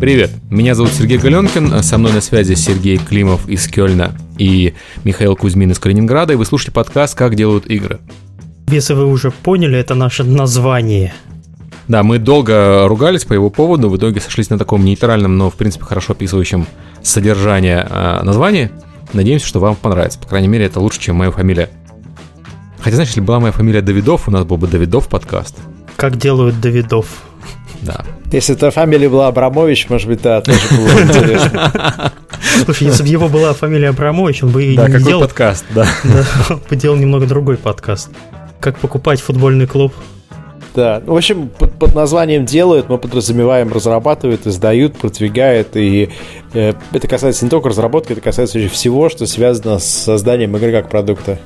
Привет, меня зовут Сергей Галенкин, со мной на связи Сергей Климов из Кёльна и Михаил Кузьмин из Калининграда, и вы слушаете подкаст «Как делают игры». Если вы уже поняли, это наше название. Да, мы долго ругались по его поводу, в итоге сошлись на таком нейтральном, но в принципе хорошо описывающем содержание э, названии. Надеемся, что вам понравится. По крайней мере, это лучше, чем моя фамилия. Хотя, знаешь, если была моя фамилия Давидов, у нас был бы Давидов подкаст. Как делают Давидов. Да. Если твоя фамилия была Абрамович, может быть, да, тоже было интересно. Слушай, если бы его была фамилия Абрамович, он бы и Да, не какой делал... подкаст, да. Да, он бы делал немного другой подкаст. Как покупать футбольный клуб. Да, в общем, под, под названием делают, мы подразумеваем разрабатывают, издают, продвигают, и э, это касается не только разработки, это касается всего, что связано с созданием игры как продукта.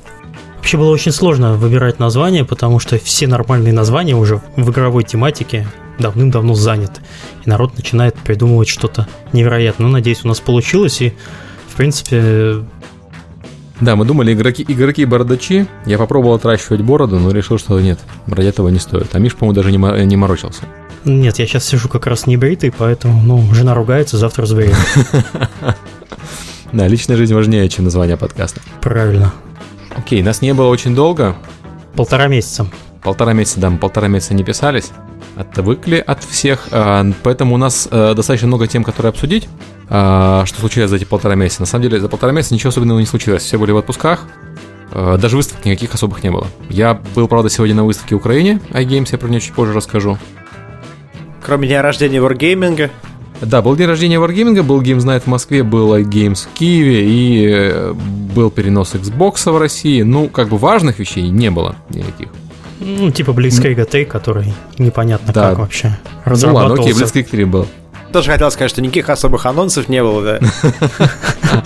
Вообще было очень сложно выбирать название, потому что все нормальные названия уже в игровой тематике давным-давно заняты. И народ начинает придумывать что-то невероятное. Ну, надеюсь, у нас получилось, и, в принципе, Да, мы думали, игроки, игроки бородачи. Я попробовал отращивать бороду, но решил, что нет, ради этого не стоит. А Миш, по-моему, даже не, мо- не морочился. нет, я сейчас сижу как раз не бритый, поэтому, ну, жена ругается, завтра разберем. Да, личная жизнь важнее, чем название подкаста. Правильно. Окей, нас не было очень долго. Полтора месяца. Полтора месяца, да, мы полтора месяца не писались. Отвыкли от всех, а, поэтому у нас э, достаточно много тем, которые обсудить. А, Что случилось за эти полтора месяца? На самом деле, за полтора месяца ничего особенного не случилось. Все были в отпусках. Э, Даже выставок никаких особых не было. Я был, правда, сегодня на выставке в Украине. iGames, я про нее чуть позже расскажу. Кроме дня рождения Wargaming, Да, был день рождения Wargaming, был Games Night в Москве, был iGames в Киеве и э, был перенос Xbox в России. Ну, как бы важных вещей не было никаких. Ну, типа Blitzkrieg Т, который непонятно Да. как вообще Ну ладно, разрабатывался. окей, Blitzkrieg 3 был. тоже хотел сказать, что никаких особых анонсов не было, да.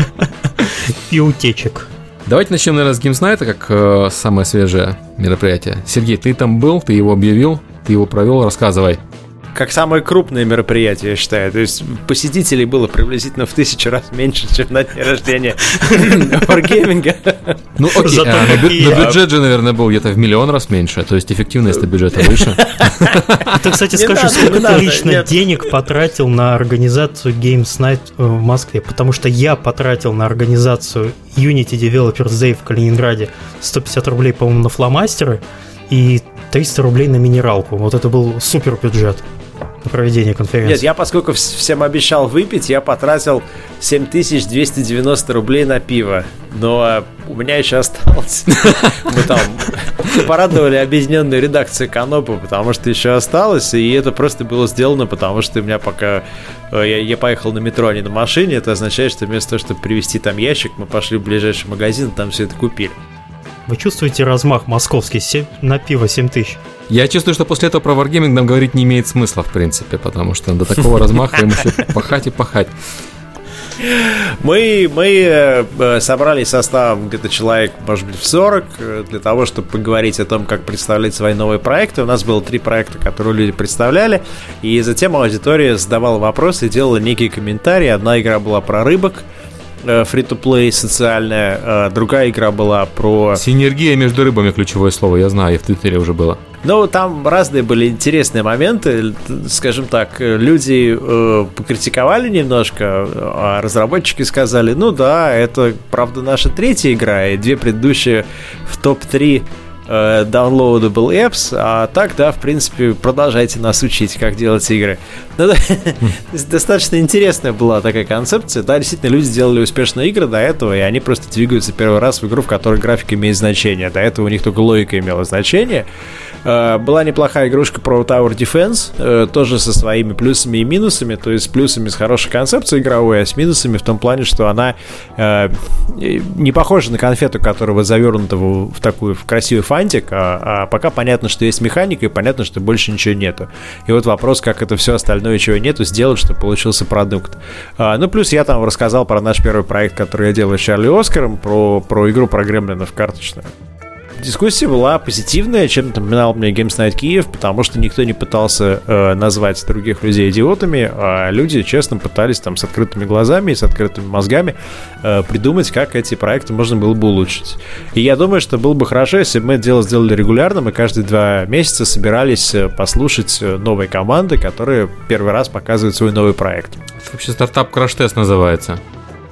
И утечек. Давайте начнем, наверное, с Games Night, как э, самое свежее мероприятие. Сергей, ты там был, ты его объявил, ты его провел, рассказывай. Как самое крупное мероприятие, я считаю. То есть посетителей было приблизительно в тысячу раз меньше, чем на дне рождения Wargaming. Ну, окей, Зато а, какие- но бюджет же, наверное, был где-то в миллион раз меньше, то есть эффективность бюджета выше. Ты, кстати, скажи, сколько ты лично денег потратил на организацию Games Night э, в Москве? Потому что я потратил на организацию Unity Developers Day в Калининграде 150 рублей, по-моему, на фломастеры и 300 рублей на минералку. Вот это был супер бюджет на проведение конференции. Нет, я поскольку вс- всем обещал выпить, я потратил 7290 рублей на пиво. Но а, у меня еще осталось. Мы там порадовали объединенную редакцию Канопа, потому что еще осталось, и это просто было сделано, потому что у меня пока э, я, я поехал на метро, а не на машине, это означает, что вместо того, чтобы привезти там ящик, мы пошли в ближайший магазин, там все это купили. Вы чувствуете размах московский Семь- на пиво 7 тысяч? Я чувствую, что после этого про Wargaming нам говорить не имеет смысла, в принципе, потому что до такого размаха им еще пахать и пахать. Мы, мы э, э, собрались составом где-то человек, может быть, в 40, э, для того, чтобы поговорить о том, как представлять свои новые проекты. У нас было три проекта, которые люди представляли, и затем аудитория задавала вопросы делала некие комментарии. Одна игра была про рыбок, фри-то-плей социальная, э, другая игра была про... Синергия между рыбами ключевое слово, я знаю, и в Твиттере уже было. Ну, там разные были интересные моменты. Скажем так, люди э, покритиковали немножко, а разработчики сказали, ну да, это, правда, наша третья игра, и две предыдущие в топ-3 э, downloadable apps, а так, да, в принципе, продолжайте нас учить, как делать игры. Ну, да, достаточно интересная была такая концепция. Да, действительно, люди делали успешные игры до этого, и они просто двигаются первый раз в игру, в которой графика имеет значение. До этого у них только логика имела значение. Э, Была неплохая игрушка про Tower Defense, э, тоже со своими плюсами и минусами, то есть с плюсами с хорошей концепцией игровой, а с минусами в том плане, что она э, не похожа на конфету, которая завернута в, в такую в красивый фантик, а, а пока понятно, что есть механика, и понятно, что больше ничего нету. И вот вопрос, как это все остальное, чего нету, сделать, чтобы получился продукт. А, ну, плюс я там рассказал про наш первый проект, который я делаю с Чарли Оскаром, про, про игру про гремлинов карточную. Дискуссия была позитивная, чем напоминал мне Games Night Киев, потому что никто не пытался э, назвать других людей идиотами, а люди честно пытались там с открытыми глазами и с открытыми мозгами э, придумать, как эти проекты можно было бы улучшить. И я думаю, что было бы хорошо, если бы мы это дело сделали регулярно, и каждые два месяца собирались э, послушать э, новые команды, которые первый раз показывают свой новый проект. Это вообще стартап краш-тест называется.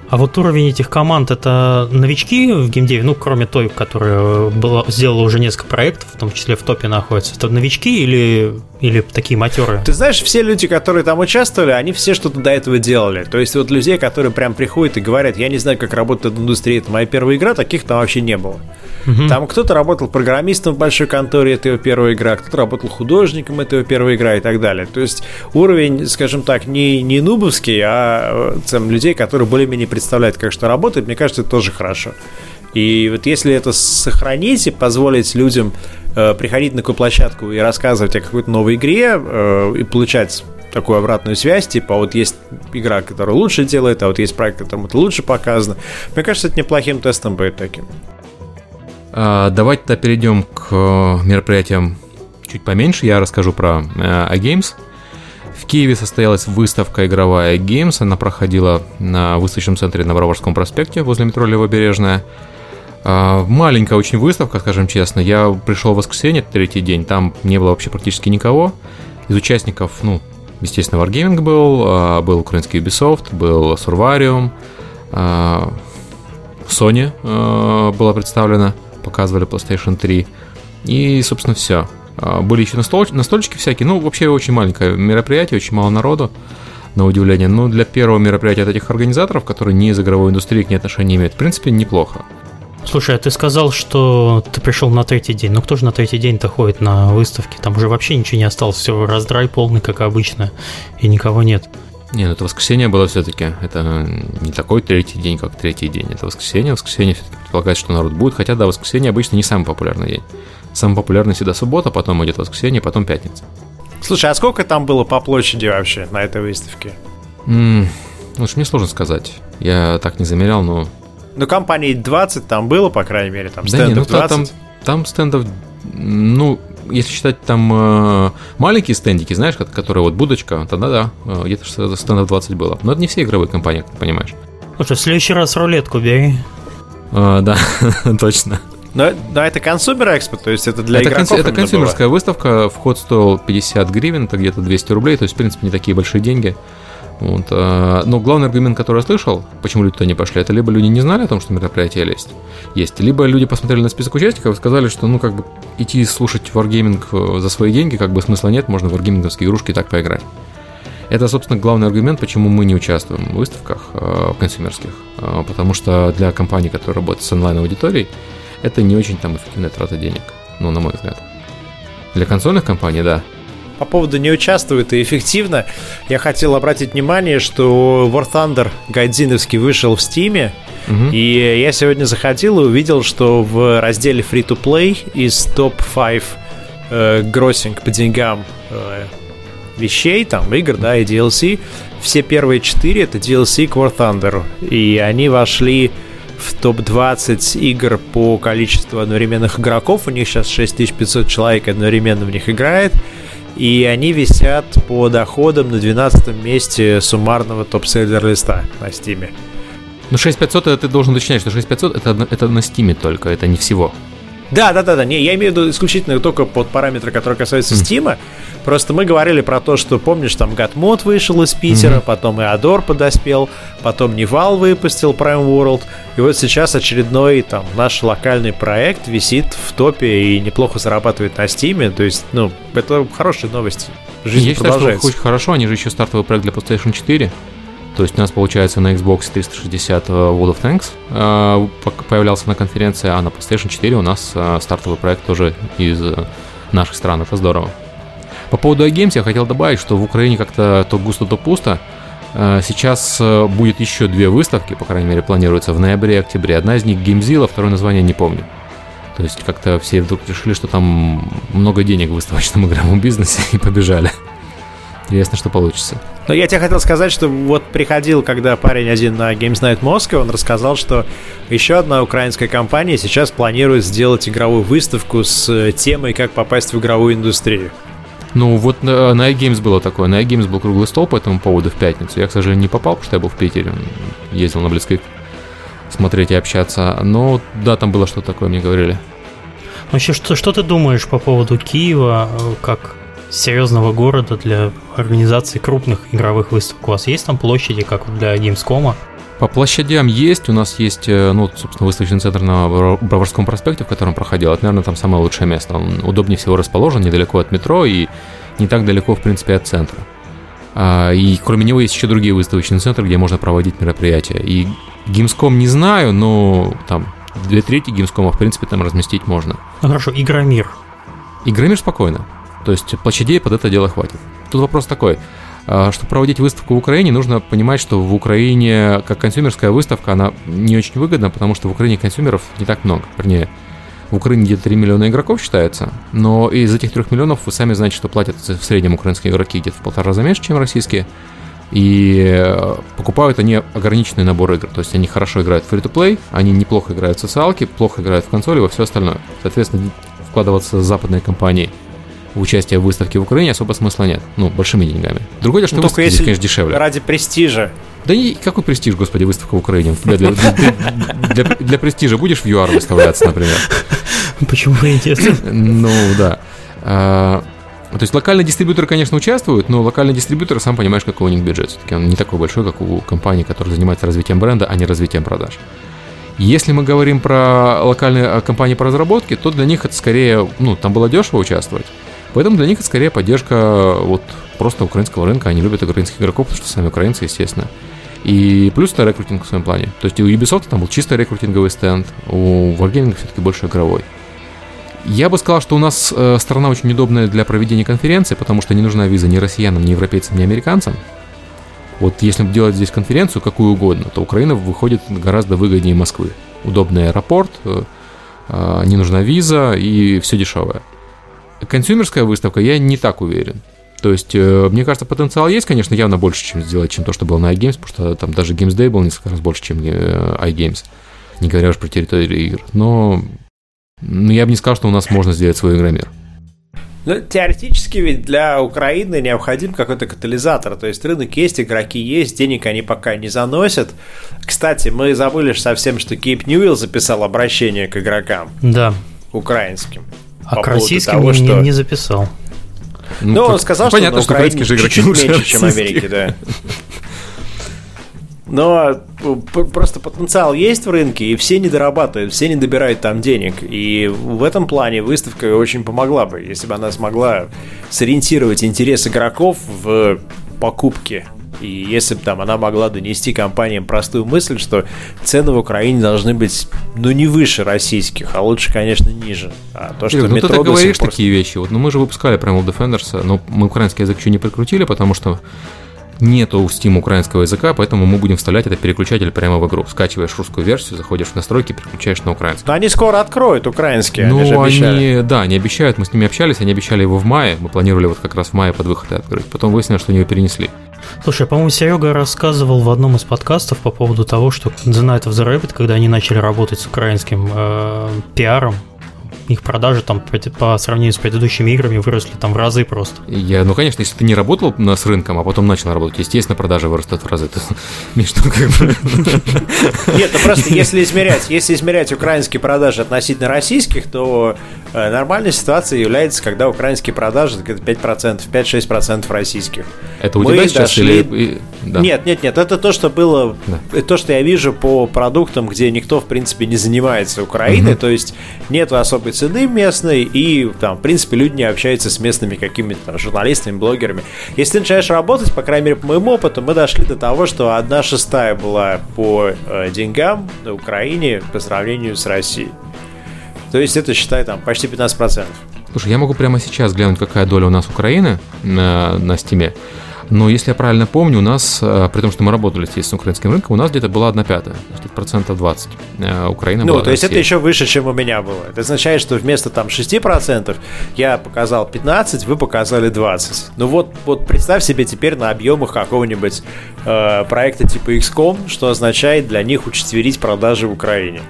А вот уровень этих команд это новички в геймдеве, ну, кроме той, которая была, сделала уже несколько проектов, в том числе в топе находится. Это новички или, или такие матеры? Ты знаешь, все люди, которые там участвовали, они все что-то до этого делали. То есть вот людей, которые прям приходят и говорят, я не знаю, как работает индустрия, это моя первая игра, таких там вообще не было. Угу. Там кто-то работал программистом в большой конторе, это его первая игра, кто-то работал художником, это его первая игра и так далее. То есть уровень, скажем так, не, не нубовский, а э, там, людей, которые более-менее представляют, как что работает, мне кажется, это тоже хорошо. И вот если это сохранить и позволить людям э, приходить на такую площадку и рассказывать о какой-то новой игре э, и получать такую обратную связь, типа вот есть игра, которая лучше делает, а вот есть проект, которому это лучше показано. Мне кажется, это неплохим тестом будет таким. А, давайте тогда перейдем к э, мероприятиям чуть поменьше. Я расскажу про iGames. Э, в Киеве состоялась выставка игровая iGames. Она проходила на выставочном центре на Броварском проспекте возле метро Левобережная. А, маленькая очень выставка, скажем честно. Я пришел в воскресенье, третий день, там не было вообще практически никого. Из участников, ну, естественно, Wargaming был, а, был украинский Ubisoft, был Survarium, Sony была представлена – показывали PlayStation 3. И, собственно, все. А, были еще настол... настольчики всякие. Ну, вообще очень маленькое мероприятие, очень мало народу, на удивление. Но для первого мероприятия от этих организаторов, которые не из игровой индустрии к ней отношения имеют, в принципе, неплохо. Слушай, а ты сказал, что ты пришел на третий день. Ну кто же на третий день-то ходит на выставке? Там уже вообще ничего не осталось, все раздрай полный, как обычно, и никого нет. Не, ну это воскресенье было все-таки. Это не такой третий день, как третий день. Это воскресенье. Воскресенье все-таки предполагается, что народ будет. Хотя, да, воскресенье обычно не самый популярный день. Самый популярный всегда суббота, потом идет воскресенье, потом пятница. Слушай, а сколько там было по площади вообще на этой выставке? Mm, ну, мне сложно сказать. Я так не замерял, но... Ну, компаний 20 там было, по крайней мере, там да стендов не, ну, 20. Там, там стендов, ну, если считать там э, маленькие стендики, знаешь, которые вот будочка, тогда да, э, где-то стендов 20 было. Но это не все игровые компании, как ты понимаешь. Слушай, в следующий раз рулетку бери. Э, да, точно. Но, но это консумер экспо, то есть это для это игроков. это консюмерская выставка, вход стоил 50 гривен, это где-то 200 рублей, то есть, в принципе, не такие большие деньги. Вот, а, но главный аргумент, который я слышал, почему люди туда не пошли, это либо люди не знали о том, что мероприятие есть, есть, либо люди посмотрели на список участников и сказали, что ну как бы идти слушать Wargaming э, за свои деньги, как бы смысла нет, можно в варгейминговские игрушки так поиграть. Это, собственно, главный аргумент, почему мы не участвуем в выставках э, консюмерских. Э, потому что для компаний, которые работают с онлайн-аудиторией, это не очень там эффективная трата денег. Ну, на мой взгляд. Для консольных компаний, да, по поводу не участвует и эффективно, я хотел обратить внимание, что War Thunder гайдзиновский вышел в Стиме, угу. и я сегодня заходил и увидел, что в разделе Free-to-Play из топ-5 э, гроссинг по деньгам э, вещей, там, игр, да, и DLC, все первые четыре это DLC к War Thunder, и они вошли в топ-20 игр по количеству одновременных игроков. У них сейчас 6500 человек одновременно в них играет и они висят по доходам на 12 месте суммарного топ-селлер листа на Стиме. Ну 6500 это ты должен уточнять, что 6500 это, это на Стиме только, это не всего. Да, да, да, да. Не, я имею в виду исключительно только под параметры, которые касаются mm. Steam. Просто мы говорили про то, что, помнишь, там Гатмод вышел из Питера, mm-hmm. потом и Адор подоспел, потом Nival выпустил Prime World, и вот сейчас очередной там наш локальный проект висит в топе и неплохо зарабатывает на Steam е, то есть, ну, это хорошие новости. Жизнь Я продолжается. считаю, что очень хорошо, они же еще стартовый проект для PlayStation 4, то есть у нас получается на Xbox 360 э, World of Tanks э, появлялся на конференции, а на PlayStation 4 у нас э, стартовый проект тоже из наших стран. Это здорово. По поводу iGames я хотел добавить, что в Украине как-то то густо, то пусто. Сейчас будет еще две выставки, по крайней мере, планируется в ноябре и октябре. Одна из них Геймзила, второе название не помню. То есть как-то все вдруг решили, что там много денег в выставочном игровом бизнесе и побежали. Интересно, что получится. Но я тебе хотел сказать, что вот приходил, когда парень один на Games Night Moscow, он рассказал, что еще одна украинская компания сейчас планирует сделать игровую выставку с темой, как попасть в игровую индустрию. Ну, вот на, на iGames было такое. На iGames был круглый стол по этому поводу в пятницу. Я, к сожалению, не попал, потому что я был в Питере. Ездил на Близкик смотреть и общаться. Но да, там было что-то такое, мне говорили. Вообще, что, что ты думаешь по поводу Киева э, как серьезного города для организации крупных игровых выставок? У вас есть там площади, как для Gamescom? По площадям есть. У нас есть, э, ну, собственно, выставочный центр на Броварском проспекте, в котором проходил. Это, наверное, там самое лучшее место. Он удобнее всего расположен, недалеко от метро и не так далеко, в принципе, от центра. А, и кроме него есть еще другие выставочные центры, где можно проводить мероприятия. И Gamescom не знаю, но там две трети Gamescom, в принципе, там разместить можно. Ну хорошо, Игромир. Игромир спокойно. То есть площадей под это дело хватит. Тут вопрос такой. А, чтобы проводить выставку в Украине, нужно понимать, что в Украине как консюмерская выставка, она не очень выгодна, потому что в Украине консюмеров не так много. Вернее, в Украине где-то 3 миллиона игроков считается, но из этих 3 миллионов вы сами знаете, что платят в среднем украинские игроки где-то в полтора раза меньше, чем российские. И э, покупают они ограниченный набор игр. То есть они хорошо играют в free-to-play, они неплохо играют в социалки, плохо играют в консоли, во все остальное. Соответственно, вкладываться западные компании в участие в выставке в Украине особо смысла нет. Ну, большими деньгами. Другое дело, что ну, выставки если здесь, конечно, дешевле. Ради престижа. Да и какой престиж, господи, выставка в Украине? Для, для, для, для, для престижа будешь в ЮАР выставляться, например? Почему и нет? Ну, да. А, то есть локальные дистрибьюторы, конечно, участвуют, но локальный дистрибьютор, сам понимаешь, какой у них бюджет. Все-таки он не такой большой, как у компании, которая занимается развитием бренда, а не развитием продаж. Если мы говорим про локальные а, компании по разработке, то для них это скорее, ну, там было дешево участвовать. Поэтому для них это скорее поддержка вот просто украинского рынка. Они любят украинских игроков, потому что сами украинцы, естественно. И плюс это рекрутинг в своем плане. То есть у Ubisoft там был чисто рекрутинговый стенд, у Wargaming все-таки больше игровой. Я бы сказал, что у нас э, страна очень удобная для проведения конференции, потому что не нужна виза ни россиянам, ни европейцам, ни американцам. Вот если делать здесь конференцию, какую угодно, то Украина выходит гораздо выгоднее Москвы. Удобный аэропорт, э, э, не нужна виза и все дешевое. Консюмерская выставка, я не так уверен. То есть, э, мне кажется, потенциал есть, конечно, явно больше, чем сделать, чем то, что было на iGames, потому что там даже Games Day был несколько раз больше, чем э, iGames. Не говоря уж про территорию игр. Но ну, я бы не сказал, что у нас можно сделать свой игромир. Ну, теоретически ведь для Украины необходим какой-то катализатор. То есть рынок есть, игроки есть, денег они пока не заносят. Кстати, мы забыли совсем, что Кейп Ньюилл записал обращение к игрокам. Да. Украинским. А к российским того, не, что... не записал. Ну, ну он сказал, понятно, что, на Украине же чуть-чуть меньше, чем Америки, да. Но э, просто потенциал есть в рынке, и все не дорабатывают, все не добирают там денег. И в этом плане выставка очень помогла бы, если бы она смогла сориентировать интерес игроков в покупке и если бы там она могла донести компаниям простую мысль, что цены в Украине должны быть, ну, не выше российских, а лучше, конечно, ниже. А то, что Игорь, ну, ты говоришь пор... такие вещи. Вот, ну, мы же выпускали Primal Defenders, но мы украинский язык еще не прикрутили, потому что нету в Steam украинского языка, поэтому мы будем вставлять этот переключатель прямо в игру. Скачиваешь русскую версию, заходишь в настройки, переключаешь на украинский. Но они скоро откроют украинские, ну, они же обещали. Они, да, они обещают, мы с ними общались, они обещали его в мае, мы планировали вот как раз в мае под выход открыть. Потом выяснилось, что они его перенесли. Слушай, по-моему, Серега рассказывал в одном из подкастов по поводу того, что The Night of the Rabbit, когда они начали работать с украинским э, пиаром, их продажи там по сравнению с предыдущими играми выросли там в разы просто. Я, ну, конечно, если ты не работал с рынком, а потом начал работать, естественно, продажи вырастут в разы. Меж, ну, как бы... Нет, ну просто если измерять, если измерять украинские продажи относительно российских, то э, нормальной ситуацией является, когда украинские продажи где-то 5%, 5-6% российских. Это у Мы тебя сейчас дошли... или... Да. Нет, нет, нет, это то, что было, да. то, что я вижу по продуктам, где никто, в принципе, не занимается Украиной, угу. то есть нет особой цены местной, и там, в принципе, люди не общаются с местными какими-то там, журналистами, блогерами. Если ты начинаешь работать, по крайней мере, по моему опыту, мы дошли до того, что одна шестая была по э, деньгам на Украине по сравнению с Россией. То есть это, считай, там почти 15%. Слушай, я могу прямо сейчас глянуть, какая доля у нас Украины на, на стиме. Но если я правильно помню, у нас, э, при том, что мы работали здесь с украинским рынком, у нас где-то была одна пятая, значит, процентов 20. Э, Украина ну, была то есть Россия. это еще выше, чем у меня было. Это означает, что вместо там 6% я показал 15, вы показали 20. Ну вот, вот представь себе теперь на объемах какого-нибудь э, проекта типа XCOM, что означает для них учетверить продажи в Украине.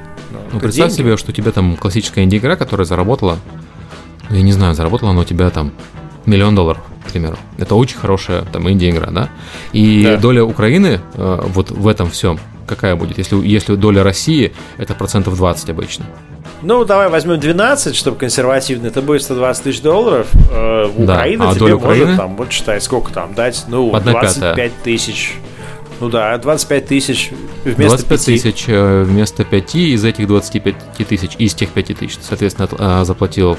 Ну, представь деньги. себе, что у тебя там классическая инди-игра, которая заработала, ну, я не знаю, заработала она у тебя там миллион долларов, к примеру. Это очень хорошая там инди-игра, да? И Да. доля Украины э, вот в этом всем какая будет? Если, если доля России, это процентов 20 обычно. Ну, давай возьмем 12, чтобы консервативно. Это будет 120 тысяч долларов. Э, Да, Украина а тебе доля может, Украины? там, вот считай, сколько там дать? Ну, Одна 25 тысяч. Ну да, 25 тысяч вместо 25 5. тысяч э, вместо 5, из этих 25 тысяч, из тех 5 тысяч, ты, соответственно, от- а, заплатил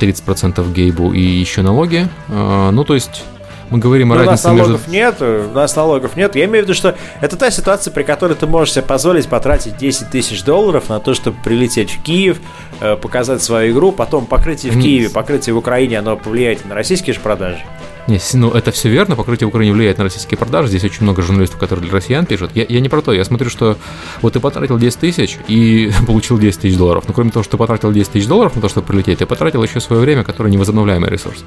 30% гейбу и еще налоги. Э, Ну, то есть мы говорим о Ну, у нас разнице между... налогов нет, у нас налогов нет. Я имею в виду, что это та ситуация, при которой ты можешь себе позволить потратить 10 тысяч долларов на то, чтобы прилететь в Киев, э, показать свою игру, потом покрытие в. Киеве, покрытие в Украине, оно повлияет на российские же продажи. Не, ну это все верно, покрытие в Украине влияет на российские продажи. Здесь очень много журналистов, которые для россиян пишут. Я, я не про то, я смотрю, что вот ты потратил 10 тысяч и получил 10 тысяч долларов. Но кроме того, что ты потратил 10 тысяч долларов на то, чтобы прилететь, ты потратил еще свое время, которое невозобновляемый ресурс.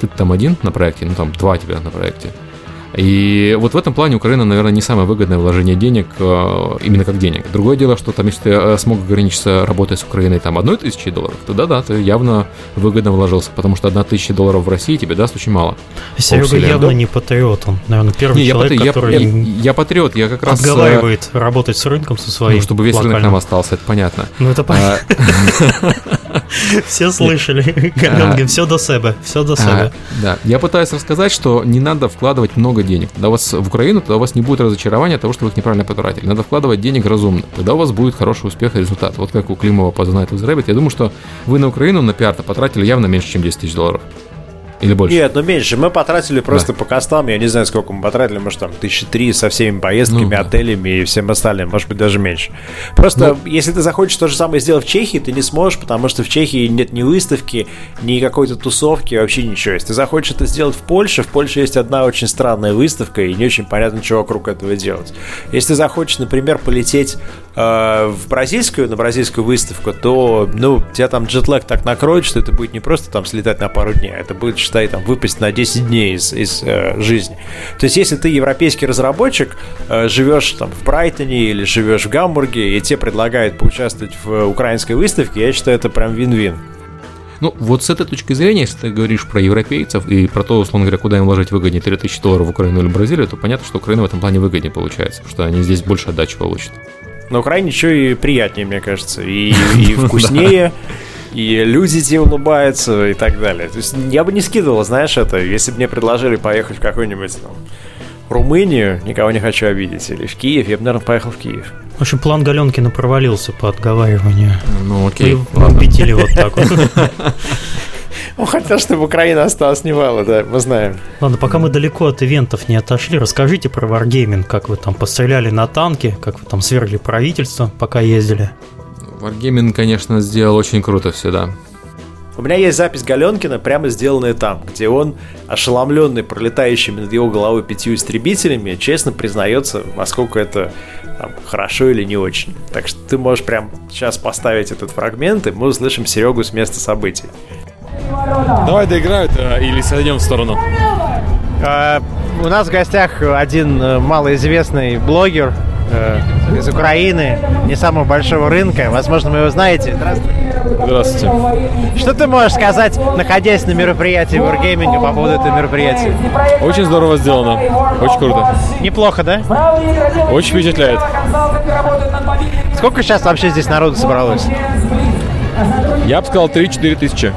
Ты там один на проекте, ну там два тебя на проекте. И вот в этом плане Украина, наверное, не самое выгодное вложение денег, э, именно как денег. Другое дело, что там, если ты э, смог ограничиться работой с Украиной там одной тысячей долларов, то да-да, ты явно выгодно вложился, потому что одна тысяча долларов в России тебе даст очень мало. Серега явно Да. не патриот, он, наверное, первый Не, я, человек, патри- я- который я- я патриот, я как раз... э, отговаривает работать с рынком со своим. ну, чтобы весь рынок локальным. нам остался, это понятно. Ну это понятно. А, Все слышали. Галенгин, все до себе, все до а, себе. Да, я пытаюсь рассказать, что не надо вкладывать много денег. Когда у вас в Украину, тогда у вас не будет разочарования от того, что вы их неправильно потратили. Надо вкладывать денег разумно. Тогда у вас будет хороший успех и результат. Вот как у Климова по The Night Rabbit. Я думаю, что вы на Украину на пиар потратили явно меньше, чем 10 тысяч долларов. Или больше. Нет, ну меньше. Мы потратили просто по костам, я не знаю, сколько мы потратили, может, там, тысячи три со всеми поездками, Ну, да. отелями и всем остальным, может быть, даже меньше. Просто, если ты захочешь то же самое сделать в Чехии, ты не сможешь, потому что в Чехии нет ни выставки, ни какой-то тусовки, вообще ничего. Если ты захочешь это сделать в Польше, в Польше есть одна очень странная выставка, и не очень понятно, что вокруг этого делать. Если ты захочешь, например, полететь э, в бразильскую, на бразильскую выставку, то, ну, тебя там джетлаг так накроет, что это будет не просто там слетать на пару дней, это будет, считай, там, выпасть на 10 дней из, из э, жизни. То есть, если ты европейский разработчик, э, живешь там в Брайтоне или живешь в Гамбурге, и тебе предлагают поучаствовать в украинской выставке, я считаю, это прям вин-вин. Ну, вот с этой точки зрения, если ты говоришь про европейцев и про то, условно говоря, куда им вложить выгоднее 3000 долларов в Украину или Бразилию, то понятно, что Украина в этом плане выгоднее получается, потому что они здесь больше отдачи получат. На Украине еще и приятнее, мне кажется, и, и вкуснее, и люди тебе улыбаются и так далее. То есть я бы не скидывал, знаешь, это, если бы мне предложили поехать в какую-нибудь там, Румынию, никого не хочу обидеть, или в Киев, я бы, наверное, поехал в Киев. В общем, план Галенкина провалился по отговариванию. Ну, окей, ладно. убедили вот так вот. Он хотел, чтобы Украина осталась немало, да, мы знаем. Ладно, пока мы далеко от ивентов не отошли, расскажите про Wargaming, как вы там постреляли на танки, как вы там свергли правительство, пока ездили. Wargaming, конечно, сделал очень круто все, да. У меня есть запись Галенкина, прямо сделанная там, где он, ошеломленный пролетающими над его головой пятью истребителями, честно признается, насколько это там, хорошо или не очень. Так что ты можешь прям сейчас поставить этот фрагмент, и мы услышим Серегу с места событий. Давай доиграют э, или сойдем в сторону. А, У нас в гостях один э, малоизвестный блогер э, из Украины, не самого большого рынка. Возможно, вы его знаете. Здравствуйте. Здравствуйте. Что ты можешь сказать, находясь на мероприятии Wargaming по поводу этого мероприятия? Очень здорово сделано. Очень круто. Неплохо, да? Очень впечатляет. Сколько сейчас вообще здесь народу собралось? Я бы сказал 3-4 тысячи.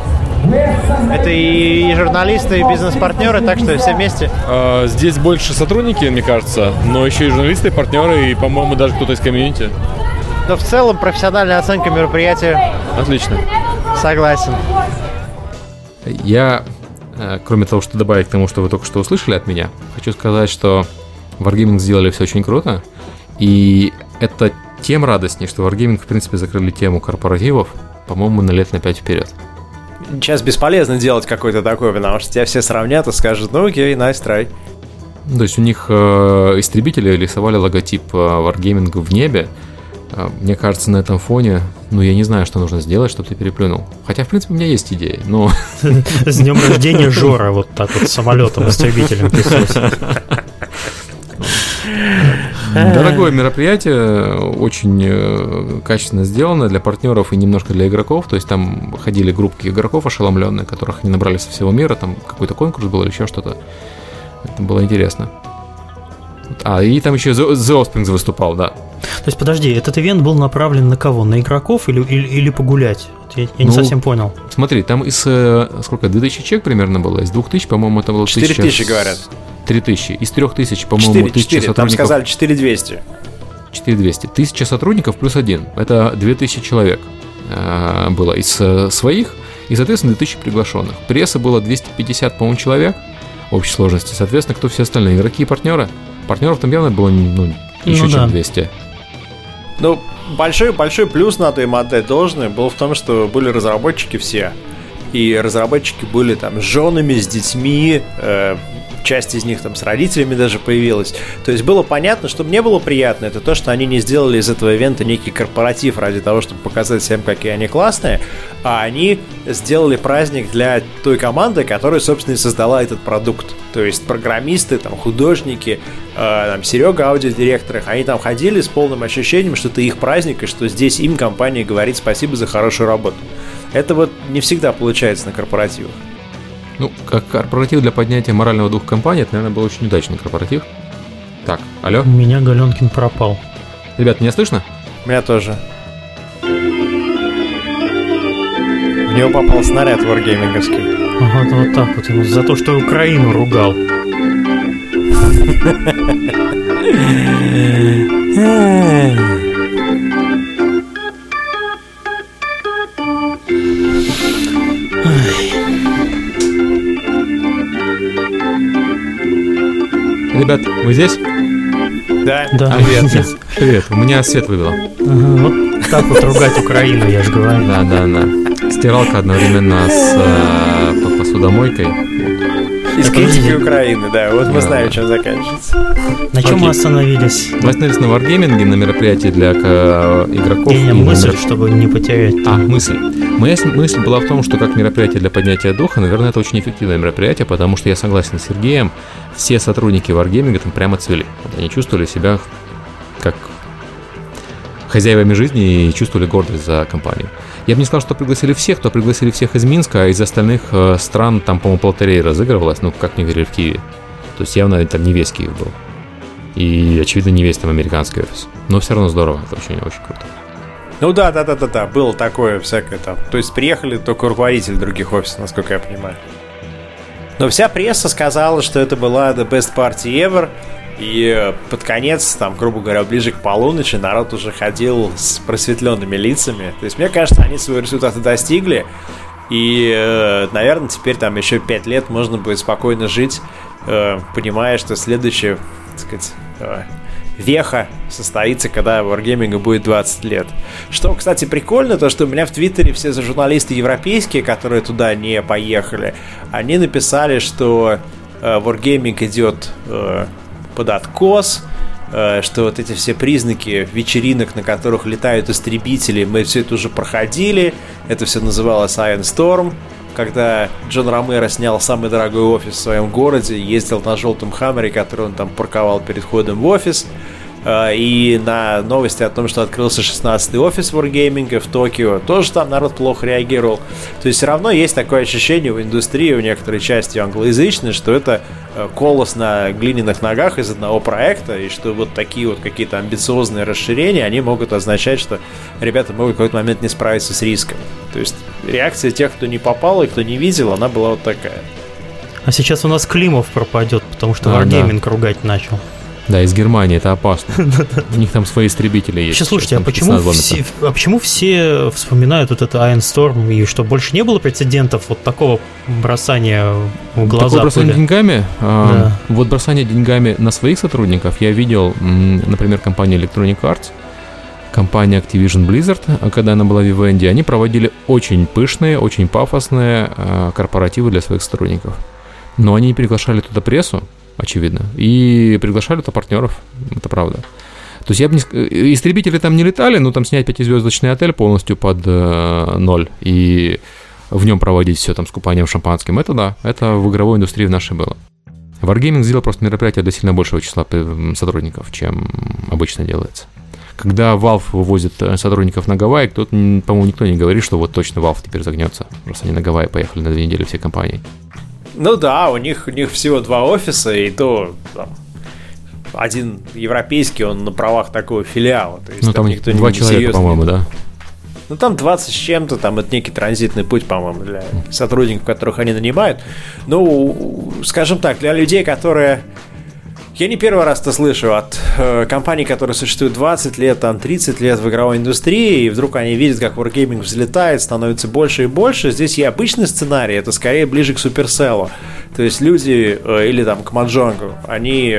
Это и, и журналисты, и бизнес-партнеры, так что все вместе. Э, Здесь больше сотрудники, мне кажется, но еще и журналисты, и партнеры, и, по-моему, даже кто-то из комьюнити. Но в целом профессиональная оценка мероприятия Отлично. согласен. Я, э, кроме того, что добавить к тому, что вы только что услышали от меня, хочу сказать, что Wargaming сделали все очень круто, и это тем радостнее, что Wargaming, в принципе, закрыли тему корпоративов, по-моему, на лет на 5 вперед. Сейчас бесполезно делать какой-то такой, потому что тебя все сравнят и скажут, ну окей, nice try. То есть у них э, истребители рисовали логотип э, Wargaming в небе. Э, мне кажется, на этом фоне, ну, я не знаю, что нужно сделать, чтобы ты переплюнул. Хотя, в принципе, у меня есть идеи, но... С днем рождения Жора вот так вот самолетом, истребителем присутствует. Дорогое мероприятие, очень э, качественно сделано для партнеров и немножко для игроков. То есть там ходили группки игроков ошеломленные, которых они набрали со всего мира. Там какой-то конкурс был или еще что-то. Это было интересно. А, и там еще The Offspring выступал, да. То есть, подожди, этот ивент был направлен на кого? На игроков или, или, или погулять? Я, я не Ну, совсем понял. Смотри, там из, э, сколько, 2000 человек примерно было? Из 2000, по-моему, это было 4 тысячи, говорят. 3000. Из 3000, по-моему, 4, 1000 4, там сотрудников. сказали 4200. 4200. 1000 сотрудников плюс один. Это 2000 человек э, было из э, своих и, соответственно, 2000 приглашенных. Пресса было 250, по-моему, человек в общей сложности. Соответственно, кто все остальные? Игроки и партнеры? Партнеров там явно было ну, еще Ну чем да. 200. Ну, большой, большой плюс надо им отдать должное был в том, что были разработчики все. И разработчики были там с женами, с детьми, э, часть из них там с родителями даже появилась. То есть было понятно, что мне было приятно, это то, что они не сделали из этого ивента некий корпоратив ради того, чтобы показать всем, какие они классные, а они сделали праздник для той команды, которая, собственно, и создала этот продукт. То есть программисты, там, художники, э, там, Серега, аудиодиректор, они там ходили с полным ощущением, что это их праздник, и что здесь им компания говорит спасибо за хорошую работу. Это вот не всегда получается на корпоративах. Ну, как корпоратив для поднятия морального духа компании, это, наверное, был очень удачный корпоратив. Так, алло? У меня Галенкин пропал. Ребят, меня слышно? Меня тоже. В него попал снаряд варгейминговский. Вот, вот так вот ему за то, что Украину ругал. Ребят, вы здесь? Да. Да. Привет. Привет, у меня свет выбило. Ага, вот так вот ругать Украину, я же говорю. Да, да, да. Стиралка одновременно с э, по- посудомойкой. Из критики. Украины, да. Вот мы знаем, чем заканчивается. На чем мы остановились? Мы остановились на варгейминге, на мероприятии для э, игроков. Не, мысль, чтобы не потерять. А, мысль. Моя мысль была в том, что как мероприятие для поднятия духа, наверное, это очень эффективное мероприятие, потому что я согласен с Сергеем, все сотрудники Wargaming там прямо цвели. Они чувствовали себя как хозяевами жизни и чувствовали гордость за компанию. Я бы не сказал, что пригласили всех, то пригласили всех из Минска, а из остальных э, стран там, по-моему, полторей разыгрывалось, ну, как мне говорили, в Киеве. То есть явно там не весь Киев был. И, очевидно, не весь там американский офис. Но все равно здорово, это очень, очень круто. Ну да, да, да, да, да, было такое всякое там. То есть приехали только руководители других офисов, насколько я понимаю. Но вся пресса сказала, что это была the best party ever. И э, под конец, там, грубо говоря, ближе к полуночи, народ уже ходил с просветленными лицами. То есть, мне кажется, они свои результаты достигли. И, э, наверное, теперь там еще пять лет можно будет спокойно жить, э, понимая, что следующая, так сказать, веха состоится, когда Wargaming будет 20 лет. Что, кстати, прикольно, то, что у меня в Твиттере все журналисты европейские, которые туда не поехали, они написали, что Wargaming идет под откос, э, что вот эти все признаки вечеринок, на которых летают истребители, мы все это уже проходили, это все называлось Iron Storm, когда Джон Ромеро снял самый дорогой офис в своем городе, ездил на желтом хаммере, который он там парковал перед входом в офис, и на новости о том, что открылся 16-й офис Wargaming в Токио, тоже там народ плохо реагировал. То есть все равно есть такое ощущение в индустрии, у некоторой части англоязычной, что это э, колос на глиняных ногах из одного проекта, и что вот такие вот какие-то амбициозные расширения, они могут означать, что ребята могут в какой-то момент не справиться с риском. То есть реакция тех, кто не попал и кто не видел, она была вот такая. А сейчас у нас Климов пропадет, потому что А, Wargaming ругать начал. Да, из Германии, это опасно. У них там свои истребители есть. Сейчас слушайте, а почему, 16 все, а почему все вспоминают вот это Iron Storm и что больше не было прецедентов вот такого бросания в глаза Такое бросание деньгами. а, Вот бросание деньгами на своих сотрудников я видел, например, компания Electronic Arts, компания Activision Blizzard, а, когда она была в Вивенде, они проводили очень пышные, очень пафосные а, корпоративы для своих сотрудников. Но они не приглашали туда прессу, очевидно. И приглашали то партнеров, это правда. То есть я бы не... Э, истребители там не летали, но там снять пятизвездочный отель полностью под э, ноль и в нем проводить все там с купанием шампанским, это да, это в игровой индустрии в нашей было. Wargaming сделал просто мероприятие для сильно большего числа сотрудников, чем обычно делается. Когда Valve вывозит э, сотрудников на Гавайи, тут, по-моему, никто не говорит, что вот точно Valve теперь загнется. Просто они на Гавайи поехали на две недели все компании. Ну да, у них, у них всего два офиса, и то там, один европейский, он на правах такого филиала. То есть, ну там, там никто два не человека, по-моему, да? Ну, там 20 с чем-то, там это некий транзитный путь, по-моему, для сотрудников, которых они нанимают. Ну, скажем так, для людей, которые я не первый раз это слышу от э, компаний, которые существуют 20 лет, там 30 лет в игровой индустрии, и вдруг они видят, как Wargaming взлетает, становится больше и больше. Здесь и обычный сценарий, это скорее ближе к Суперселлу. То есть люди, э, или там к Маджонгу, они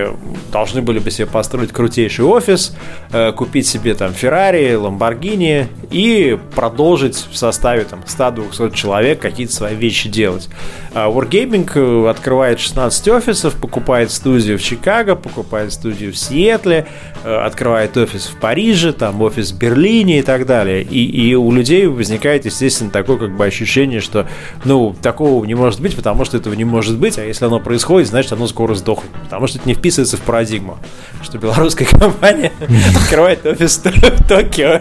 должны были бы себе построить крутейший офис, э, купить себе там Феррари, Ламборгини и продолжить в составе там 100-200 человек какие-то свои вещи делать. А Wargaming э, открывает 16 офисов, покупает студию в Чикаго, покупает студию в Сиэтле, открывает офис в Париже, там офис в Берлине и так далее. И, и у людей возникает, естественно, такое как бы ощущение, что ну, такого не может быть, потому что этого не может быть, а если оно происходит, значит оно скоро сдохнет, потому что это не вписывается в парадигму, что белорусская компания открывает офис в Токио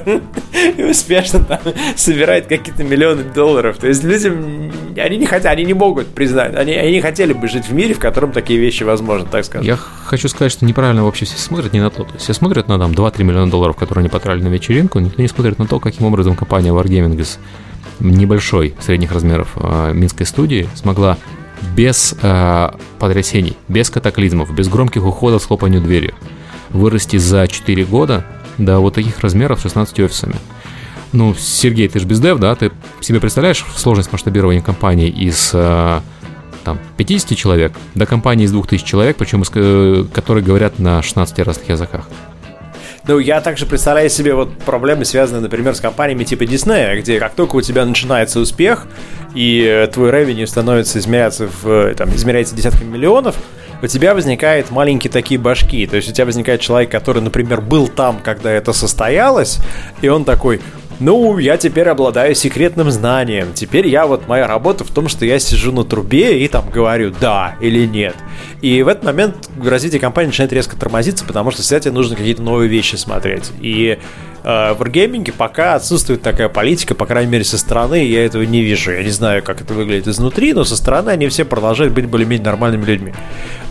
и успешно там собирает какие-то миллионы долларов. То есть людям, они не хотят, они не могут признать. Они, они хотели бы жить в мире, в котором такие вещи возможны, так сказать. Я хочу сказать, что неправильно вообще все смотрят не на то. То есть все смотрят на там 2-3 миллиона долларов, которые они потратили на вечеринку, никто не смотрит на то, каким образом компания Wargaming из небольшой, средних размеров э, минской студии смогла без э, потрясений, без катаклизмов, без громких уходов с хлопанью дверью вырасти за 4 года до вот таких размеров 16 офисами. Ну, Сергей, ты же бездев, да? Ты себе представляешь сложность масштабирования компании из э, там, 50 человек до компании из 2000 человек, причем из, э, которые говорят на 16 разных языках? Ну, я также представляю себе вот проблемы, связанные, например, с компаниями типа Disney, где как только у тебя начинается успех, и э, твой ревеню становится измеряться в, там, измеряется десятками миллионов, у тебя возникают маленькие такие башки. То есть у тебя возникает человек, который, например, был там, когда это состоялось, и он такой, ну, я теперь обладаю секретным знанием. Теперь я вот, моя работа в том, что я сижу на трубе и там говорю да или нет. И в этот момент развитие компании начинает резко тормозиться, потому что тебе нужно какие-то новые вещи смотреть. И э, в Wargaming пока отсутствует такая политика, по крайней мере, со стороны, я этого не вижу. Я не знаю, как это выглядит изнутри, но со стороны они все продолжают быть более-менее нормальными людьми.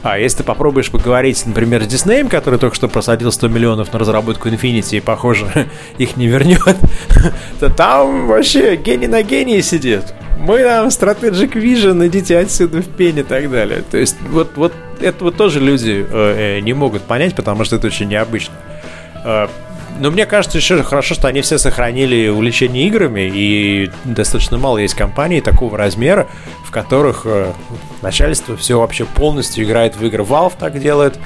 А если ты попробуешь поговорить, например, с Диснеем, который только что просадил 100 миллионов на разработку Infinity и, похоже, их не вернет, то там вообще гений на гении сидит. Мы там Strategic Vision, идите отсюда в пень и так далее. То есть вот, вот это вот тоже люди э, э, не могут понять, потому что это очень необычно. Но мне кажется еще хорошо, что они все сохранили увлечение играми, и достаточно мало есть компаний такого размера, в которых э, начальство все вообще полностью играет в игры. Valve так делает,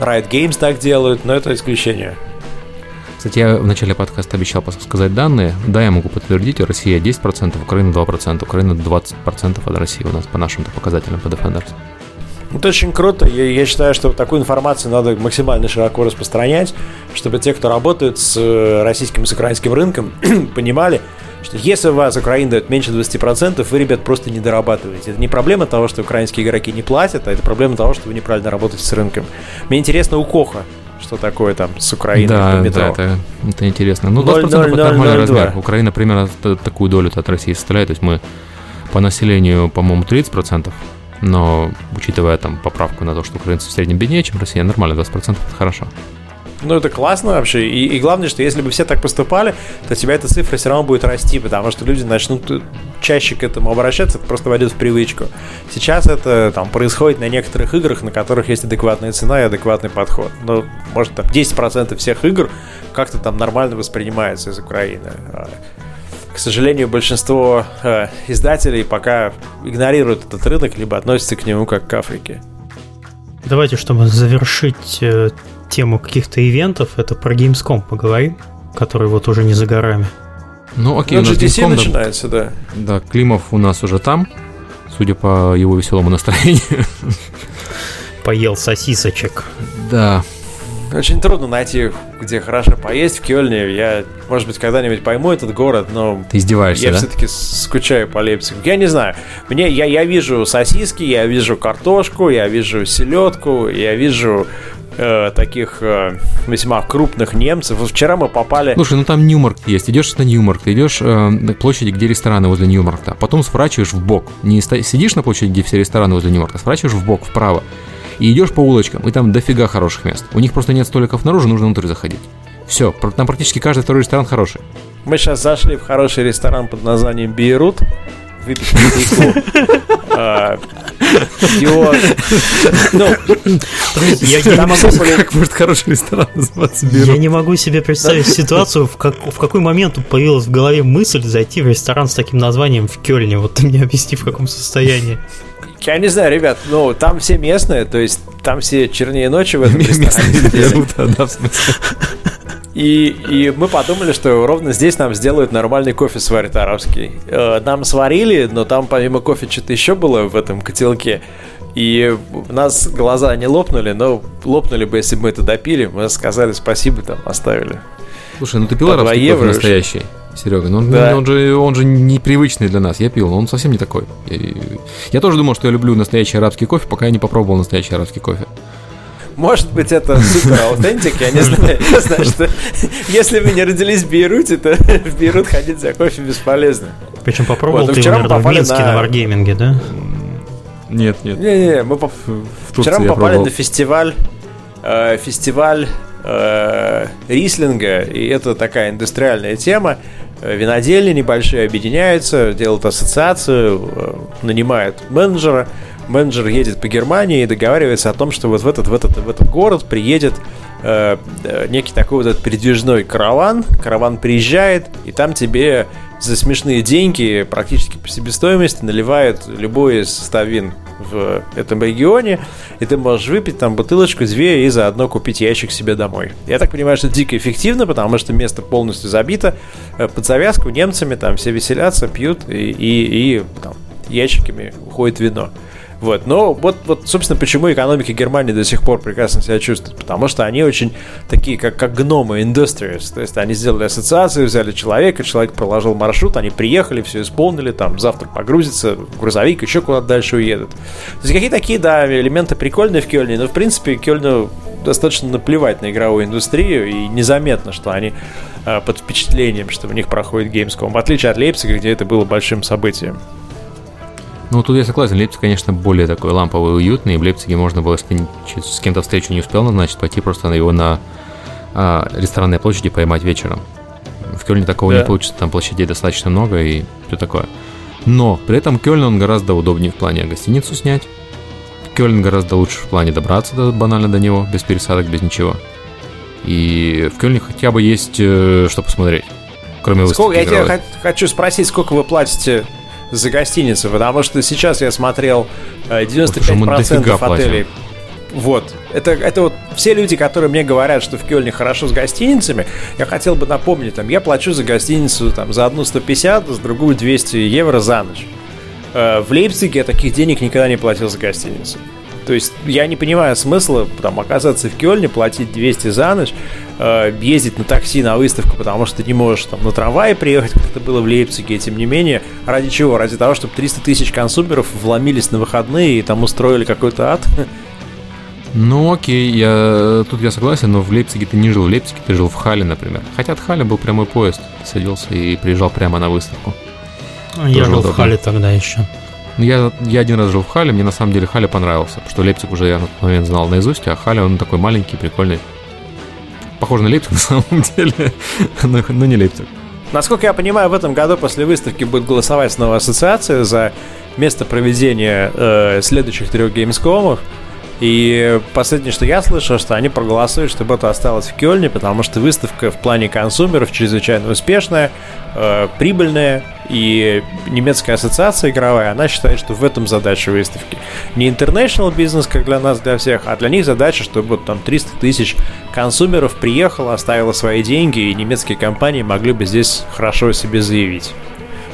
Riot Games так делают, но это исключение. Кстати, я в начале подкаста обещал сказать данные. Да, я могу подтвердить, Россия 10%, Украина 2%, Украина 20% от России у нас по нашим показателям по Defenders. Это очень круто. Я, я считаю, что такую информацию надо максимально широко распространять, чтобы те, кто работают с э, российским и с украинским рынком, понимали, что если у вас Украина дает меньше 20%, вы, ребят, просто не дорабатываете. Это не проблема того, что украинские игроки не платят, а это проблема того, что вы неправильно работаете с рынком. Мне интересно у Коха, что такое там с Украиной да, метро. Да, это, это интересно. Ну, 20% 0, 0, 0, это нормальный 0, размер. Украина примерно такую долю от России составляет. То есть мы по населению, по-моему, 30%, но учитывая там поправку на то, что украинцы в среднем беднее, чем Россия, нормально, 20% это хорошо. Ну, это классно вообще. И, и главное, что если бы все так поступали, то тебя эта цифра все равно будет расти, потому что люди начнут чаще к этому обращаться, это просто войдет в привычку. Сейчас это там происходит на некоторых играх, на которых есть адекватная цена и адекватный подход. Ну, может, там 10% всех игр как-то там нормально воспринимается из Украины. К сожалению, большинство э, издателей пока игнорируют этот рынок, либо относятся к нему как к Африке. Давайте, чтобы завершить э, тему каких-то ивентов, это про Gamescom поговорим, который вот уже не за горами. Ну, окей, ну, GTC Gamescom, начинается, да. Да, Климов у нас уже там, судя по его веселому настроению. поел сосисочек. Да. Очень трудно найти, где хорошо поесть в Кёльне. Я, может быть, когда-нибудь пойму этот город, но Ты издеваешься, я да? все-таки скучаю по Лейпцигу. Я не знаю. Мне, я, я вижу сосиски, я вижу картошку, я вижу селедку, я вижу э, таких э, весьма крупных немцев. Вчера мы попали... Слушай, ну там Ньюмарк есть. Идешь на Ньюмарк, ты идешь э, на площади, где рестораны возле Ньюмаркта, а потом сворачиваешь в бок. Не сидишь на площади, где все рестораны возле Ньюмаркта, а сворачиваешь в бок, вправо. И идешь по улочкам, и там дофига хороших мест. У них просто нет столиков наружу, нужно внутрь заходить. Все, там практически каждый второй ресторан хороший. Мы сейчас зашли в хороший ресторан под названием Бейрут. Выпить. А, Ну, Я, я не могу, Как может хороший ресторан называться я не могу себе представить ситуацию, в, как, в какой момент появилась в голове мысль зайти в ресторан с таким названием в Кёльне. Вот ты мне объясни, в каком состоянии. Я не знаю, ребят, ну, там все местные, то есть там все чернее ночи в этом ресторане. И, и мы подумали, что ровно здесь нам сделают нормальный кофе сварят арабский. Э, Нам сварили, но там помимо кофе что-то еще было в этом котелке. И у нас глаза не лопнули, но лопнули бы, если бы мы это допили. Мы сказали спасибо, там оставили. Слушай, ну ты пил По два арабский кофе евро уж. настоящий, Серега. Ну, он, Да. он же, он же непривычный для нас. Я пил, но он совсем не такой. И- Я тоже думал, что я люблю настоящий арабский кофе, пока я не попробовал настоящий арабский кофе. Может быть, это супер аутентик, я не знаю. Я знаю, что если вы не родились в Бейруте, то в Бейрут ходить за кофе бесполезно. Причем попробовал Вот, ну ты вчера наверное, в Минске на- на варгейминге, да? Нет, нет. Не-не, мы поп- Вчера мы я попали пробовал. на фестиваль, э, фестиваль э, рислинга, и это такая индустриальная тема. Э, Винодельни небольшие объединяются, делают ассоциацию, э, нанимают менеджера. Менеджер едет по Германии и договаривается о том, что вот в этот, в этот, в этот город приедет э, э, некий такой вот этот передвижной караван. Караван приезжает, и там тебе за смешные деньги, практически по себестоимости, наливают любой из состав вин в этом регионе, и ты можешь выпить там бутылочку, две и заодно купить ящик себе домой. Я так понимаю, что дико эффективно, потому что место полностью забито э, под завязку немцами, там все веселятся, пьют и, и, и там, ящиками уходит вино. Вот, но вот, вот, собственно, почему экономика Германии до сих пор прекрасно себя чувствует. Потому что они очень такие, как, как гномы, industrious. То есть они сделали ассоциацию, взяли человека, человек проложил маршрут, они приехали, все исполнили, там завтра погрузится грузовик, еще куда-то дальше уедут. То есть какие такие, да, элементы прикольные в Кёльне, но в принципе Кёльну достаточно наплевать на игровую индустрию, и незаметно, что они э, под впечатлением, что в них проходит Gamescom, в отличие от Лейпцига, где это было большим событием. Ну, тут я согласен, Лейпциг, конечно, более такой ламповый уютный. И в Лейпциге можно было, с кем-то встречу не успел назначить, пойти просто на его на а, ресторанной площади поймать вечером. В Кёльне такого Да. не получится, там площадей достаточно много и все такое. Но при этом Кёльн, он гораздо удобнее в плане гостиницу снять. Кёльн гораздо лучше в плане добраться до- банально до него, без пересадок, без ничего. И в Кёльне хотя бы есть э, что посмотреть. Кроме Сколько, выставки я тебя игровой. хот- хочу спросить, сколько вы платите за гостиницу, потому что сейчас я смотрел э, Слушай, мы 95% дофига платим. отелей. Вот. Это, это вот все люди, которые мне говорят, что в Кёльне хорошо с гостиницами, я хотел бы напомнить, там, я плачу за гостиницу там, за одну 150, за другую 200 евро за ночь. Э, В Лейпциге я таких денег никогда не платил за гостиницу. То есть я не понимаю смысла там оказаться в Кёльне, платить 200 за ночь, э, ездить на такси на выставку, потому что ты не можешь там на трамвае приехать, как это было в Лейпциге, тем не менее, ради чего? Ради того, чтобы 300 тысяч консумеров вломились на выходные и там устроили какой-то ад? Ну окей, я тут я согласен, но в Лейпциге ты не жил. В Лейпциге ты жил в Хале, например. Хотя от Халя был прямой поезд. Ты садился и приезжал прямо на выставку. Я жил удобно. в Хале тогда еще. Ну, Я, я один раз жил в Хале, мне на самом деле Халя понравился, что Лейпциг уже я на тот момент знал наизусть, а Халя он такой маленький, прикольный. Похож на Лейпциг на самом деле, но, но не Лейпциг. Насколько я понимаю, в этом году после выставки будет голосовать снова ассоциация за место проведения э, следующих трех геймскомов. И последнее, что я слышал, что они проголосуют, чтобы это осталось в Кёльне, потому что выставка в плане консумеров чрезвычайно успешная, э, прибыльная, и немецкая ассоциация игровая, она считает, что в этом задача выставки. Не international бизнес, как для нас, для всех, а для них задача, чтобы вот там 300 тысяч консумеров приехало, оставило свои деньги, и немецкие компании могли бы здесь хорошо себе заявить.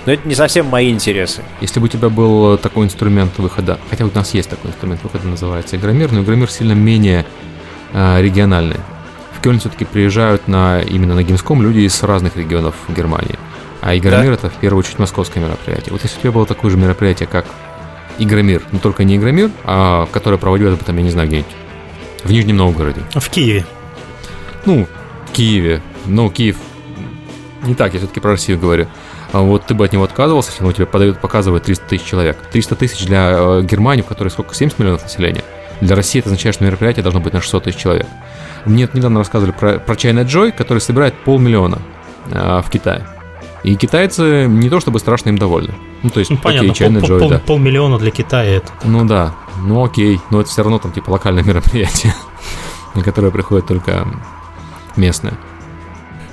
Но это не совсем мои интересы. Если бы у тебя был такой инструмент выхода, хотя у нас есть такой инструмент выхода, называется Игромир, но Игромир сильно менее э, региональный. В Кёльн все-таки приезжают на, именно на Gamescom люди из разных регионов Германии. А Игромир да. это в первую очередь московское мероприятие. Вот если у тебя было такое же мероприятие, как Игромир, но только не Игромир, а которое проводилось бы там, я не знаю, где-нибудь в Нижнем Новгороде. В Киеве. Ну, в Киеве. Ну, Киев не так, я все-таки про Россию говорю. А вот ты бы от него отказывался, если он тебе подают, показывает 300 тысяч человек. 300 тысяч для э, Германии, в которой сколько, 70 миллионов населения. Для России это означает, что мероприятие должно быть на 600 тысяч человек. Мне недавно рассказывали про, про China Joy, который собирает полмиллиона э, в Китае. И китайцы не то чтобы страшно им довольны. Ну, то есть, ну, понятно, окей, China пол, Joy, пол, да. Полмиллиона для Китая это. Ну да, ну окей, но это все равно там типа локальное мероприятие, на которое приходят только местные.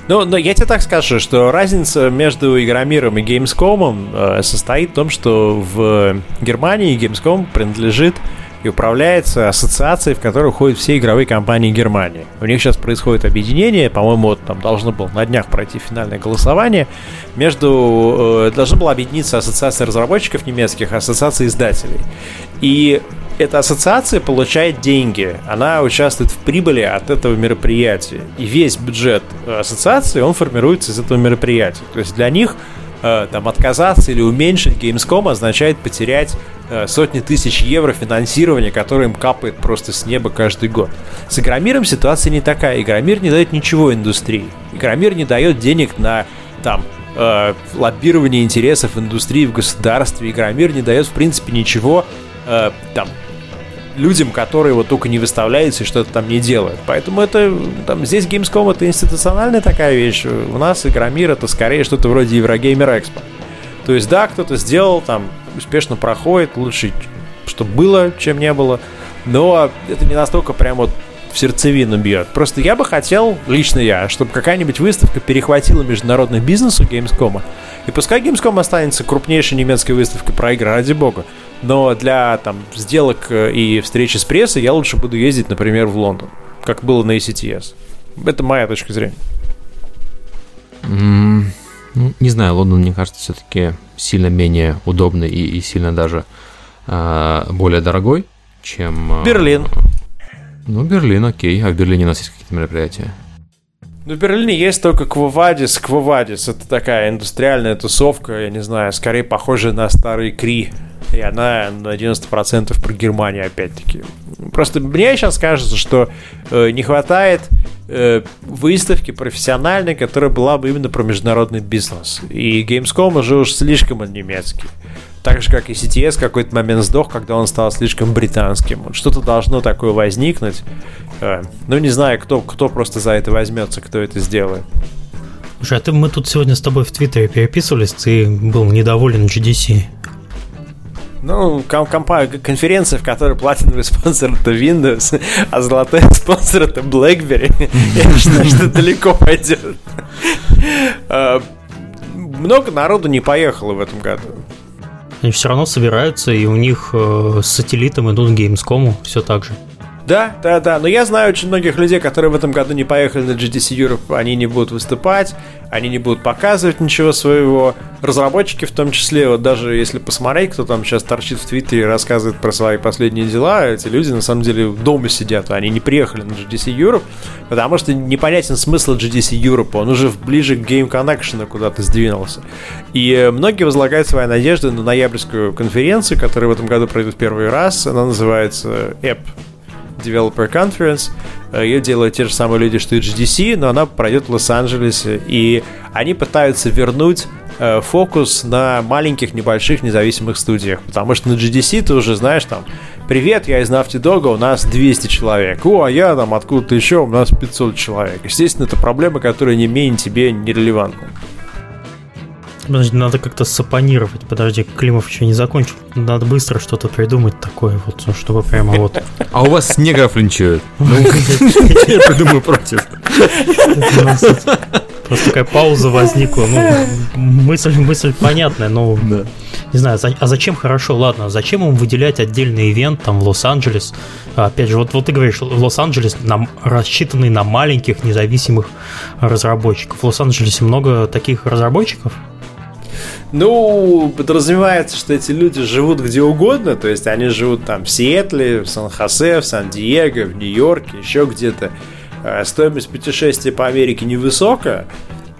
Ну, но я тебе так скажу, что разница между Игромиром и Gamescom э, состоит в том, что в Германии Gamescom принадлежит и управляется ассоциацией, в которую входят все игровые компании Германии. У них сейчас происходит объединение, по-моему, вот там должно было на днях пройти финальное голосование. Между э, должна была объединиться ассоциация разработчиков немецких, ассоциация издателей. И эта ассоциация получает деньги, она участвует в прибыли от этого мероприятия. И весь бюджет ассоциации, он формируется из этого мероприятия. То есть для них э, там отказаться или уменьшить Gamescom означает потерять э, сотни тысяч евро финансирования, которое им капает просто с неба каждый год. С Игромиром ситуация не такая. Игромир не дает ничего индустрии. Игромир не дает денег на там э, лоббирование интересов индустрии в государстве. Игромир не дает в принципе ничего э, там людям, которые вот только не выставляются и что-то там не делают. Поэтому это там здесь Gamescom это институциональная такая вещь. У нас Игромир это скорее что-то вроде Еврогеймер Экспо. То есть да, кто-то сделал, там успешно проходит, лучше, чтобы было, чем не было. Но это не настолько прям вот в сердцевину бьет. Просто я бы хотел, лично я, чтобы какая-нибудь выставка перехватила международный бизнес у Gamescom. И пускай Gamescom останется крупнейшей немецкой выставкой про игры, ради бога. Но для там сделок э, и встречи с прессой я лучше буду ездить, например, в Лондон, как было на ACTS. Это моя точка зрения. Mm, ну, не знаю, Лондон, мне кажется, все-таки сильно менее удобный и, и сильно даже э, более дорогой, чем... Э, Берлин. Ну, Берлин, окей. А в Берлине у нас есть какие-то мероприятия? Ну, в Берлине есть только Квовадис. Квовадис — это такая индустриальная тусовка, я не знаю, скорее похожая на старый Кри и она на 90% про Германию опять-таки. Просто мне сейчас кажется, что э, не хватает э, выставки профессиональной, которая была бы именно про международный бизнес. И Gamescom уже уж слишком немецкий. Так же, как и CTS в какой-то момент сдох, когда он стал слишком британским. Вот что-то должно такое возникнуть. Э, ну, не знаю, кто, кто просто за это возьмется, кто это сделает. Слушай, а ты, мы тут сегодня с тобой в Твиттере переписывались, ты был недоволен GDC. Ну, компа- конференция, в которой платиновый спонсор это Windows, а золотой спонсор это BlackBerry. Я считаю, что далеко пойдет. А, много народу не поехало в этом году. Они все равно собираются, и у них э, с сателлитом идут к Gamescom все так же. Да, да, да. Но я знаю очень многих людей, которые в этом году не поехали на GDC Europe, они не будут выступать, они не будут показывать ничего своего. Разработчики в том числе, вот даже если посмотреть, кто там сейчас торчит в Твиттере и рассказывает про свои последние дела, эти люди на самом деле дома сидят, они не приехали на GDC Europe, потому что непонятен смысл GDC Europe, он уже ближе к Game Connection куда-то сдвинулся. И э, многие возлагают свои надежды на ноябрьскую конференцию, которая в этом году пройдет первый раз, она называется App Developer Conference. Э, Ее делают те же самые люди, что и GDC, но она пройдет в Лос-Анджелесе. И они пытаются вернуть э, фокус на маленьких, небольших, независимых студиях. Потому что на GDC ты уже знаешь там, привет, я из Naughty Dog, у нас 200 человек. О, а я там откуда-то еще, у нас 500 человек. Естественно, это проблема, которая не менее тебе нерелевантна. Подожди, надо как-то сапонировать. Подожди, Климов еще не закончил. Надо быстро что-то придумать такое, вот, чтобы прямо вот... А у вас негров линчуют? Ну, я придумаю против. Просто такая пауза возникла. Ну, мысль, мысль понятная, но да. не знаю, а зачем хорошо? Ладно, зачем им выделять отдельный ивент там в Лос-Анджелес? Опять же, вот, вот ты говоришь, Лос-Анджелес нам рассчитанный на маленьких независимых разработчиков. В Лос-Анджелесе много таких разработчиков? Ну, подразумевается, что эти люди живут где угодно, то есть они живут там в Сиэтле, в Сан-Хосе, в Сан-Диего, в Нью-Йорке, еще где-то. Э, стоимость путешествия по Америке невысокая,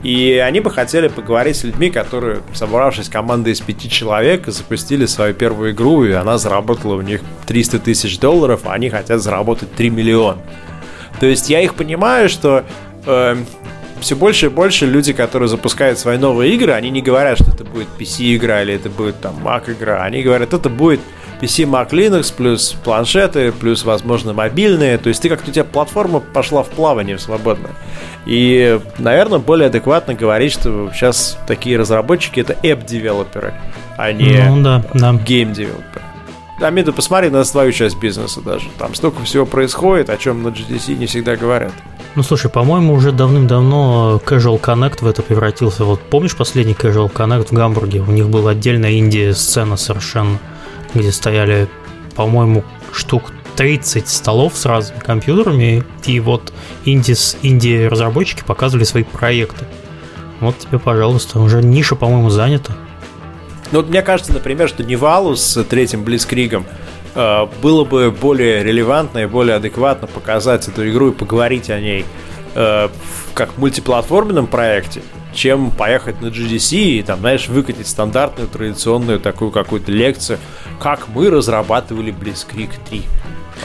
и они бы хотели поговорить с людьми, которые, собравшись командой из пяти человек, запустили свою первую игру, и она заработала у них 300 тысяч долларов, а они хотят заработать 3 миллиона. То есть я их понимаю, что э, все больше и больше люди, которые запускают свои новые игры, они не говорят, что это будет PC-игра или это будет там Mac-игра. Они говорят, это будет PC Mac Linux плюс планшеты, плюс, возможно, мобильные. То есть ты как-то у тебя платформа пошла в плавание в свободное. И, наверное, более адекватно говорить, что сейчас такие разработчики это app-девелоперы, а не ну, да, да. game-девелоперы. Амида, посмотри на свою часть бизнеса даже. Там столько всего происходит, о чем на GDC не всегда говорят. Ну, слушай, по-моему, уже давным-давно Casual Connect в это превратился. Вот помнишь последний Casual Connect в Гамбурге? У них была отдельная инди-сцена совершенно, где стояли, по-моему, штук 30 столов с разными компьютерами, и вот инди-разработчики показывали свои проекты. Вот тебе, пожалуйста, уже ниша, по-моему, занята. Ну, вот мне кажется, например, что Невалу с третьим Блицкригом было бы более релевантно и более адекватно показать эту игру и поговорить о ней э, как мультиплатформенном проекте, чем поехать на GDC и там, знаешь, выкатить стандартную традиционную такую какую-то лекцию, как мы разрабатывали Blitzkrieg 3.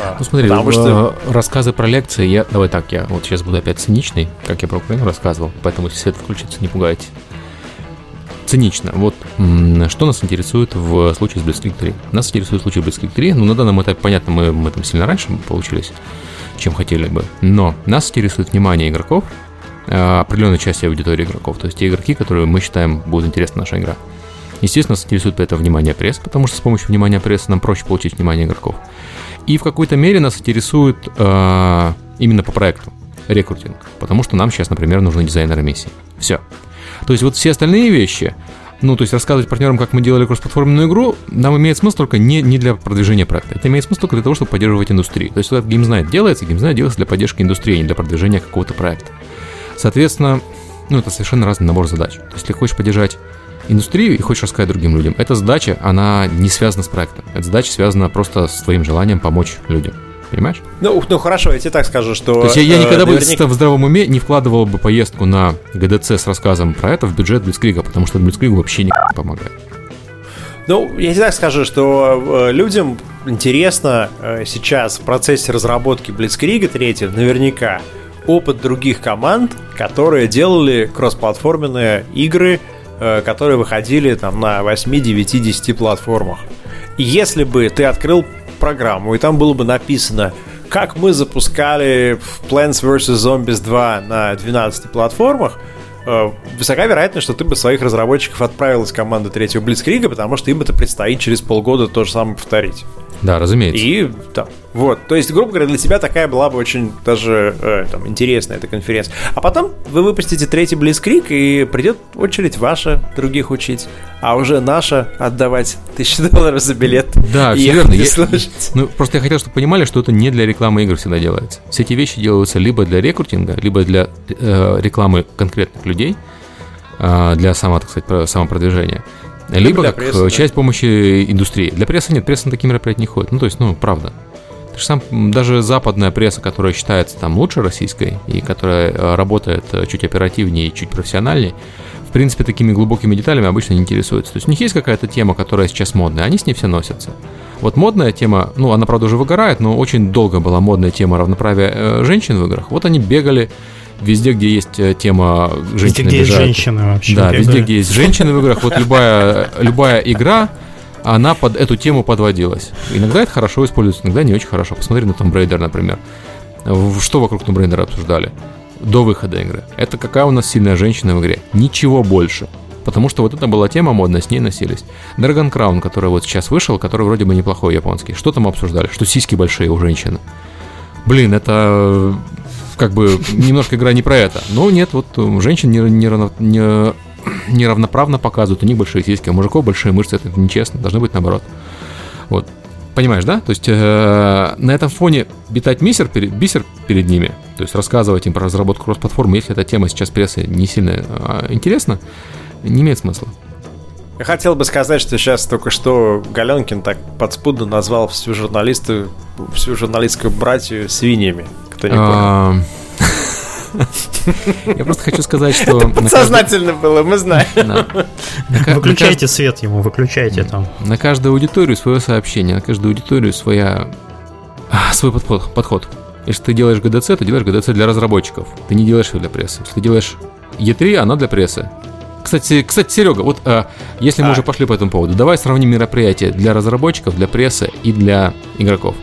А, ну смотри, Потому что... рассказы про лекции, я, давай так, я вот сейчас буду опять циничный, как я про Украину рассказывал, поэтому если свет включится, не пугайтесь цинично. Вот что нас интересует в случае с Blitzkrieg 3? Нас интересует случай Blitzkrieg 3. Ну, на данном этапе, понятно, мы, мы там сильно раньше получились, чем хотели бы. Но нас интересует внимание игроков, э, определенной части аудитории игроков, то есть те игроки, которые мы считаем будет интересна наша игра. Естественно, нас интересует это внимание пресс, потому что с помощью внимания прессы нам проще получить внимание игроков. И в какой-то мере нас интересует э, именно по проекту рекрутинг, потому что нам сейчас, например, нужны дизайнеры миссии. Все. То есть вот все остальные вещи, ну, то есть рассказывать партнерам, как мы делали кроссплатформенную игру, нам имеет смысл только не, не для продвижения проекта. Это имеет смысл только для того, чтобы поддерживать индустрию. То есть, когда GameSnight делается, GameSnight делается для поддержки индустрии, а не для продвижения какого-то проекта. Соответственно, ну, это совершенно разный набор задач. То есть, если хочешь поддержать индустрию и хочешь рассказать другим людям, эта задача, она не связана с проектом. Эта задача связана просто с твоим желанием помочь людям. Понимаешь? Ну, ну хорошо, я тебе так скажу, что... То есть я, я э, никогда наверняка... бы в здравом уме не вкладывал бы поездку на ГДЦ с рассказом про это в бюджет Блицкрига, потому что Блицкригу вообще не помогает. Ну, я тебе так скажу, что э, людям интересно э, сейчас в процессе разработки Блицкрига 3 наверняка опыт других команд, которые делали кроссплатформенные игры, которые выходили там на 8, 9, 10 платформах. И если бы ты открыл программу, и там было бы написано, как мы запускали Plants vs. Zombies 2 на 12 платформах, высока вероятность, что ты бы своих разработчиков отправил из команды третьего Блицкрига, потому что им это предстоит через полгода то же самое повторить. Да, разумеется. И там, вот, то есть, грубо говоря, для тебя такая была бы очень даже э, там, интересная эта конференция. А потом вы выпустите третий Блицкрик, и придет очередь ваша других учить, а уже наша отдавать тысячи долларов за билет. Да, все верно. Я, ну, просто я хотел, чтобы понимали, что это не для рекламы игр всегда делается. Все эти вещи делаются либо для рекрутинга, либо для э, рекламы конкретных людей, э, для само, так сказать, самопродвижения. Либо как прессы, часть да. помощи индустрии. Для прессы нет, пресса на такие мероприятия не ходит. Ну, то есть, ну, правда. Ты же сам, даже западная пресса, которая считается там лучше российской и которая э, работает э, чуть оперативнее и чуть профессиональнее, в принципе, такими глубокими деталями обычно не интересуется. То есть у них есть какая-то тема, которая сейчас модная, они с ней все носятся. Вот модная тема, ну, она, правда, уже выгорает, но очень долго была модная тема равноправия э, женщин в играх. Вот они бегали везде, где есть э, тема женщины Везде, где есть женщины вообще. Да, везде, где есть женщины в играх. Вот любая, любая игра, она под эту тему подводилась. Иногда это хорошо используется, иногда не очень хорошо. Посмотри на Tomb Raider, например. Что вокруг Tomb Raider обсуждали до выхода игры? Это какая у нас сильная женщина в игре? Ничего больше. Потому что вот это была тема модная, с ней носились. Dragon Crown, который вот сейчас вышел, который вроде бы неплохой японский. Что там обсуждали? Что сиськи большие у женщины. Блин, это как бы немножко игра не про это. Но нет, вот э, женщин не, не, не, неравноправно показывают, у них большие сиськи, у мужиков большие мышцы, это нечестно, должно быть наоборот. Вот. Понимаешь, да? То есть э, на этом фоне битать мисер, бисер перед ними, то есть рассказывать им про разработку кросс-платформы, если эта тема сейчас прессы не сильно э, интересна, не имеет смысла. Я хотел бы сказать, что сейчас только что Галенкин так подспудно назвал всю журналисту, всю журналистскую братью свиньями. Кто не А, Я просто хочу сказать, что... на каждый- Сознательно было, мы знаем. да. Ка- Выключайте свет ему, выключайте там. На каждую аудиторию свое сообщение, на каждую аудиторию своя, а, свой подход, подход. Если ты делаешь GDC, ты делаешь GDC для разработчиков. Ты не делаешь его для прессы. Если ты делаешь E3, она для прессы. Кстати, кстати, Серега, вот а, если мы А. уже пошли по этому поводу, давай сравним мероприятия для разработчиков, для прессы и для игроков.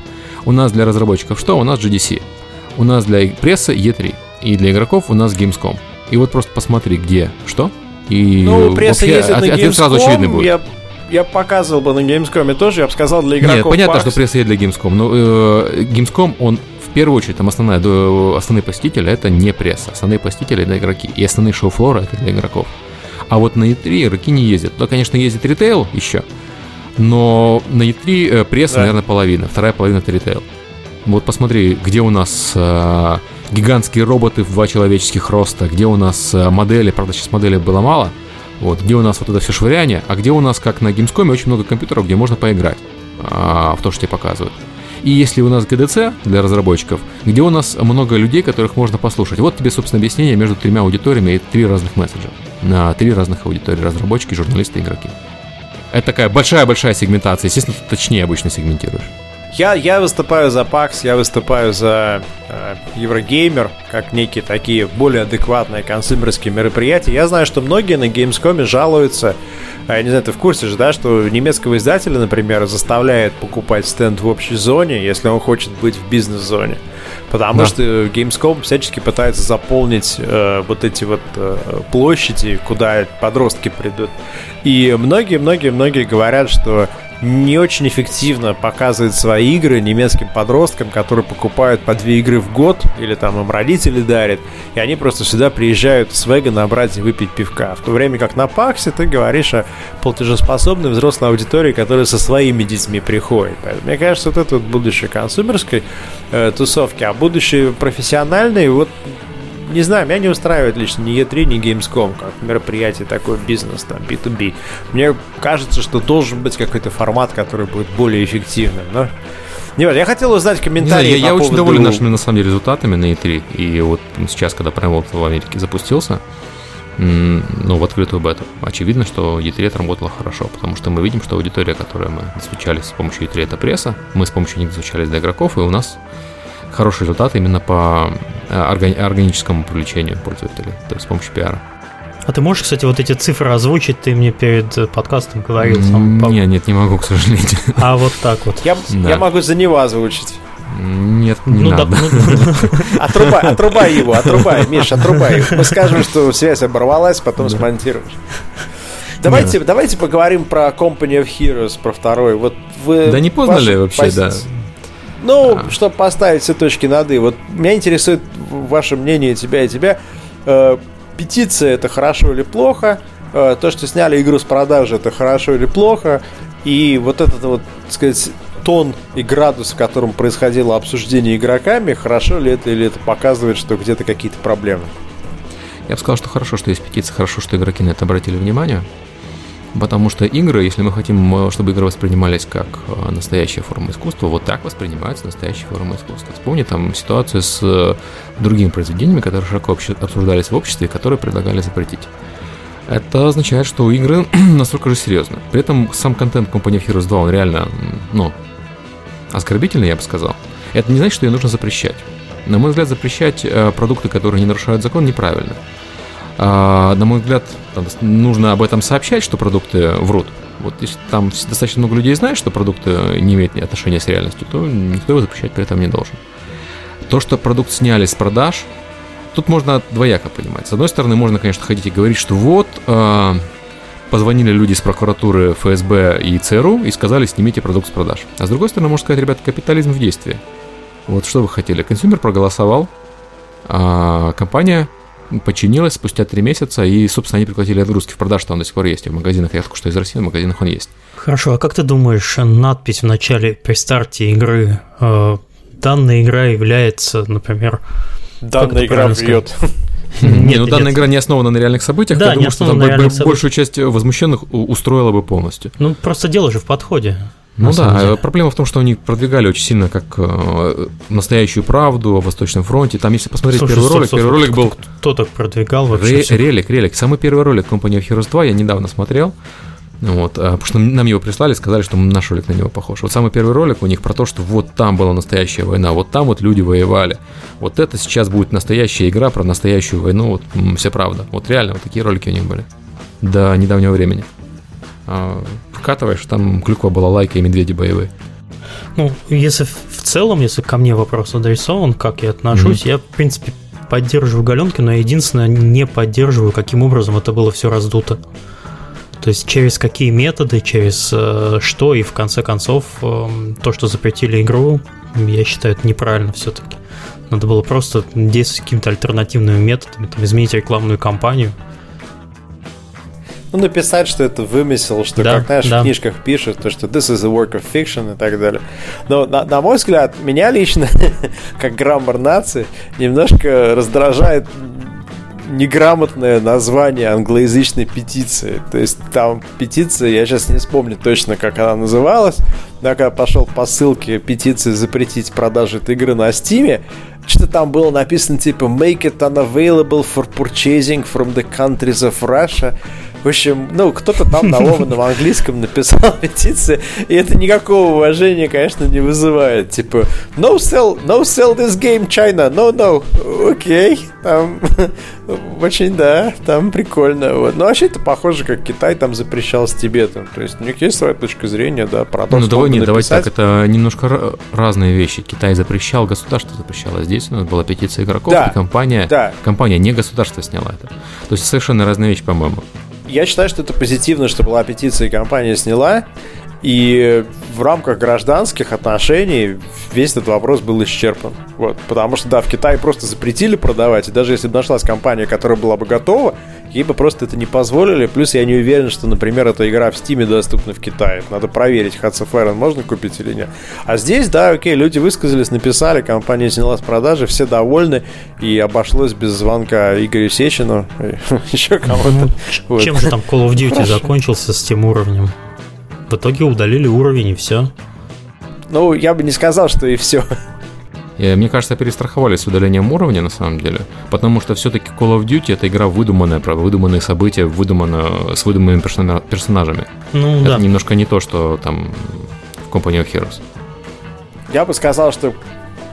У нас для разработчиков что? У нас GDC. У нас для прессы E3. И для игроков у нас Gamescom. И вот просто посмотри, где что. И Ну, пресса вообще ездит на от- ответ сразу очевидный будет. я, я показывал бы на Gamescom тоже, я бы сказал для игроков. Нет, понятно, PAX. что пресса есть для Gamescom, но э, Gamescom, он в первую очередь, там основная, до- основные посетители это не пресса, основные посетители это игроки, и основные шоу-флоры это для игроков. А вот на E3 игроки не ездят. Да, конечно, ездит ритейл еще, но на E3 э, пресса, Да. наверное, половина, вторая половина это ритейл. Вот посмотри, где у нас э, гигантские роботы в два человеческих роста, где у нас э, модели, правда, сейчас моделей было мало, вот, где у нас вот это все швыряние, а где у нас, как на Gamescom, очень много компьютеров, где можно поиграть а, в то, что тебе показывают. И если у нас GDC для разработчиков, где у нас много людей, которых можно послушать. Вот тебе, собственно, объяснение между тремя аудиториями и три разных месседжа. На три разных аудитории. Разработчики, журналисты, игроки. Это такая большая-большая сегментация. Естественно, ты точнее обычно сегментируешь. Я, я выступаю за PAX, я выступаю за э, Еврогеймер, как некие такие более адекватные консюмерские мероприятия. Я знаю, что многие на Gamescom жалуются, а я не знаю, ты в курсе же, да, что немецкого издателя, например, заставляет покупать стенд в общей зоне, если он хочет быть в бизнес-зоне. Потому Да. что Gamescom всячески пытается заполнить э, вот эти вот э, площади, куда подростки придут. И многие-многие-многие говорят, что не очень эффективно показывает свои игры немецким подросткам, которые покупают по две игры в год, или там им родители дарят, и они просто сюда приезжают с Вега набрать и выпить пивка. В то время как на Паксе ты говоришь о платежеспособной взрослой аудитории, которая со своими детьми приходит. Поэтому, мне кажется, вот это вот будущее консумерской э, тусовки, а будущее профессиональной, вот не знаю, меня не устраивает лично ни E3, ни Gamescom, как мероприятие такой бизнес, там, B2B. Мне кажется, что должен быть какой-то формат, который будет более эффективным, но... Не важно, я хотел узнать Не знаю, комментарии я, по я очень поводу- доволен нашими, на самом деле, результатами на E3. И вот сейчас, когда Prime World в Америке запустился, ну, в открытую бету, очевидно, что E3 отработала хорошо, потому что мы видим, что аудитория, которой мы достучались с помощью E3, это пресса, мы с помощью них достучались до игроков, и у нас хорошие результаты именно по э, органи- органическому привлечению пользователей, то есть с помощью пиара. А ты можешь, кстати, вот эти цифры озвучить? Ты мне перед э, подкастом говорил. сам, по- Не, нет, не могу, к сожалению. А вот так вот. Я, Да. я могу за него озвучить. Нет, не ну, да, надо. ну, Отрубай, отрубай его, отрубай, Миш, отрубай. Мы скажем, что связь оборвалась, потом смонтируешь. Давайте, давайте поговорим про Company of Heroes, про второй. Вот вы, Да не поздно ли вообще, да? Ну, чтобы поставить все точки над «и». Вот меня интересует ваше мнение, тебя и тебя. Э, петиция это хорошо или плохо? Э, то, что сняли игру с продажи, это хорошо или плохо? И вот этот вот, так сказать, тон и градус, в котором происходило обсуждение игроками, хорошо ли это или это показывает, что где-то какие-то проблемы? Я бы сказал, что хорошо, что есть петиция, хорошо, что игроки на это обратили внимание. Потому что игры, если мы хотим, э, чтобы игры воспринимались как э, настоящая форма искусства, вот так воспринимаются настоящие формы искусства. Вспомни там ситуацию с э, другими произведениями, которые широко обсуждались в обществе, и которые предлагали запретить. Это означает, что игры настолько же серьезны. При этом сам контент Company of Heroes 2, он реально, ну, оскорбительный, я бы сказал. Это не значит, что ее нужно запрещать. На мой взгляд, запрещать продукты, которые не нарушают закон, неправильно. А, на мой взгляд, нужно об этом сообщать, что продукты врут. Вот если там достаточно много людей знает, что продукты не имеют ни отношения с реальностью, то никто его запрещать при этом не должен. То, что продукт сняли с продаж, тут можно двояко понимать. С одной стороны, можно, конечно, ходить и говорить, что вот э, позвонили люди из прокуратуры ФСБ и ЦРУ и сказали, снимите продукт с продаж. А с другой стороны, можно сказать, ребята, капитализм в действии. Вот что вы хотели? Consumer проголосовал, а компания подчинилась спустя три месяца, и, собственно, они прекратили отгрузки в продаж, что он до сих пор есть. И в магазинах, я только что из России, в магазинах он есть. Хорошо, а как ты думаешь, надпись в начале при старте игры, э, данная игра является, например, Данная игра врет. Не, ну данная игра не основана на реальных событиях, Да, я не думаю, что там большую часть возмущенных устроила бы полностью. Ну, просто дело же в подходе. Ну да, деле. э, проблема в том, что они продвигали очень сильно как э, настоящую правду о Восточном фронте. Там, если посмотреть Слушай, первый стоп, ролик, стоп, первый стоп, ролик был Кто так продвигал вообще? Ре- релик, релик. Самый первый ролик Company of Heroes 2 я недавно смотрел. Вот, а, потому что нам его прислали, сказали, что наш ролик на него похож. Вот самый первый ролик у них про то, что вот там была настоящая война, вот там вот люди воевали. Вот это сейчас будет настоящая игра про настоящую войну, вот вся правда. Вот реально, вот такие ролики у них были. До недавнего времени. Вкатываешь, там клюква была лайка и медведи боевые. Ну, если в целом, если ко мне вопрос адресован, как я отношусь, я, в принципе, поддерживаю Галенки, но я единственное не поддерживаю, каким образом это было все раздуто. То есть через какие методы, через э, что, и в конце концов, эм, то, что запретили игру, я считаю, это неправильно все-таки. Надо было просто действовать какими-то альтернативными методами, там, изменить рекламную кампанию. Ну, написать, что это вымысел, что, Да, как, знаешь, да. в книжках пишут, то, что this is a work of fiction и так далее. Но, на, на мой взгляд, меня лично, как граммар нации, немножко раздражает неграмотное название англоязычной петиции. То есть там петиция, я сейчас не вспомню точно, как она называлась, но я когда пошел по ссылке петиции запретить продажу этой игры на Steam, что там было написано типа make it unavailable for purchasing from the countries of Russia. В общем, ну, кто-то там на ломаном английском написал петицию, и это никакого уважения, конечно, не вызывает. Типа, no sell, no sell this game China, no, no, окей, там, очень, да, там прикольно. Вот. Но вообще это похоже, как Китай там запрещал с Тибетом. То есть у них есть своя точка зрения, да, про то, ну, что давай, нет, давайте так, это немножко ра- разные вещи. Китай запрещал, государство запрещало. Здесь у нас была петиция игроков, Да, и компания, да. компания, не государство сняла это. То есть совершенно разные вещи, по-моему. Я считаю, что это позитивно, что была петиция, и компания сняла. И в рамках гражданских отношений весь этот вопрос был исчерпан. Вот. Потому что, да, в Китае просто запретили продавать, и даже если бы нашлась компания, которая была бы готова, ей бы просто это не позволили. Плюс я не уверен, что, например, эта игра в Стиме доступна в Китае. Надо проверить, Hearts of Iron можно купить или нет. А здесь, да, окей, люди высказались, написали, компания сняла с продажи, все довольны, и обошлось без звонка Игорю Сечину, еще кому-то. Ну. Чем же там Call of Duty закончился с тем уровнем? В итоге удалили уровень и все. Ну, я бы не сказал, что и все. Мне кажется, перестраховались с удалением уровня, на самом деле. Потому что все-таки Call of Duty это игра выдуманная, про выдуманные события, выдуманная, с выдуманными персона- персонажами. Ну это да. немножко не то, что там в Company of Heroes. Я бы сказал, что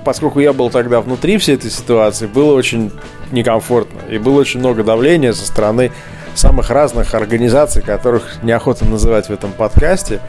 поскольку я был тогда внутри всей этой ситуации, было очень некомфортно. И было очень много давления со стороны самых разных организаций, которых неохота называть в этом подкасте.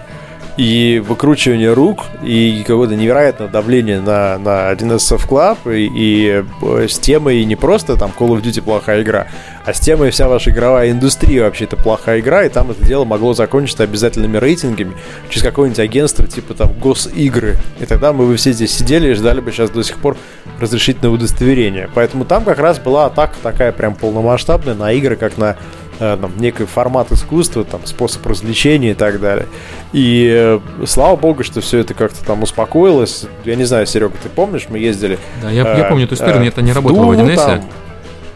И выкручивание рук, и какое-то невероятное давление на, на 1С Club, и, и э, с темой не просто там Call of Duty плохая игра, а с темой вся ваша игровая индустрия вообще это плохая игра, и там это дело могло закончиться обязательными рейтингами через какое-нибудь агентство типа там госигры. И тогда мы бы все здесь сидели и ждали бы сейчас до сих пор разрешительного удостоверения. Поэтому там как раз была атака такая прям полномасштабная на игры, как на там, некий формат искусства, там, способ развлечения и так далее. И э, слава богу, что все это как-то там успокоилось. Я не знаю, Серега, ты помнишь, мы ездили Да, я, э, я помню эту историю, э, но это не в работало в Думу 1С. там.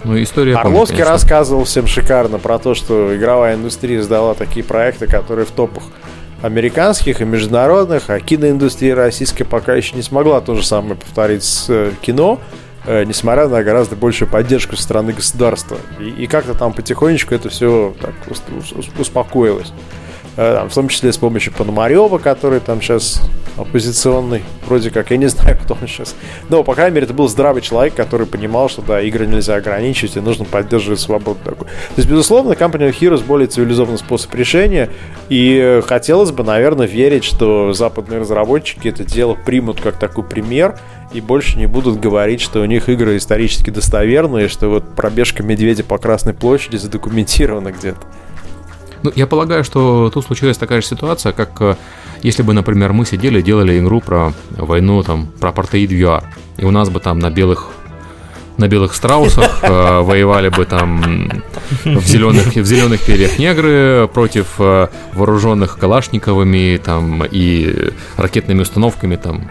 Ну, историю я помню, Орловский конечно. рассказывал всем шикарно про то, что игровая индустрия сдала такие проекты, которые в топах американских и международных, а киноиндустрия российская пока еще не смогла то же самое повторить с э, кино, э, несмотря на гораздо большую поддержку со стороны государства. И, и как-то там потихонечку это все так ус- ус- успокоилось. Э, там, в том числе с помощью Пономарева, который там сейчас оппозиционный, вроде как, я не знаю, кто он сейчас. Но, по крайней мере, это был здравый человек, который понимал, что, да, игры нельзя ограничивать, и нужно поддерживать свободу такую. То есть, безусловно, Company of Heroes более цивилизованный способ решения, и хотелось бы, наверное, верить, что западные разработчики это дело примут как такой пример, и больше не будут говорить, что у них игры исторически достоверные, что вот пробежка медведя по Красной площади задокументирована где-то. Ну, я полагаю, что тут случилась такая же ситуация, как э, если бы, например, мы сидели и делали игру про войну, там, про портеид VR, и у нас бы там на белых на белых страусах э, воевали бы там в зеленых, в зеленых перьях негры против э, вооруженных калашниковыми там и ракетными установками там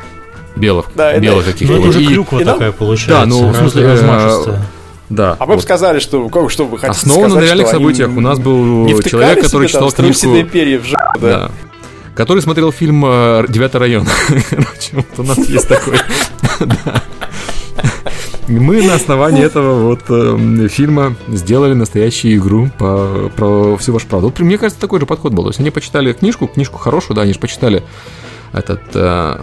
белых, Да, это- белых Ну, это каких-то. уже И- клюква и такая получается. Да, ну, в смысле, э, размашистая. Да. А мы бы сказали, что, как, что вы хотите Основано сказать, на реальных что они событиях. У нас был человек, который там читал книжку... «Страусиные перья в жопу», да. Да. Который смотрел фильм э, «Девятый район». Короче, вот у нас есть такой. Мы на основании этого вот э, фильма сделали настоящую игру по, про всю вашу правду. Вот, мне кажется, такой же подход был. То есть они почитали книжку, книжку хорошую, да, они же почитали этот э,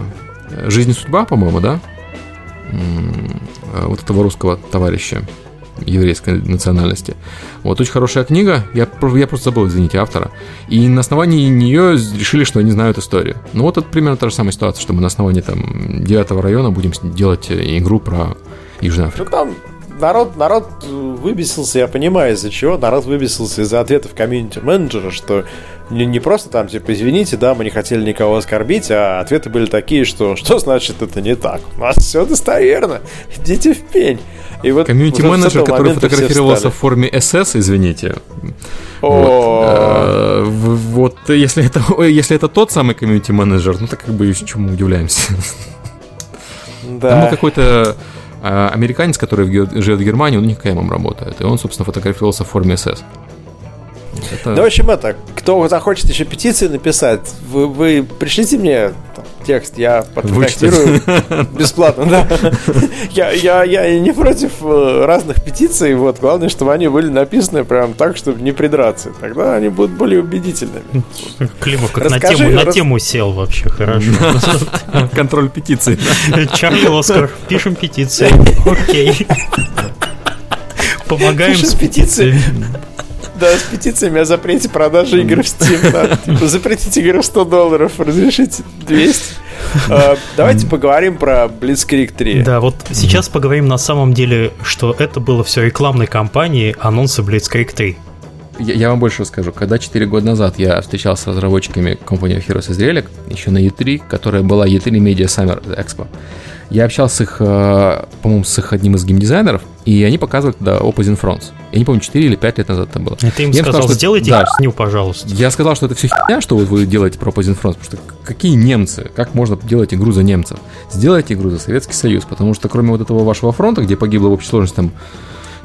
«Жизнь и судьба», по-моему, да? Э, Вот этого русского товарища еврейской национальности. Вот, очень хорошая книга. Я, я просто забыл, извините, автора. И на основании нее решили, что они знают историю. Ну, вот это примерно та же самая ситуация, что мы на основании там 9 района будем делать э, игру про Южную Ну Африку. там народ, народ э, выбесился, я понимаю из-за чего. Народ выбесился из-за ответов комьюнити менеджера, что не, не просто там, типа, извините, да, мы не хотели никого оскорбить, а ответы были такие, что что значит это не так? У нас все достоверно. Идите в пень. И вот Комьюнити уже с менеджер, этого который фотографировался в форме СС, извините. Вот, э, вот если это, если это тот самый комьюнити менеджер, ну так как бы чему удивляемся. Там да. какой-то а, американец, который живет в Германии, он у них КМом работает. И он, собственно, фотографировался в форме СС. Это- Да, в общем, это, кто захочет еще петиции написать, вы, вы пришлите мне текст, я подкорректирую бесплатно, да. Я, я, я не против э, разных петиций, вот, главное, чтобы они были написаны прям так, чтобы не придраться. Тогда они будут более убедительными. Климов как на Расскажи, тему, на рас- тему сел вообще, хорошо. Контроль петиции. Чарли Оскар, пишем петиции. Окей. Помогаем Пиши с с петицией. Да, с петициями о запрете продажи игр в Steam. да. Типа, запретите игры в 100 долларов, разрешите 200. Э, Давайте поговорим про Blitzkrieg 3. Да, вот сейчас поговорим на самом деле, что это было все рекламной кампанией анонса Blitzkrieg 3. Я, я вам больше расскажу. Когда 4 года назад я встречался с разработчиками компании Heroes из Relic, еще на E3, которая была E3 Media Summer Expo, я общался с их, э, по-моему, с их одним из геймдизайнеров, и они показывали тогда Opposing Fronts. Я не помню, 4 или 5 лет назад это было. И ты им Я сказал, что- сделайте да, ню, пожалуйста. Я сказал, что это все херня, что вот вы делаете про Opposing Fronts, потому что какие немцы, как можно делать игру за немцев? Сделайте игру за Советский Союз, потому что кроме вот этого вашего фронта, где погибло в общей сложности там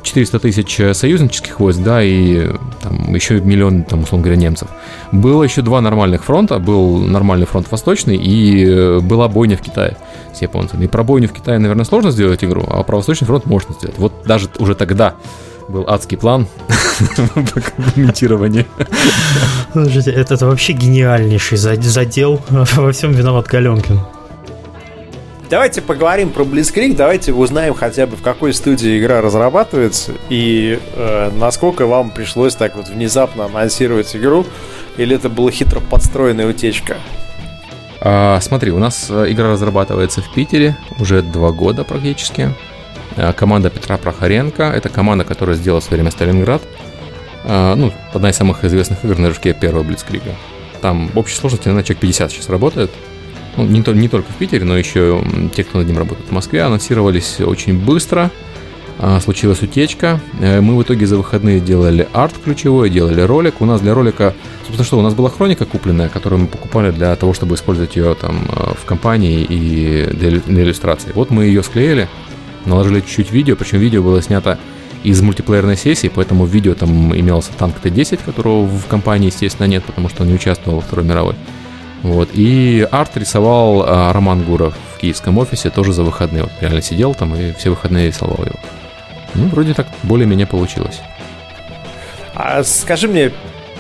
400 тысяч э, союзнических войск, да, и э, там еще миллион, там, условно говоря, немцев. Было еще два нормальных фронта. Был нормальный фронт Восточный и э, была бойня в Китае с японцами. И про бойню в Китае, наверное, сложно сделать игру, а про Восточный фронт можно сделать. Вот даже уже тогда был адский план по комментированию. Слушайте, это, вообще гениальнейший за- задел. Во всем виноват Галенкин. Давайте поговорим про Blitzkrieg, давайте узнаем хотя бы в какой студии игра разрабатывается и э, насколько вам пришлось так вот внезапно анонсировать игру, или это была хитро подстроенная утечка. А, смотри, у нас э, игра разрабатывается в Питере уже два года практически. А, Команда Петра Прохоренко. Это команда, которая сделала в свое время Сталинград. А, Ну, одна из самых известных игр на движке первого Блицкрига. Там общей сложности, наверное, человек 50 сейчас работает. Ну, не, то- не только в Питере, но еще те, кто над ним работает в Москве, анонсировались очень быстро. А, Случилась утечка. Э, Мы в итоге за выходные делали арт ключевой, делали ролик. У нас для ролика, собственно, что, у нас была хроника купленная, которую мы покупали для того, чтобы использовать ее там э, в компании и для иллюстрации. Вот мы ее склеили, наложили чуть-чуть видео, причем видео было снято из мультиплеерной сессии, поэтому в видео там имелся танк Т-10, которого в компании, естественно, нет, потому что он не участвовал во Второй мировой. Вот. И арт рисовал а, Роман Гуров в киевском офисе тоже за выходные. Вот реально сидел там и все выходные рисовал его. Ну, вроде так более-менее получилось. А скажи мне,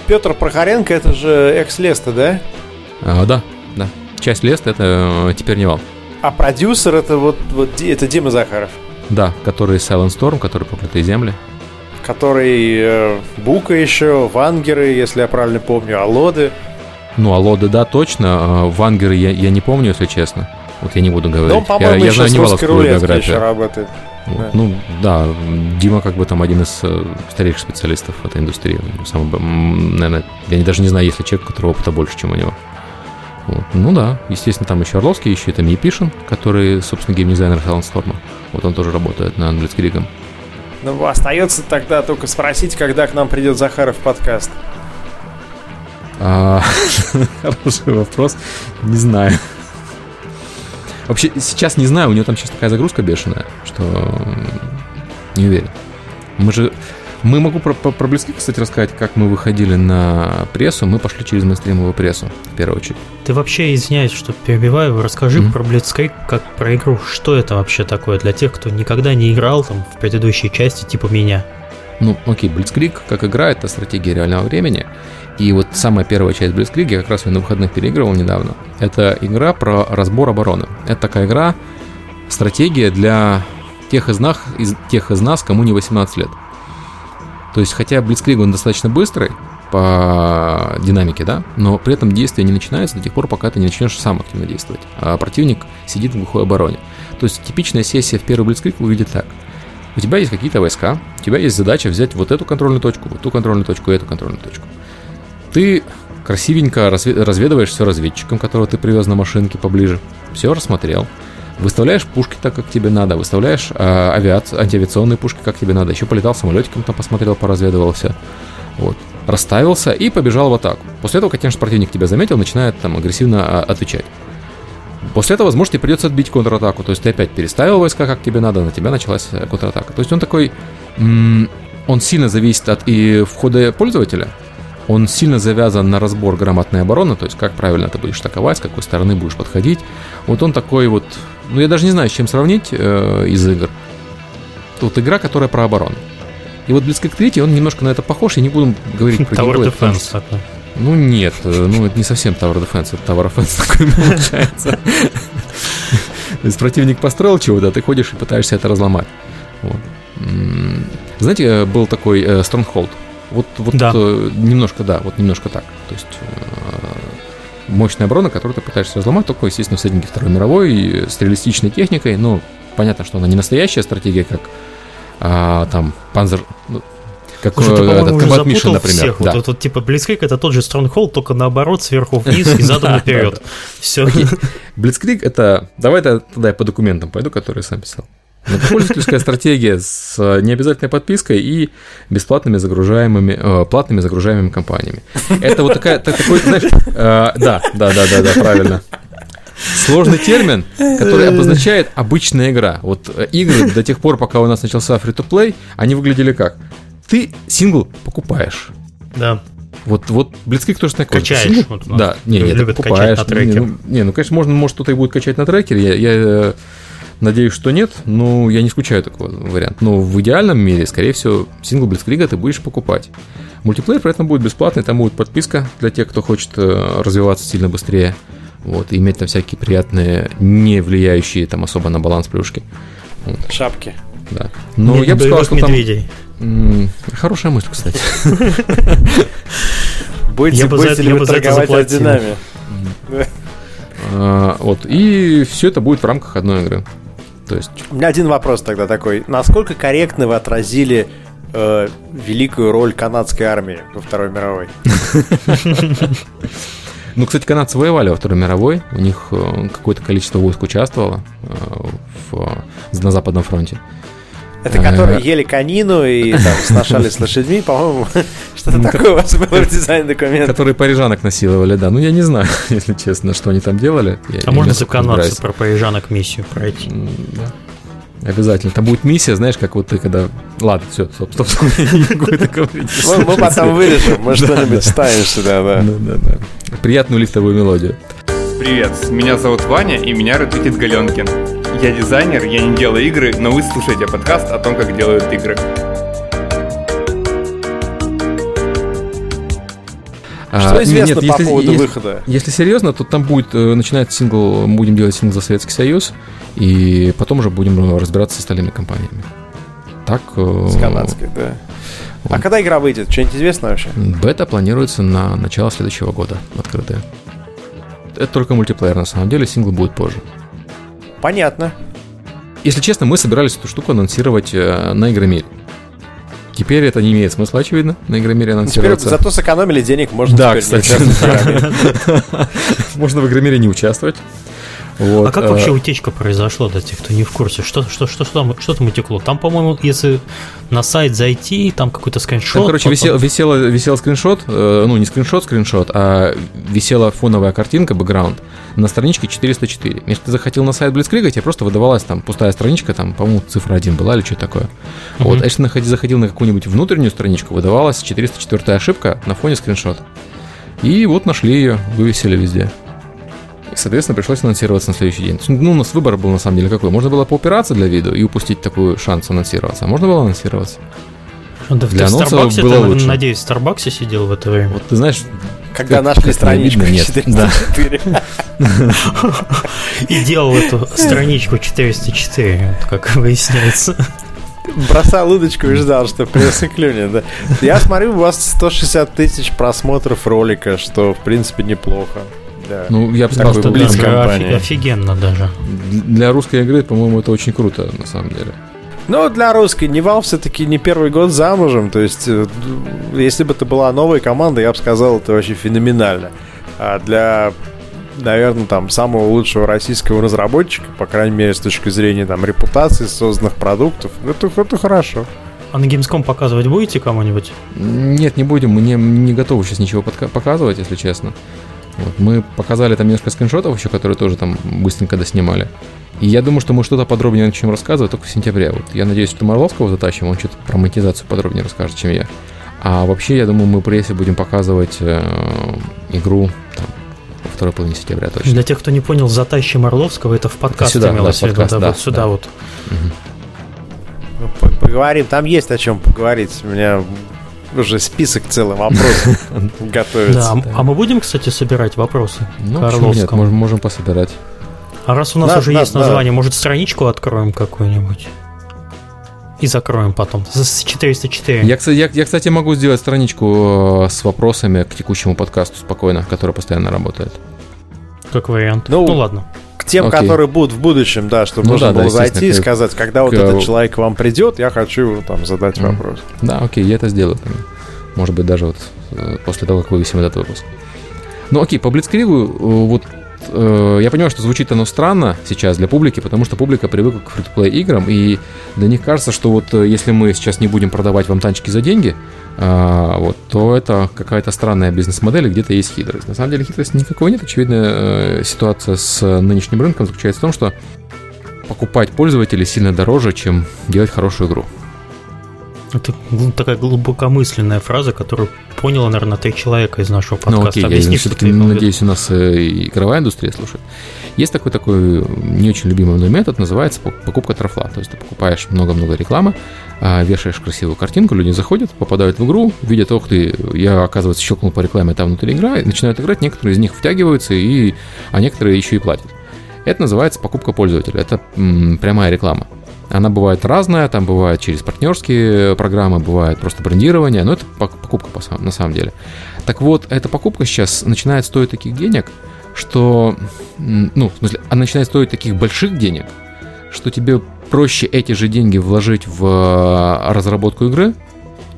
Петр Прохоренко это же экс-Леста, да? А, да, да. Часть Лест это э, теперь не вал. А продюсер это вот, вот это Дима Захаров, Да, который Silent Storm, который Проклятые земли. который э, Бука еще, Вангеры, если я правильно помню, Алоды. Ну, а Лоды, да, точно. А Вангеры я, я не помню, если честно. Вот я не буду говорить. Но я, я знаю рулеткой еще биографию. работает. Вот. Да. Ну, да, Дима как бы там один из э, старейших специалистов в этой индустрии. Самый, наверное, я не- даже не знаю, есть ли человек, у которого опыта больше, чем у него. Вот. Ну да, естественно, там еще Орловский, еще это Мипишин, который, собственно, геймдизайнер Storm. Вот он тоже работает над Blitzkrieg. Ну, остается тогда только спросить, когда к нам придет Захаров в подкаст. А, Хороший вопрос. Не знаю. Вообще, сейчас не знаю, у него там сейчас такая загрузка бешеная, что не уверен. Мы же мы могу про, про, про Близки, кстати, рассказать, как мы выходили на прессу. Мы пошли через мейнстримовую прессу, в первую очередь. Ты вообще, извиняюсь, что перебиваю, расскажи mm-hmm. про Blitzkrieg как про игру. Что это вообще такое для тех, кто никогда не играл там в предыдущей части, типа меня? Ну, окей, Blitzkrieg как игра, это стратегия реального времени. И вот самая первая часть Blitzkrieg, я как раз ее на выходных переигрывал недавно, это игра про разбор обороны. Это такая игра, стратегия для тех из нас, из, тех из нас кому не 18 лет. То есть, хотя Blitzkrieg он достаточно быстрый по динамике, да, но при этом действие не начинается до тех пор, пока ты не начнешь сам активно действовать. А противник сидит в глухой обороне. То есть, типичная сессия в первый Blitzkrieg выглядит так. У тебя есть какие-то войска, у тебя есть задача взять вот эту контрольную точку, вот ту контрольную точку эту контрольную точку. Ты красивенько разведываешь все разведчиком, которого ты привез на машинке поближе, все рассмотрел, Выставляешь пушки так, как тебе надо, выставляешь э, авиацию, антиавиационные пушки, как тебе надо. Еще полетал самолетиком, там посмотрел, поразведывался. Вот. Расставился и побежал в атаку. После этого, конечно, противник тебя заметил, начинает там агрессивно а, отвечать. После этого, возможно, тебе придется отбить контратаку. То есть ты опять переставил войска, как тебе надо, на тебя началась э, контратака. То есть он такой... он сильно зависит от и входа пользователя, он сильно завязан на разбор грамотной обороны, то есть как правильно ты будешь атаковать, с какой стороны будешь подходить. Вот он такой вот ну я даже не знаю, с чем сравнить э, из игр. Тут игра, которая про оборону. И вот Blitzkrieg 3, он немножко на это похож, я не буду говорить про Tower геймплей, Defense такой. Ну нет, э, ну это не совсем Tower Defense, это Tower Offense такой получается. То есть противник построил чего-то, а ты ходишь и пытаешься это разломать. Вот. Знаете, э, был такой э, Stronghold. Вот, вот да. немножко, да, вот немножко так. То есть мощная оборона, которую ты пытаешься разломать, только, естественно, в сеттинге Второй мировой, с реалистичной техникой, ну, понятно, что она не настоящая стратегия, как а, там Panzer, ну, как Слушай, ты, этот Combat Mission, например. Всех. Да. Вот, вот, типа Blitzkrieg это тот же Stronghold, только наоборот, сверху вниз и задом наперед. Все. Blitzkrieg это... Давай тогда я по документам пойду, которые сам писал. Пользовательская стратегия с э, необязательной подпиской и бесплатными загружаемыми, э, платными загружаемыми компаниями. Это вот такая, такой, знаешь, э, да, да, да, да, да, правильно. Сложный термин, который обозначает обычная игра. Вот э, игры до тех пор, пока у нас начался free-to-play, они выглядели как? Ты сингл покупаешь. Да. Вот, вот Blitzkrieg тоже такой. Качаешь. Сингл, вот, да, не, не, ты покупаешь. На не, ну, не, ну, конечно, можно, может, кто-то и будет качать на трекере. Я, я э, Надеюсь, что нет, но я не исключаю такого варианта. Но в идеальном мире, скорее всего, сингл Блицкрига ты будешь покупать. Мультиплеер при этом будет бесплатный, там будет подписка для тех, кто хочет э, развиваться сильно быстрее. Вот, и иметь там всякие приятные, не влияющие там особо на баланс плюшки. Шапки. Да. Но не я бы сказал, что медведей. там... Хорошая мысль, кстати. Будете, будете ли вы торговать орденами? А, вот, и все это будет в рамках одной игры. То есть... У меня один вопрос тогда такой. Насколько корректно вы отразили э, великую роль канадской армии во Второй мировой? Ну, кстати, канадцы воевали во Второй мировой. У них э, какое-то количество войск участвовало э, на Западном фронте. Это которые ели конину и там сношали с лошадьми, по-моему, что-то ну, такое у вас было в дизайн документа. Которые парижанок насиловали, да. Ну, я не знаю, если честно, что они там делали. а можно за канадцев про парижанок миссию пройти? Да. Обязательно. Там будет миссия, знаешь, как вот ты когда... Ладно, все, стоп, стоп, стоп, я не могу это говорить. Мы потом вырежем, может, что-нибудь ставим сюда, да. Да, да, да. Приятную лифтовую мелодию. Привет, меня зовут Ваня, и меня ретвитит Галенкин. Я дизайнер, я не делаю игры, но вы слушаете подкаст о том, как делают игры. Что а, известно нет, по если, поводу если, выхода? Если серьезно, то там будет э, начинать сингл, будем делать сингл за Советский Союз, и потом уже будем разбираться с остальными компаниями. Так. Э, с канадской, да. Вот. А когда игра выйдет? Что-нибудь известно вообще? Бета планируется на начало следующего года, открытая. Это только мультиплеер, на самом деле, сингл будет позже. Понятно. Если честно, мы собирались эту штуку анонсировать э, на Игромире. Теперь это не имеет смысла, очевидно, на Игромире анонсироваться. Теперь зато сэкономили денег, можно да, кстати, Можно в Игромире не участвовать. Вот, а как э, вообще утечка произошла, для тех, кто не в курсе? Что, что, что, что, там, что там утекло? Там, по-моему, если на сайт зайти, там какой-то скриншот. Там, короче, потом- висел, висела, висел скриншот, э, ну, не скриншот, скриншот, а висела фоновая картинка, бэкграунд, на страничке 404. Если ты захотел на сайт Blitzkrieg, тебе просто выдавалась там пустая страничка, там, по-моему, цифра 1 была или что такое. Вот, а если находи- заходил на какую-нибудь внутреннюю страничку, выдавалась 404 ошибка на фоне скриншота. И вот нашли ее, вывесили везде. И, соответственно, пришлось анонсироваться на следующий день. Ну, у нас выбор был на самом деле какой. Можно было поупираться для видео и упустить такой шанс анонсироваться, а можно было анонсироваться. Да, для ты в Старбаксе, было ты, лучше. надеюсь, в Старбаксе сидел в это время. Вот ты знаешь, Когда Как- нашли как страничку видно, нет. 404. И делал эту страничку 404, вот как выясняется. Бросал удочку и ждал, что пресса клюнет. Да. Я смотрю, у вас 160 тысяч просмотров ролика, что в принципе неплохо. Да. ну, я бы сказал, для- компания. Офигенно даже. для русской игры, по-моему, это очень круто, на самом деле. Ну, для русской, не Valve все-таки не первый год замужем. То есть, э, если бы это была новая команда, я бы сказал, это вообще феноменально. А для, наверное, там самого лучшего российского разработчика, по крайней мере, с точки зрения там репутации созданных продуктов, это, это хорошо. А на Gamescom показывать будете кому-нибудь? Нет, не будем, мы не, не готовы сейчас ничего подка- показывать, если честно. Вот, мы показали там несколько скриншотов еще, которые тоже там быстренько доснимали. И я думаю, что мы что-то подробнее начнем рассказывать только в сентябре. Вот я надеюсь, что Марловского затащим, он что-то про монетизацию подробнее расскажет, чем я. А вообще, я думаю, мы прессе будем показывать э, игру там, во второй половине сентября точно. Для тех, кто не понял, затащим Орловского, это в подкаст сюда, имелось да, в виду, подкаст, да, да, вот сюда да. вот. Ну, по- Поговорим, там есть о чем поговорить. У меня уже список целый вопросов Да, готовится. а- а мы будем, кстати, собирать вопросы Ну, к нет, можем, можем пособирать. А раз у нас Да, уже да, есть да. название, может, страничку откроем какую-нибудь? И закроем потом. С с 404. Я, кстати, я, я, кстати, могу сделать страничку э, с вопросами к текущему подкасту спокойно, который постоянно работает. Как вариант. Ну, Ну, ладно. К тем, Окей. которые будут в будущем, да, чтобы Ну можно да, да, было зайти и сказать, когда вот к- этот человек к вам придет, я хочу его там задать Мгм. вопрос. Да, окей, я это сделаю. Может быть, даже вот э, после того, как вывесим этот выпуск. Ну окей, по Блицкригу, э, вот э, я понимаю, что звучит оно странно сейчас для публики, потому что публика привыкла к фри-то-плей играм, и для них кажется, что вот э, если мы сейчас не будем продавать вам танчики за деньги, а, вот, то это какая-то странная бизнес-модель, где-то есть хитрость. На самом деле хитрости никакой нет. Очевидная э, ситуация с э, нынешним рынком заключается в том, что покупать пользователей сильно дороже, чем делать хорошую игру. Это гл- такая глубокомысленная фраза, которую поняла, наверное, три человека из нашего подкаста. Ну окей, Объясни, я все-таки надеюсь, у нас э, игровая индустрия слушает. Есть такой такой не очень любимый мной метод, называется пок- покупка трафла. То есть ты покупаешь много-много рекламы, а, вешаешь красивую картинку, люди заходят, попадают в игру, видят, ох ты, я, оказывается, щелкнул по рекламе, там внутри игра, и начинают играть, некоторые из них втягиваются, и, а некоторые еще и платят. Это называется покупка пользователя, это м, прямая реклама. Она бывает разная, там бывает через партнерские программы, бывает просто брендирование, но это пок- покупка на самом деле. Так вот, эта покупка сейчас начинает стоить таких денег, что, ну, в смысле, она начинает стоить таких больших денег, что тебе проще эти же деньги вложить в э, разработку игры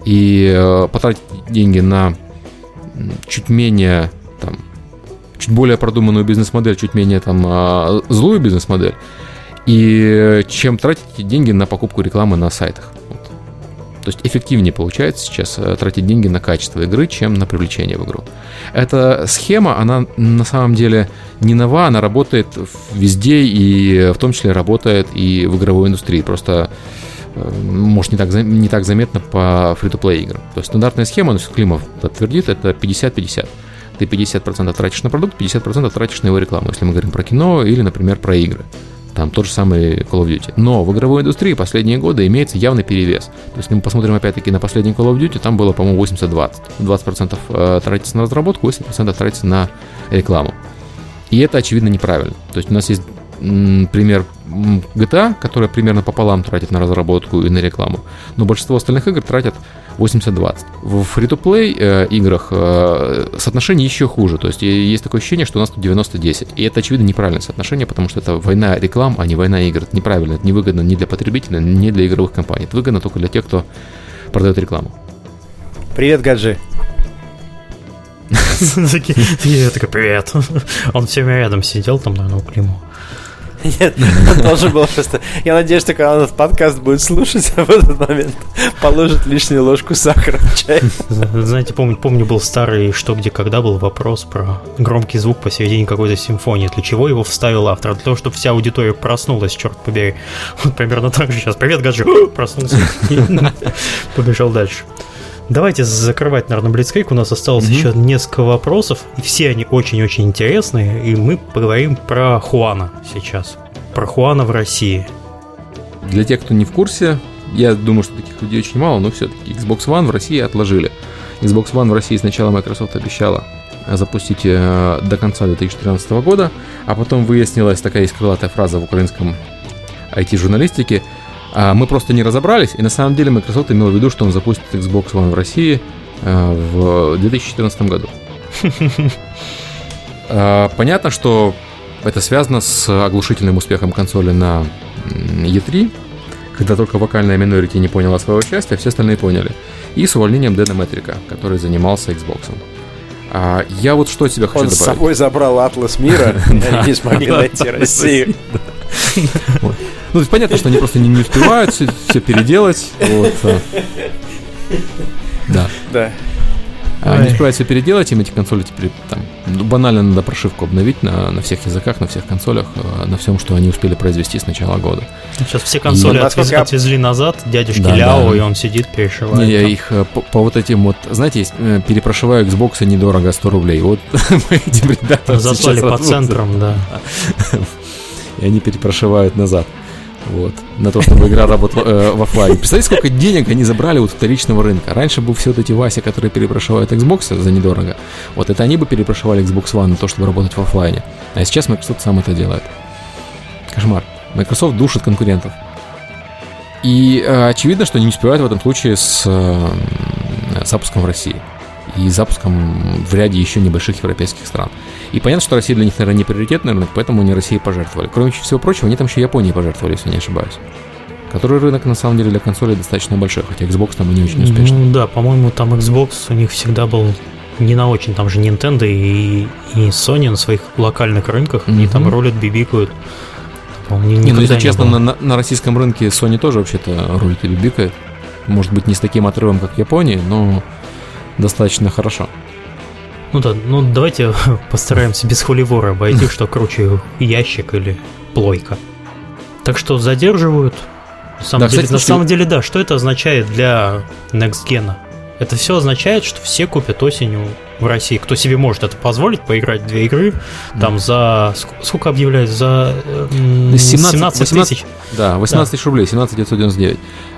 и э, потратить деньги на чуть менее там чуть более продуманную бизнес-модель, чуть менее там а, злую бизнес-модель, и чем тратить эти деньги на покупку рекламы на сайтах. Вот. То есть эффективнее получается сейчас э, тратить деньги на качество игры, чем на привлечение в игру. Эта схема, она на самом деле не нова, она работает везде и э, в том числе работает и в игровой индустрии. Просто э, может не так, не так заметно по фри-то-плей играм. То есть стандартная схема, ну, Климов подтвердит, это 50-50. Ты 50% тратишь на продукт, 50% тратишь на его рекламу, если мы говорим про кино или, например, про игры. Там тот же самый Call of Duty. Но в игровой индустрии последние годы имеется явный перевес. То есть, если мы посмотрим опять-таки на последний Call of Duty, там было, по-моему, 80-20. 20% э, тратится на разработку, 80% тратится на рекламу. И это, очевидно, неправильно. То есть у нас есть пример GTA, которая примерно пополам тратит на разработку и на рекламу. Но большинство остальных игр тратят 80-20. В фри-то-плей э, играх э, соотношение еще хуже. То есть есть такое ощущение, что у нас тут 90-10. И это, очевидно, неправильное соотношение, потому что это война реклам, а не война игр. Это неправильно, это невыгодно ни для потребителя, ни для игровых компаний. Это выгодно только для тех, кто продает рекламу. Привет, Гаджи. Я такой, привет. Он все время рядом сидел там, наверное, у Климова. Нет, он должен был просто... Я надеюсь, что когда он этот подкаст будет слушать, в этот момент положит лишнюю ложку сахара в чай. Знаете, помню, помню, был старый «Что, где, когда» был вопрос про громкий звук посередине какой-то симфонии. Для чего его вставил автор? Для того, чтобы вся аудитория проснулась, черт побери. Вот примерно так же сейчас. Привет, Гаджи! Проснулся. Побежал дальше. Давайте закрывать, наверное, Блицкрик. У нас осталось еще несколько вопросов. И все они очень-очень интересные. И мы поговорим про Хуана сейчас. Про Хуана в России. Для тех, кто не в курсе, я думаю, что таких людей очень мало, но все-таки Xbox One в России отложили. Xbox One в России сначала Microsoft обещала запустить э, до конца 2013 года, а потом выяснилась такая есть крылатая фраза в украинском IT-журналистике. А, Мы просто не разобрались, и на самом деле Microsoft имел в виду, что он запустит Xbox One в России э, в 2014 году. А, Понятно, что это связано с оглушительным успехом консоли на м, E3, когда только вокальная Minority не поняла своего счастья, все остальные поняли. И с увольнением Дэна Метрика, который занимался Xbox. А, я вот что от себя хочу Он с добавить. собой забрал атлас мира, и они не смогли найти Россию. Ну, то есть понятно, что они просто не, успевают все, переделать. А. Да. Да. А, не успевают все переделать, им эти консоли теперь там ну, банально надо прошивку обновить на, на всех языках, на всех консолях, э, на всем, что они успели произвести с начала года. Сейчас все консоли И- отвез- отвезли назад, дядюшки Да, Ляо, да. и он сидит, перешивает. Не, я их э, по, по вот этим вот, знаете, есть, э, перепрошиваю Xbox недорого 100 рублей. Вот мы этим ребятам Заслали по центрам, да. и они перепрошивают назад. Вот. На то, чтобы игра работала э, в офлайне. Представляете, сколько денег они забрали от вторичного рынка. Раньше был все вот эти Васи, которые перепрошивают Xbox за недорого. Вот это они бы перепрошивали Xbox One на то, чтобы работать в офлайне. А сейчас Microsoft сам это делает. Кошмар. Microsoft душит конкурентов. И э, очевидно, что они не успевают в этом случае с э, запуском в России. И запуском в ряде еще небольших европейских стран. И понятно, что Россия для них, наверное, не приоритетный рынок, поэтому они России пожертвовали. Кроме всего прочего, они там еще Японии пожертвовали, если не ошибаюсь. Который рынок, на самом деле, для консолей достаточно большой, хотя Xbox там и не очень успешный. Ну да, по-моему, там Xbox у них всегда был не на очень, там же Nintendo и, и Sony на своих локальных рынках, они Мгм. там рулят, бибикают. Ни- Не, ну если не честно, было. на- на российском рынке Sony тоже вообще-то рулит и бибикает. Может быть, не с таким отрывом, как в Японии, но достаточно хорошо. Ну да, ну давайте постараемся без холивора обойти, что круче ящик или плойка. Так что задерживают. На самом, Да, деле, кстати, на самом деле, да, что это означает для Next Gen? Это все означает, что все купят осенью в России. Кто себе может это позволить, поиграть в две игры, там за... ск- Сколько объявляют? За м, 17 17 18 тысяч? Да, 18 тысяч рублей, 17 999.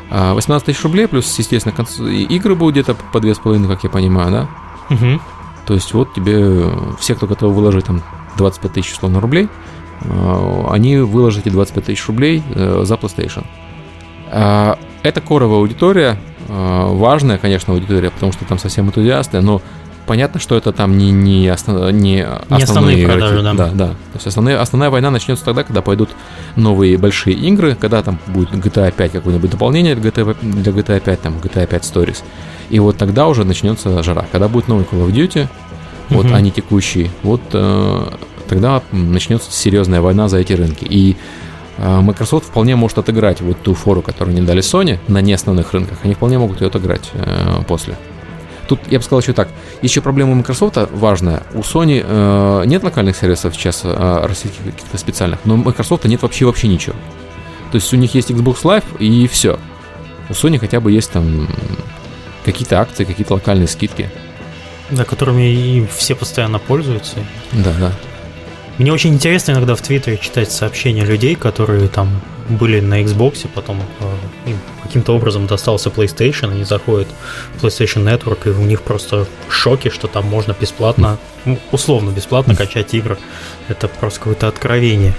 А, 18 тысяч рублей, плюс, естественно, игры будут где-то по 2,5, как я понимаю, да? Мгм. То есть вот тебе э, все, кто готов выложить там 25 тысяч условно рублей, э, они выложат эти 25 тысяч рублей э, за PlayStation. А, Это коровая аудитория, важная, конечно, аудитория, потому что там совсем энтузиасты, но понятно, что это там не, не, основ- не основные, основные игроки. продажи, да. да. да. То есть основные, основная война начнется тогда, когда пойдут новые большие игры, когда там будет GTA 5 какое-нибудь дополнение для GTA, для GTA 5, там GTA 5 Stories. И вот тогда уже начнется жара. Когда будет новый Call of Duty, вот, Мгм. не текущий, вот э, тогда начнется серьезная война за эти рынки. И э, Microsoft вполне может отыграть вот ту фору, которую не дали Sony на неосновных рынках. Они вполне могут ее отыграть э, после. Тут я бы сказал еще так. Еще проблема у Microsoft важная. У Sony э, нет локальных сервисов сейчас э, российских каких-то специальных, но у Microsoft нет вообще вообще ничего. То есть у них есть Xbox Live и все. У Sony хотя бы есть там какие-то акции, какие-то локальные скидки. Да, которыми и все постоянно пользуются. Да, да. Мне очень интересно иногда в Твиттере читать сообщения людей, которые там были на Xbox, потом э, им каким-то образом достался PlayStation, они заходят в PlayStation Network, и у них просто в шоке, что там можно бесплатно, ну, условно бесплатно качать игры. Это просто какое-то откровение.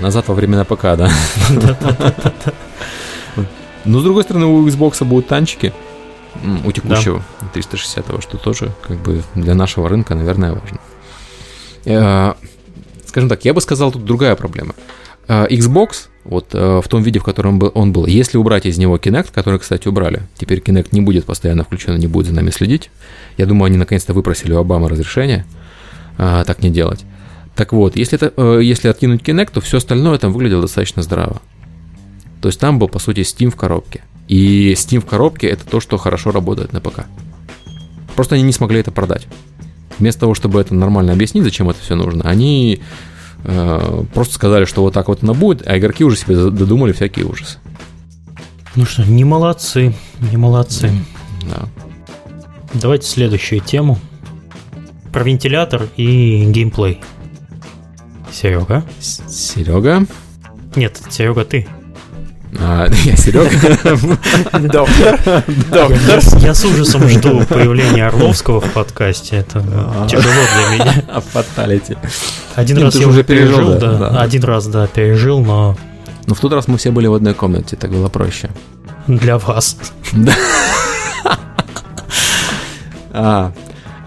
Назад во времена ПК, да. Но с другой стороны, у Xbox будут танчики. У текущего 360 что тоже как бы для нашего рынка, наверное, важно. Э, Скажем так, я бы сказал, тут другая проблема. Э, Xbox, вот э, в том виде, в котором он был, если убрать из него Kinect, который, кстати, убрали, теперь Kinect не будет постоянно включен, не будет за нами следить. Я думаю, они наконец-то выпросили у Обамы разрешение э, так не делать. Так вот, если, это, если откинуть Kinect, то все остальное там выглядело достаточно здраво. То есть там был, по сути, Steam в коробке. И Steam в коробке это то, что хорошо работает на ПК. Просто они не смогли это продать. Вместо того, чтобы это нормально объяснить, зачем это все нужно, они просто сказали, что вот так вот оно будет, а игроки уже себе додумали всякие ужасы. Ну что, не молодцы, не молодцы. Да. Давайте следующую тему. Про вентилятор и геймплей. Серега? Серега? Нет, Серега, ты. А, я Серега. Доктор. Доктор. Я с ужасом жду появления Орловского в подкасте. Это тяжело для меня. Фаталити. Один Ну, раз я же уже пережил, да, да. да. Один раз, да, пережил, но Ну, в тот раз мы все были в одной комнате, так было проще. для вас. А,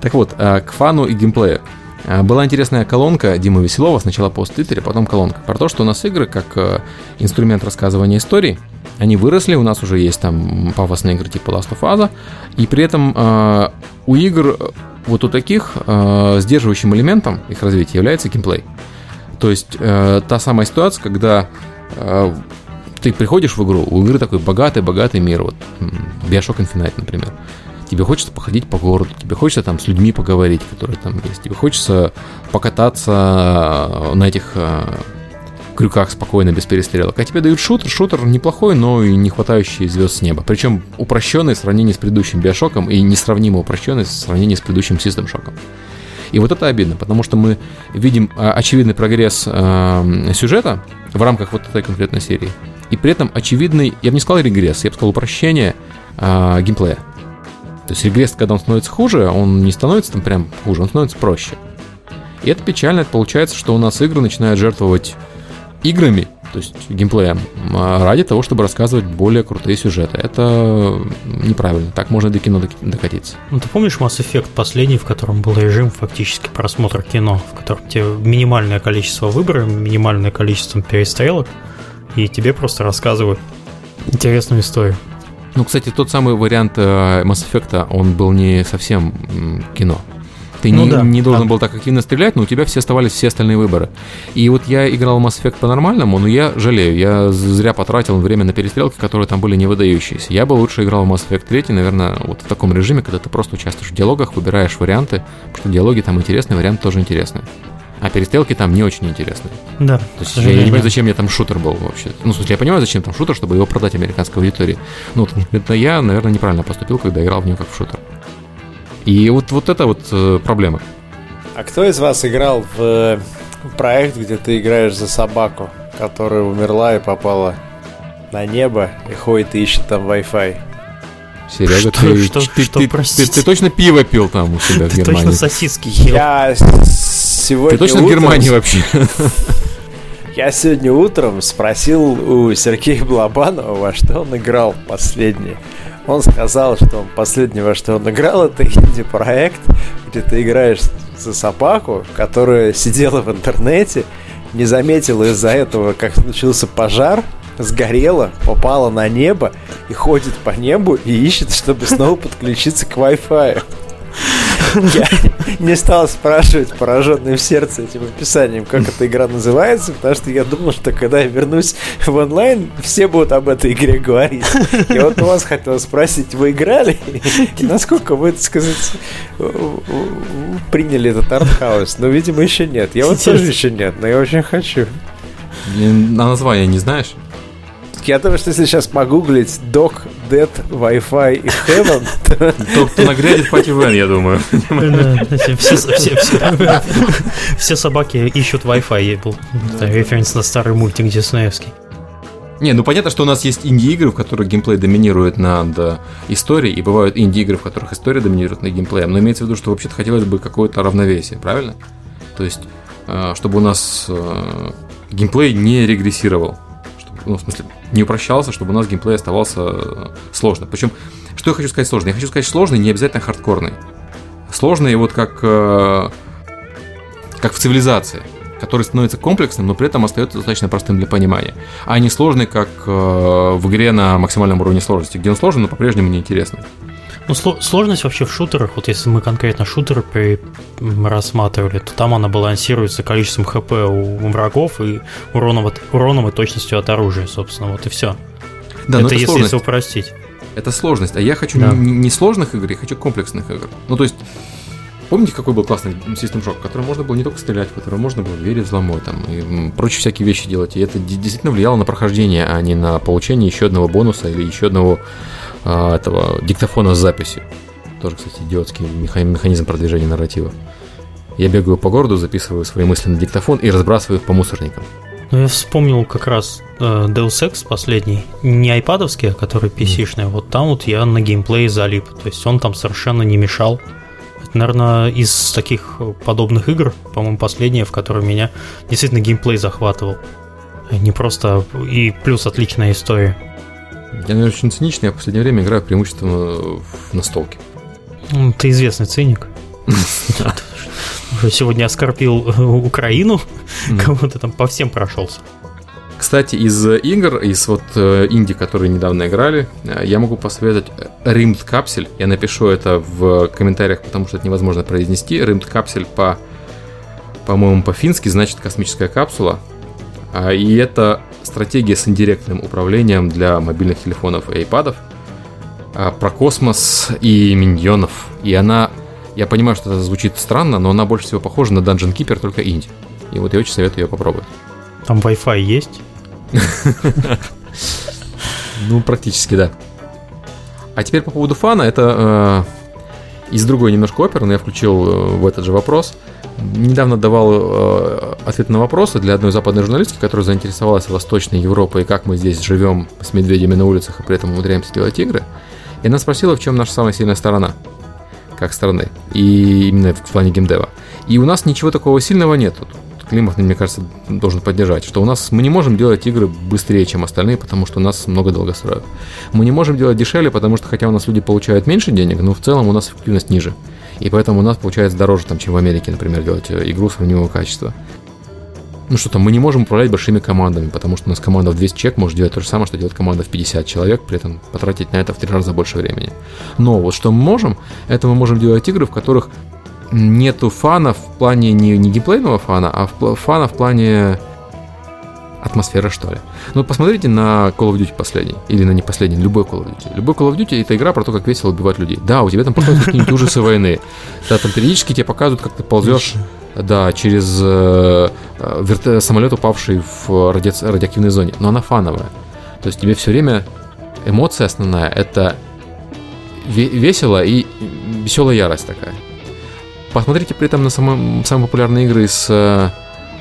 так вот, а, к фану и геймплею. А, Была интересная колонка Димы Веселова, сначала пост в Твиттере, потом колонка, про то, что у нас игры как э, инструмент рассказывания историй, они выросли, у нас уже есть там пафосные игры типа Last of Us, и при этом э, у игр э, вот у таких сдерживающим элементом их развития является геймплей. То есть та самая ситуация, когда ты приходишь в игру, у игры такой богатый-богатый мир, вот Bioshock Infinite, например. Тебе хочется походить по городу, тебе хочется там с людьми поговорить, которые там есть, тебе хочется покататься э, на этих э, крюках спокойно, без перестрелок. А тебе дают шутер, шутер неплохой, но и не хватающий звезд с неба. Причем упрощенный в сравнении с предыдущим Биошоком и несравнимо упрощенный в сравнении с предыдущим System Shock. И вот это обидно, потому что мы видим а, очевидный прогресс э, сюжета в рамках вот этой конкретной серии. И при этом очевидный, я бы не сказал регресс, я бы сказал упрощение э, геймплея. То есть регресс, когда он становится хуже, он не становится там прям хуже, он становится проще. И это печально, это получается, что у нас игры начинают жертвовать играми, то есть геймплеем, а, ради того, чтобы рассказывать более крутые сюжеты. Это неправильно, так можно до кино док- докатиться. Ну, ты помнишь Mass Effect последний, в котором был режим фактически просмотра кино, в котором тебе минимальное количество выбора, минимальное количество перестрелок, и тебе просто рассказывают интересную историю. Ну, кстати, тот самый вариант э, Mass Effect, он был не совсем кино. Ты Ну не, да, не должен был так активно стрелять, но у тебя все оставались все остальные выборы. И вот я играл в Mass Effect по-нормальному, но я жалею, я зря потратил время на перестрелки, которые там были не выдающиеся. Я бы лучше играл в Mass Effect 3, наверное, вот в таком режиме, когда ты просто участвуешь в диалогах, выбираешь варианты, потому что диалоги там интересные, варианты тоже интересные. А перестрелки там не очень интересные. Да, То есть я, я не понимаю, зачем мне там шутер был вообще. Ну, в смысле, я понимаю, зачем там шутер, чтобы его продать американской аудитории. Ну, вот конкретно я, наверное, неправильно поступил, когда играл в него как в шутер. И вот, вот это вот э, проблема. А кто из вас играл в э, проект, где ты играешь за собаку, которая умерла и попала на небо и ходит и ищет там Wi-Fi? Серега, Что- ты, что- ты, что, ты- ты- простите? ты точно пиво пил там у себя в Ты Германии? точно сосиски ел. Я сегодня Ты точно в утром- Германии вообще? Я сегодня утром спросил у Сергея Блабанова, во что он играл последнее. Он сказал, что он последнее, во что он играл, это инди-проект, где ты играешь за собаку, которая сидела в интернете, не заметила из-за этого, как случился пожар, сгорела, попала на небо и ходит по небу и ищет, чтобы снова подключиться к Wi-Fi. Я не стал спрашивать, пораженный в сердце этим описанием, как эта игра называется, потому что я думал, что когда я вернусь в онлайн, все будут об этой игре говорить. Я вот у вас хотел спросить, вы играли? И насколько вы, так сказать, приняли этот артхаус? Ну, видимо, еще нет. Я вот тоже еще нет, но я очень хочу. На название не знаешь? Я думаю, что если сейчас погуглить Dog, Dead, Wi-Fi и Heaven, то нагрянет пати Вен, я думаю. Все собаки ищут Wi-Fi. ей Был референс на старый мультик диснеевский. Не, ну понятно, что у нас есть инди-игры, в которых геймплей доминирует над историей, и бывают инди-игры, в которых история доминирует над геймплеем. Но имеется в виду, что вообще-то хотелось бы какое-то равновесие, правильно? То есть, э, чтобы у нас э, геймплей не регрессировал. Ну, в смысле, не упрощался, чтобы у нас геймплей оставался э, сложным. Причем, что я хочу сказать сложный? Я хочу сказать сложный, не обязательно хардкорный. Сложный вот как, э, как в цивилизации который становится комплексным, но при этом остается достаточно простым для понимания. А не сложный, как э, в игре на максимальном уровне сложности, где он сложный, но по-прежнему неинтересный. Ну, сло- сложность вообще в шутерах, вот если мы конкретно шутеры при- рассматривали, то там она балансируется количеством хп у врагов и уроном, от- уроном и точностью от оружия, собственно, вот и все. Да, это но это если, сложность. если упростить. Это сложность. А я хочу Да. не, не сложных игр, я хочу комплексных игр. Ну, то есть, помните, какой был классный System Shock, в котором можно было не только стрелять, в котором можно было двери взломать там, и прочие всякие вещи делать. И это де- действительно влияло на прохождение, а не на получение еще одного бонуса или еще одного а, этого диктофона с записью. Тоже, кстати, идиотский меха- механизм продвижения нарратива. Я бегаю по городу, записываю свои мысли на диктофон и разбрасываю их по мусорникам. Ну, я вспомнил как раз э, Deus Ex последний, не айпадовский, а который PC-шный, вот там вот я на геймплей залип, то есть он там совершенно не мешал. Это, наверное, из таких э, подобных игр, по-моему, последняя, в которой меня действительно геймплей захватывал. Не просто... И плюс отличная история. Я, наверное, очень циничный, я в последнее время играю преимущественно в настолке. М, Ты известный циник. Уже сегодня оскорбил э, Украину, кого-то там по всем прошелся. Кстати, из э, игр, из вот э, инди, которые недавно играли, я могу посоветовать Rimmed Capsule. Я напишу это в комментариях, потому что это невозможно произнести. Rimmed Capsule по, по-моему, по-фински значит космическая капсула. А, И это стратегия с индиректным управлением для мобильных телефонов и айпадов а, про космос и миньонов. И она, я понимаю, что это звучит странно, но она больше всего похожа на Dungeon Keeper, только инди. И вот я очень советую ее попробовать. Там Wi-Fi есть. Ну, практически, да. А теперь по поводу фана, это э, из другой немножко оперы, но я включил э, в этот же вопрос. Недавно давал э, ответ на вопросы для одной западной журналистки, которая заинтересовалась Восточной Европой и как мы здесь живем с медведями на улицах и при этом умудряемся делать игры. И она спросила, в чем наша самая сильная сторона, как страны, и именно в плане геймдева. И у нас ничего такого сильного нет. Климов, мне кажется, должен поддержать, что у нас мы не можем делать игры быстрее, чем остальные, потому что у нас много долгостроев. Мы не можем делать дешевле, потому что хотя у нас люди получают меньше денег, но в целом у нас эффективность ниже. И поэтому у нас получается дороже, там, чем в Америке, например, делать э, игру сравнимого качества. Ну что там, мы не можем управлять большими командами, потому что у нас команда в 200 человек может делать то же самое, что делает команда в 50 человек, при этом потратить на это в три раза больше времени. Но вот что мы можем, это мы можем делать игры, в которых нету фана в плане не, не геймплейного фана, а в, фана в плане атмосферы, что ли. Ну, посмотрите на Call of Duty последний, или на не последний, любой Call of Duty. Любой Call of Duty — это игра про то, как весело убивать людей. Да, у тебя там показывают какие-нибудь ужасы войны. Да, там периодически тебе показывают, как ты ползешь да, через э, э, верт- самолет, упавший в ради- радиоактивной зоне. Но она фановая. То есть тебе все время эмоция основная — это ве- весело и веселая ярость такая. Посмотрите при этом на самые, самые популярные игры из э,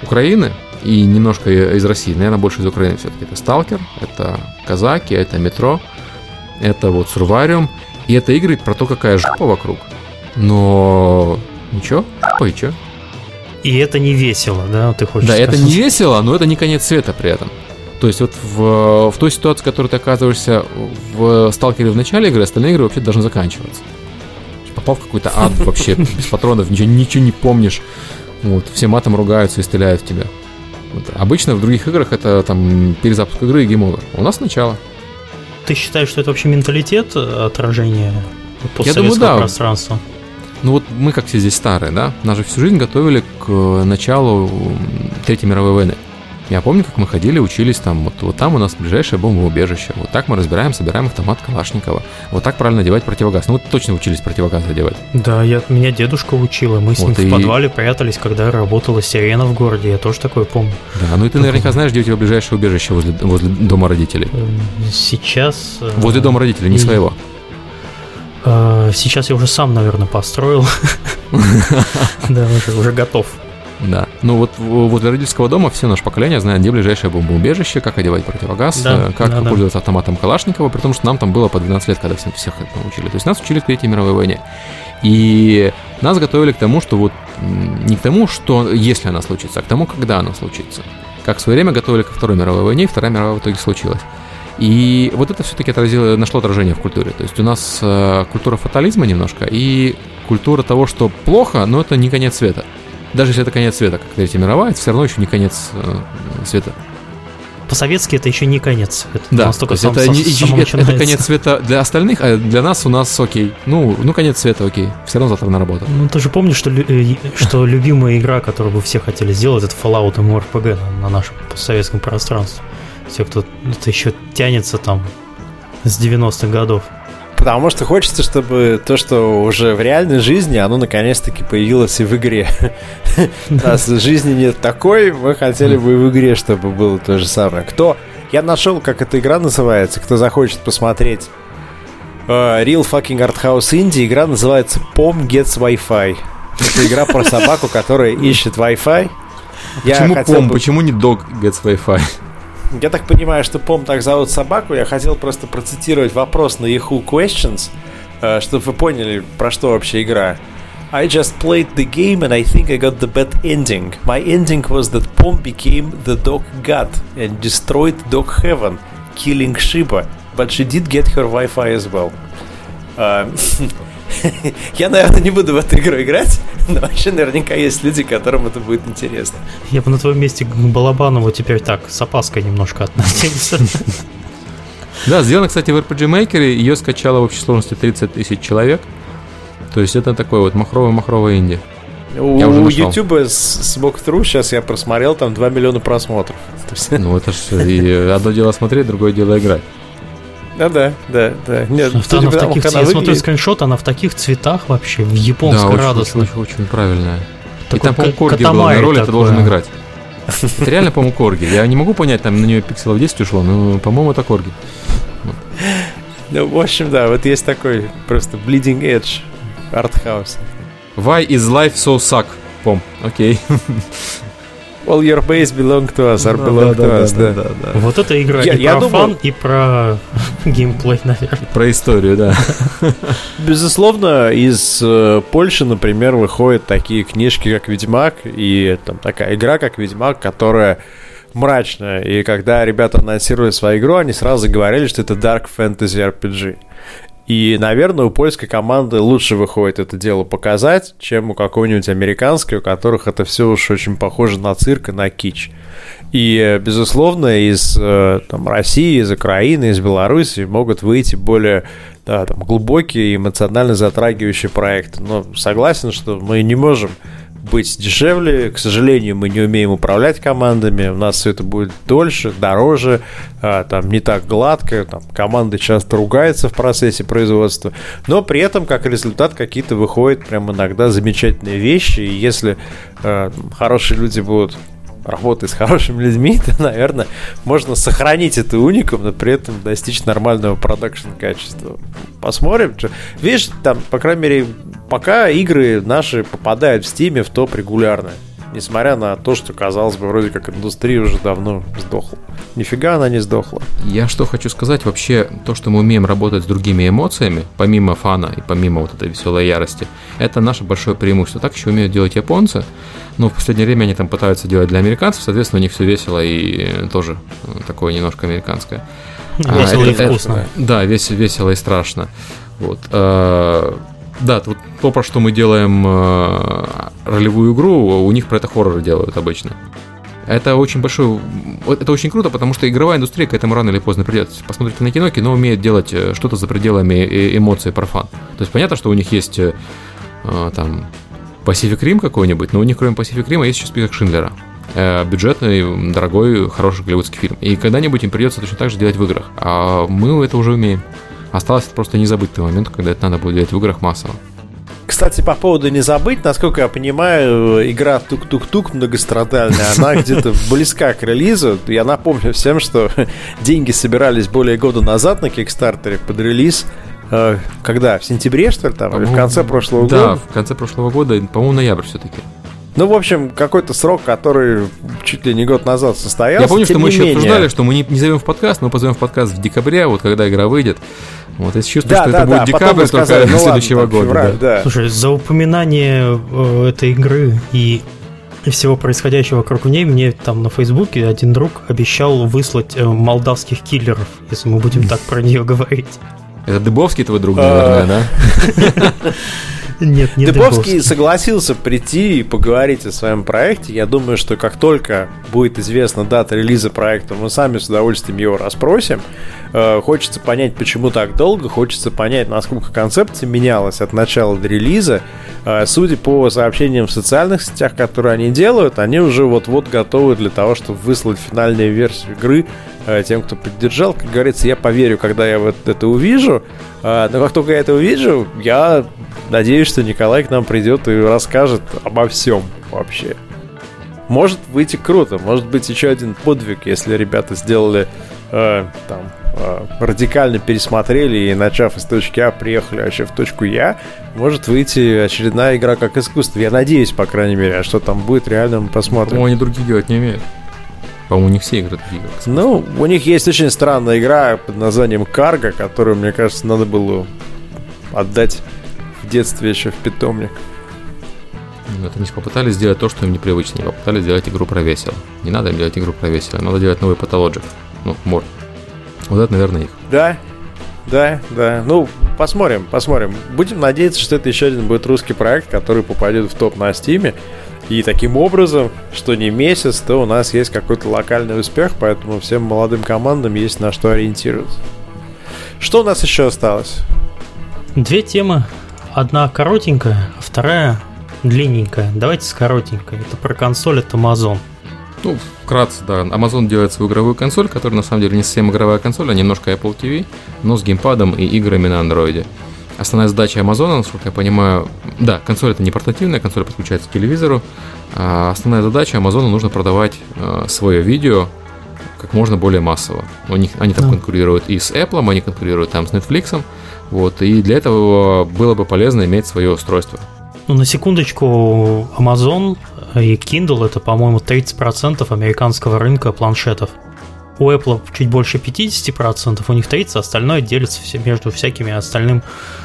Украины и немножко из России. Наверное, больше из Украины все-таки. Это Сталкер, это Казаки, это Метро, это вот Сурвариум. И это игры про то, какая жопа вокруг. Но ничего, жопа и чё? И это не весело, да, ты хочешь Да, это сказать? не весело, но это не конец света при этом. То есть вот в, в той ситуации, в которой ты оказываешься в Сталкере в начале игры, остальные игры вообще должны заканчиваться. Попал в какой-то ад вообще, без патронов, ничего, ничего не помнишь. Вот, все матом ругаются и стреляют в тебя. Вот. Обычно в других играх это там перезапуск игры и game over. У нас начало. Ты считаешь, что это вообще менталитет э, отражения постсоветского да. пространства? Ну вот мы как все здесь старые, да? Нас же всю жизнь готовили к э, началу Третьей мировой войны. Я помню, как мы ходили, учились там, вот, вот там у нас ближайшее бомбоубежище, вот так мы разбираем, собираем автомат Калашникова, вот так правильно одевать противогаз. Ну, вот точно учились противогаз одевать. Да, я, меня дедушка учила, мы с Вот ним и- в подвале прятались, когда работала сирена в городе, я тоже такое помню. Да, ну и ты наверняка знаешь, где у тебя ближайшее убежище возле, возле дома родителей. Э, Сейчас... э, Возле дома родителей, не и- своего. э, Сейчас я уже сам, наверное, построил. Да, уже готов. Да. Ну вот в- возле родительского дома все наше поколение знает, где ближайшее бомбоубежище, как одевать противогаз, Да, э, как да, да. пользоваться автоматом Калашникова, при том, что нам там было по 12 лет, когда всем, всех этому учили. То есть нас учили к Третьей мировой войне. И нас готовили к тому, что вот не к тому, что если она случится, а к тому, когда она случится. Как в свое время готовили ко Второй мировой войне, и Вторая мировая в итоге случилась. И вот это все-таки отразило, нашло отражение в культуре. То есть у нас э, культура фатализма немножко и культура того, что плохо, но это не конец света. Даже если это конец света, как Третья мировая, это все равно еще не конец э, света. по-советски это еще не конец. Это Да, настолько то сам- это, сам- не- само это- это конец света для остальных, а для нас у нас окей. Ну, ну конец света окей. Все равно завтра на работу. Ну, ты же помнишь, что, э, что любимая игра, которую бы все хотели сделать, это Fallout MMORPG на, на нашем постсоветском пространстве. Все, кто это еще тянется там с 90-х годов. Потому что хочется, чтобы то, что уже в реальной жизни, оно наконец-таки появилось и в игре. Раз жизни нет такой, мы хотели бы и в игре, чтобы было то же самое. Кто... Я нашел, как эта игра называется, кто захочет посмотреть. э, Real fucking Art House Indie. Игра называется Pom Gets Wi-Fi. Это игра про собаку, которая ищет Wi-Fi. Я Почему пом, бы- почему не dog gets Wi-Fi? Я так понимаю, что Пом так зовут собаку. Я хотел просто процитировать вопрос на Yahoo Questions, чтобы вы поняли, про что вообще игра. I just played the game and I think I got the bad ending. My ending was that Pom became the dog god and destroyed dog heaven, killing Shiba. But she did get her Wi-Fi as well. А, Я, наверное, не буду в эту игру играть, но вообще наверняка есть люди, которым это будет интересно. Я бы на твоем месте к Балабанову теперь так, с опаской немножко относился. Да, сделано, кстати, в RPG Maker, ее скачало в общей сложности 30 тысяч человек. То есть это такой вот махровый-махровый инди. У Я уже нашел. YouTube смог тру, сейчас я просмотрел, там 2 миллиона просмотров. Ну это ж и одно дело смотреть, другое дело играть. Да, да, да, да. Нет, Она судя в таких, как я она смотрю выглядит- скриншот, она в таких цветах вообще, в да, японской очень, радостной. очень, очень, очень правильная. И Такой там, по-моему, Корги была на это такой. должен играть. Это реально, по-моему, Корги. Я не могу понять, там на нее пикселов 10 ушло, но, по-моему, это Корги. Ну, в общем, да, вот есть такой просто bleeding edge артхаус. Why is life so suck? Пом, окей. All your base belong to us, or belong to us, да. Вот эта игра Я- и я про думаю- фан, и про геймплей, наверное. Про историю, да. Безусловно, из э, Польши, например, выходят такие книжки, как Ведьмак, и там такая игра, как Ведьмак, которая мрачная. И когда ребята анонсировали свою игру, они сразу говорили, что это Dark Fantasy RPG. И, наверное, у польской команды лучше выходит это дело показать, чем у какой-нибудь американской, у которых это все уж очень похоже на цирк и на кич. И, безусловно, из э, там, России, из Украины, из Беларуси могут выйти более да, там, глубокие эмоционально затрагивающие проекты. Но согласен, что мы не можем быть дешевле. К сожалению, мы не умеем управлять командами. У нас все это будет дольше, дороже, а, там не так гладко. Там, команды часто ругаются в процессе производства. Но при этом, как результат, какие-то выходят прям иногда замечательные вещи. И если э, хорошие люди будут работать с хорошими людьми, то, наверное, можно сохранить это уникум, но при этом достичь нормального продакшн качества. Посмотрим. что- Видишь, там, по крайней мере, пока игры наши попадают в Steam в топ регулярно. Несмотря на то, что, казалось бы, вроде как индустрия уже давно сдохла. Нифига она не сдохла. Я что хочу сказать, вообще, то, что мы умеем работать с другими эмоциями, помимо фана и помимо вот этой веселой ярости, это наше большое преимущество. Так еще умеют делать японцы, но в последнее время они там пытаются делать для американцев, соответственно, у них все весело и э, тоже э, такое немножко американское. А, Весело и это- это- вкусно. Да, вес- весело и страшно. Вот. Да, вот то, про что мы делаем э, ролевую игру, у них про это хорроры делают обычно. Это очень большой... Это очень круто, потому что игровая индустрия к этому рано или поздно придет. Посмотрите на кино, кино умеет делать э, что-то за пределами э- эмоций про фан. То есть понятно, что у них есть там Pacific Rim какой-нибудь, но у них кроме Pacific Rim есть еще список Шиндлера. Бюджетный, дорогой, хороший голливудский фильм. И когда-нибудь им придется точно так же делать в играх. А мы это уже умеем. Осталось просто не забыть момента, когда это надо будет делать в играх массово. Кстати, по поводу не забыть, насколько я понимаю, игра Тук-Тук-Тук многострадальная, она где-то близка к релизу. Я напомню всем, что деньги собирались более года назад на Кикстартере под релиз. Э, Когда? В сентябре, что ли, там? Или в конце прошлого Да, года? в конце прошлого года, по-моему, ноябрь все-таки. Ну, в общем, какой-то срок, который чуть ли не год назад состоялся. Я помню, тем что мы еще менее. обсуждали, что мы не, не зовем в подкаст, мы позовем в подкаст в декабре, вот когда игра выйдет. Вот, если чувствую, Да, что да, это да, будет потом декабрь, только сказали, ну ладно, следующего там, года. февраль, да. да. Слушай, за упоминание э, этой игры и всего происходящего вокруг ней мне там на Фейсбуке один друг обещал выслать э, молдавских киллеров, если мы будем так про нее говорить. Это Дыбовский твой друг, А. наверное, да? Нет, не Дыбовский согласился прийти и поговорить о своем проекте. Я думаю, что как только будет известна дата релиза проекта, мы сами с удовольствием его расспросим. Э, хочется понять, почему так долго, хочется понять, насколько концепция менялась от начала до релиза. Э, судя по сообщениям в социальных сетях, которые они делают, они уже вот-вот готовы для того, чтобы выслать финальную версию игры тем, кто поддержал. Как говорится, я поверю, когда я вот это увижу. Но как только я это увижу, я Надеюсь, что Николай к нам придет и расскажет обо всем вообще. Может выйти круто, может быть еще один подвиг, если ребята сделали э, там э, радикально пересмотрели и начав из точки А приехали вообще в точку Я, может выйти очередная игра как искусство. Я надеюсь, по крайней мере, а что там будет, реально мы посмотрим. По-моему, они другие делать не умеют. По-моему, них все игры такие. Ну, у них есть очень странная игра под названием Карго, которую, мне кажется, надо было отдать в детстве еще в питомник. Вот они попытались сделать то, что им непривычно. Они попытались сделать игру про весело. Не надо им делать игру про весело. Надо делать новый патологик. Ну, мор. Вот это, наверное, их. Да, да, да. Ну, посмотрим, посмотрим. Будем надеяться, что это еще один будет русский проект, который попадет в топ на Стиме. И таким образом, что не месяц, то у нас есть какой-то локальный успех, поэтому всем молодым командам есть на что ориентироваться. Что у нас еще осталось? Две темы одна коротенькая, а вторая длинненькая. Давайте с коротенькой. Это про консоль от Amazon. Ну, вкратце, да. Amazon делает свою игровую консоль, которая на самом деле не совсем игровая консоль, а немножко Apple TV, но с геймпадом и играми на андроиде. Основная задача Amazon, насколько я понимаю, да, консоль это не портативная, консоль подключается к телевизору. А основная задача Amazon нужно продавать э, свое видео как можно более массово. У них, они там да. конкурируют и с Apple, они конкурируют там с Netflix, вот, и для этого было бы полезно иметь свое устройство. Ну, на секундочку, Amazon и Kindle это, по-моему, 30% американского рынка планшетов. У Apple чуть больше 50%, у них 30%, остальное делится все между всякими остальным,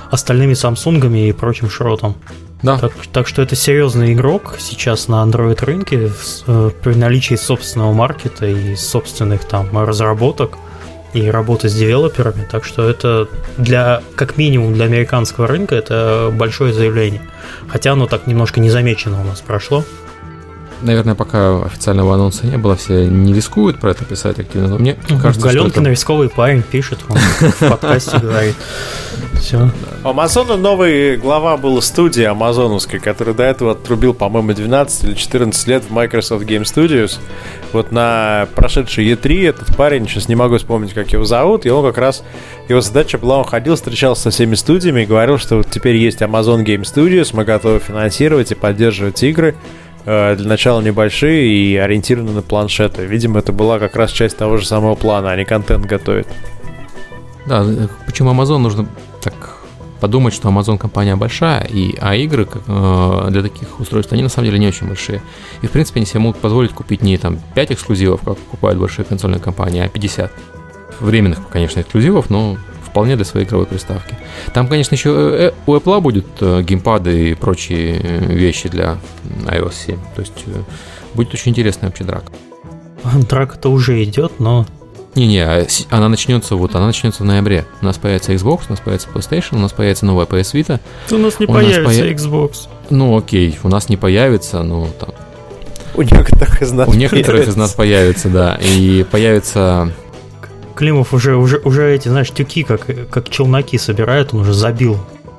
остальными Samsung и прочим шротом. Да. Так, так что это серьезный игрок сейчас на Android рынке э, при наличии собственного маркета и собственных там разработок – и работы с девелоперами, так что это для, как минимум для американского рынка, это большое заявление. Хотя оно так немножко незамечено у нас прошло. Наверное, пока официального анонса не было, все не рискуют про это писать активно, но мне кажется, Галенкин что это... рисковый парень пишет, он в подкасте говорит. Все. У Амазона новый глава был студии амазоновской, который до этого отрубил, по-моему, 12 или 14 лет в Microsoft Game Studios. Вот на прошедшей E3 этот парень, сейчас не могу вспомнить, как его зовут, и он как раз, его задача была, он ходил, встречался со всеми студиями и говорил, что вот теперь есть Amazon Game Studios, мы готовы финансировать и поддерживать игры, для начала небольшие и ориентированы на планшеты. Видимо, это была как раз часть того же самого плана, они контент готовят. Да, почему Amazon нужно так подумать, что Amazon компания большая, и, а игры э, для таких устройств, они на самом деле не очень большие. И, в принципе, они себе могут позволить купить не там 5 эксклюзивов, как покупают большие консольные компании, а 50. Временных, конечно, эксклюзивов, но вполне для своей игровой приставки. Там, конечно, еще э, э, у Apple будет э, геймпады и прочие вещи для iOS 7. То есть будет очень интересная вообще драка. Драка-то уже идет, но не-не, а она начнется вот, она начнется в ноябре. У нас появится Xbox, у нас появится PlayStation, у нас появится новая PS Vita. У нас не у появится нас поя... Xbox. Ну окей, у нас не появится, ну там... У некоторых из нас У некоторых появится. из нас появится, да. И появится... Климов уже, уже, уже эти, знаешь, тюки, как, как челноки собирает, он уже забил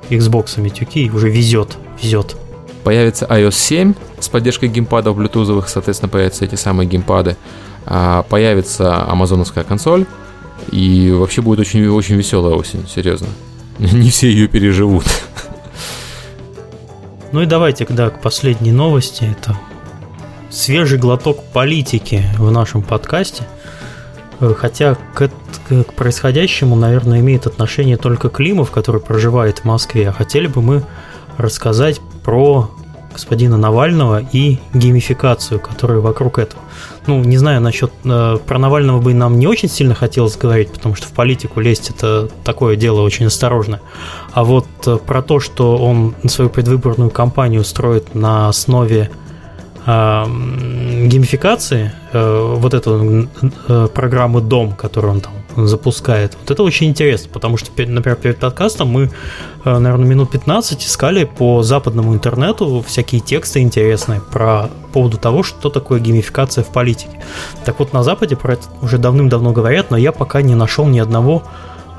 Xboxами тюки и уже везет, везет. Появится iOS 7 с поддержкой геймпадов блютузовых, соответственно, появятся эти самые геймпады. А, появится амазоновская консоль, и вообще будет очень, очень веселая осень, серьезно. Не все ее переживут. Ну и давайте, да, к последней новости. Это свежий глоток политики в нашем подкасте. Э, хотя к, к происходящему, наверное, имеет отношение только Климов, который проживает в Москве. А хотели бы мы рассказать про господина Навального и геймификацию, которая вокруг этого. Ну, не знаю, насчет э, про Навального бы нам не очень сильно хотелось говорить, потому что в политику лезть это такое дело очень осторожное. А вот э, про то, что он свою предвыборную кампанию строит на основе э, геймификации, э, вот эту э, программы Дом, которую он там запускает. Вот это очень интересно, потому что, например, перед подкастом мы, э, наверное, минут 15 искали по западному интернету всякие тексты интересные про поводу того, что такое геймификация в политике. Так вот, на Западе про это уже давным-давно говорят, но я пока не нашел ни одного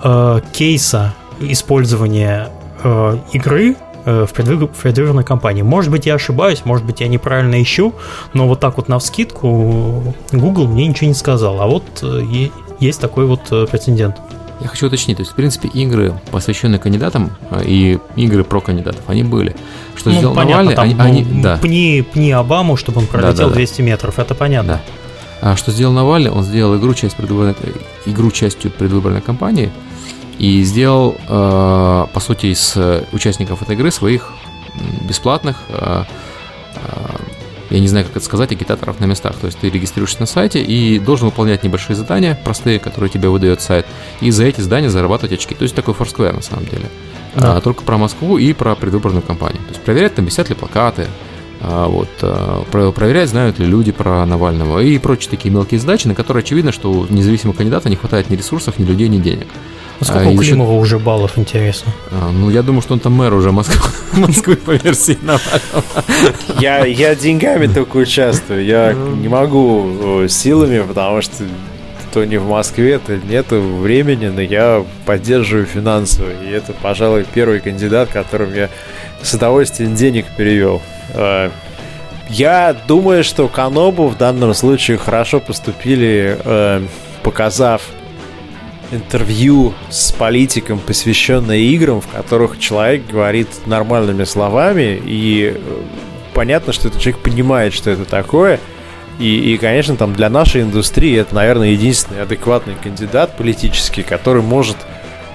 э, кейса использования э, игры в предвыборной кампании. Может быть, я ошибаюсь, может быть, я неправильно ищу, но вот так вот на вскидку Google мне ничего не сказал. А вот э, есть такой вот э, прецедент. Я хочу уточнить, то есть, в принципе, игры, посвященные кандидатам, и игры про кандидатов, они были. Что ну, сделал понятно, Навальный, там, они, ну, да. пни, пни Обаму, чтобы он пролетел да, да, 200 метров, это понятно. Да. А что сделал Навальный? Он сделал игру, часть предвыборной, игру частью предвыборной кампании, и сделал, э, по сути, из участников этой игры своих бесплатных, э, э, я не знаю, как это сказать, агитаторов на местах. То есть ты регистрируешься на сайте и должен выполнять небольшие задания, простые, которые тебе выдает сайт, и за эти задания зарабатывать очки. То есть такой Foursquare на самом деле. Да. А, только про Москву и про предвыборную кампанию. То есть проверять, там висят ли плакаты, а, вот, проверять, знают ли люди про Навального и прочие такие мелкие задачи, на которые очевидно, что у независимого кандидата не хватает ни ресурсов, ни людей, ни денег. А сколько а, у Климова еще... уже баллов, интересно? А, ну, я думаю, что он там мэр уже Москвы, Москвы по версии. Я, я деньгами только участвую. Я не могу силами, потому что то не в Москве, то нет времени, но я поддерживаю финансово. И это, пожалуй, первый кандидат, которым я с удовольствием денег перевел. А, я думаю, что Канобу в данном случае хорошо поступили, э, показав интервью с политиком, посвященное играм, в которых человек говорит нормальными словами, и э, понятно, что этот человек понимает, что это такое. И, и, конечно, там для нашей индустрии это, наверное, единственный адекватный кандидат политический, который может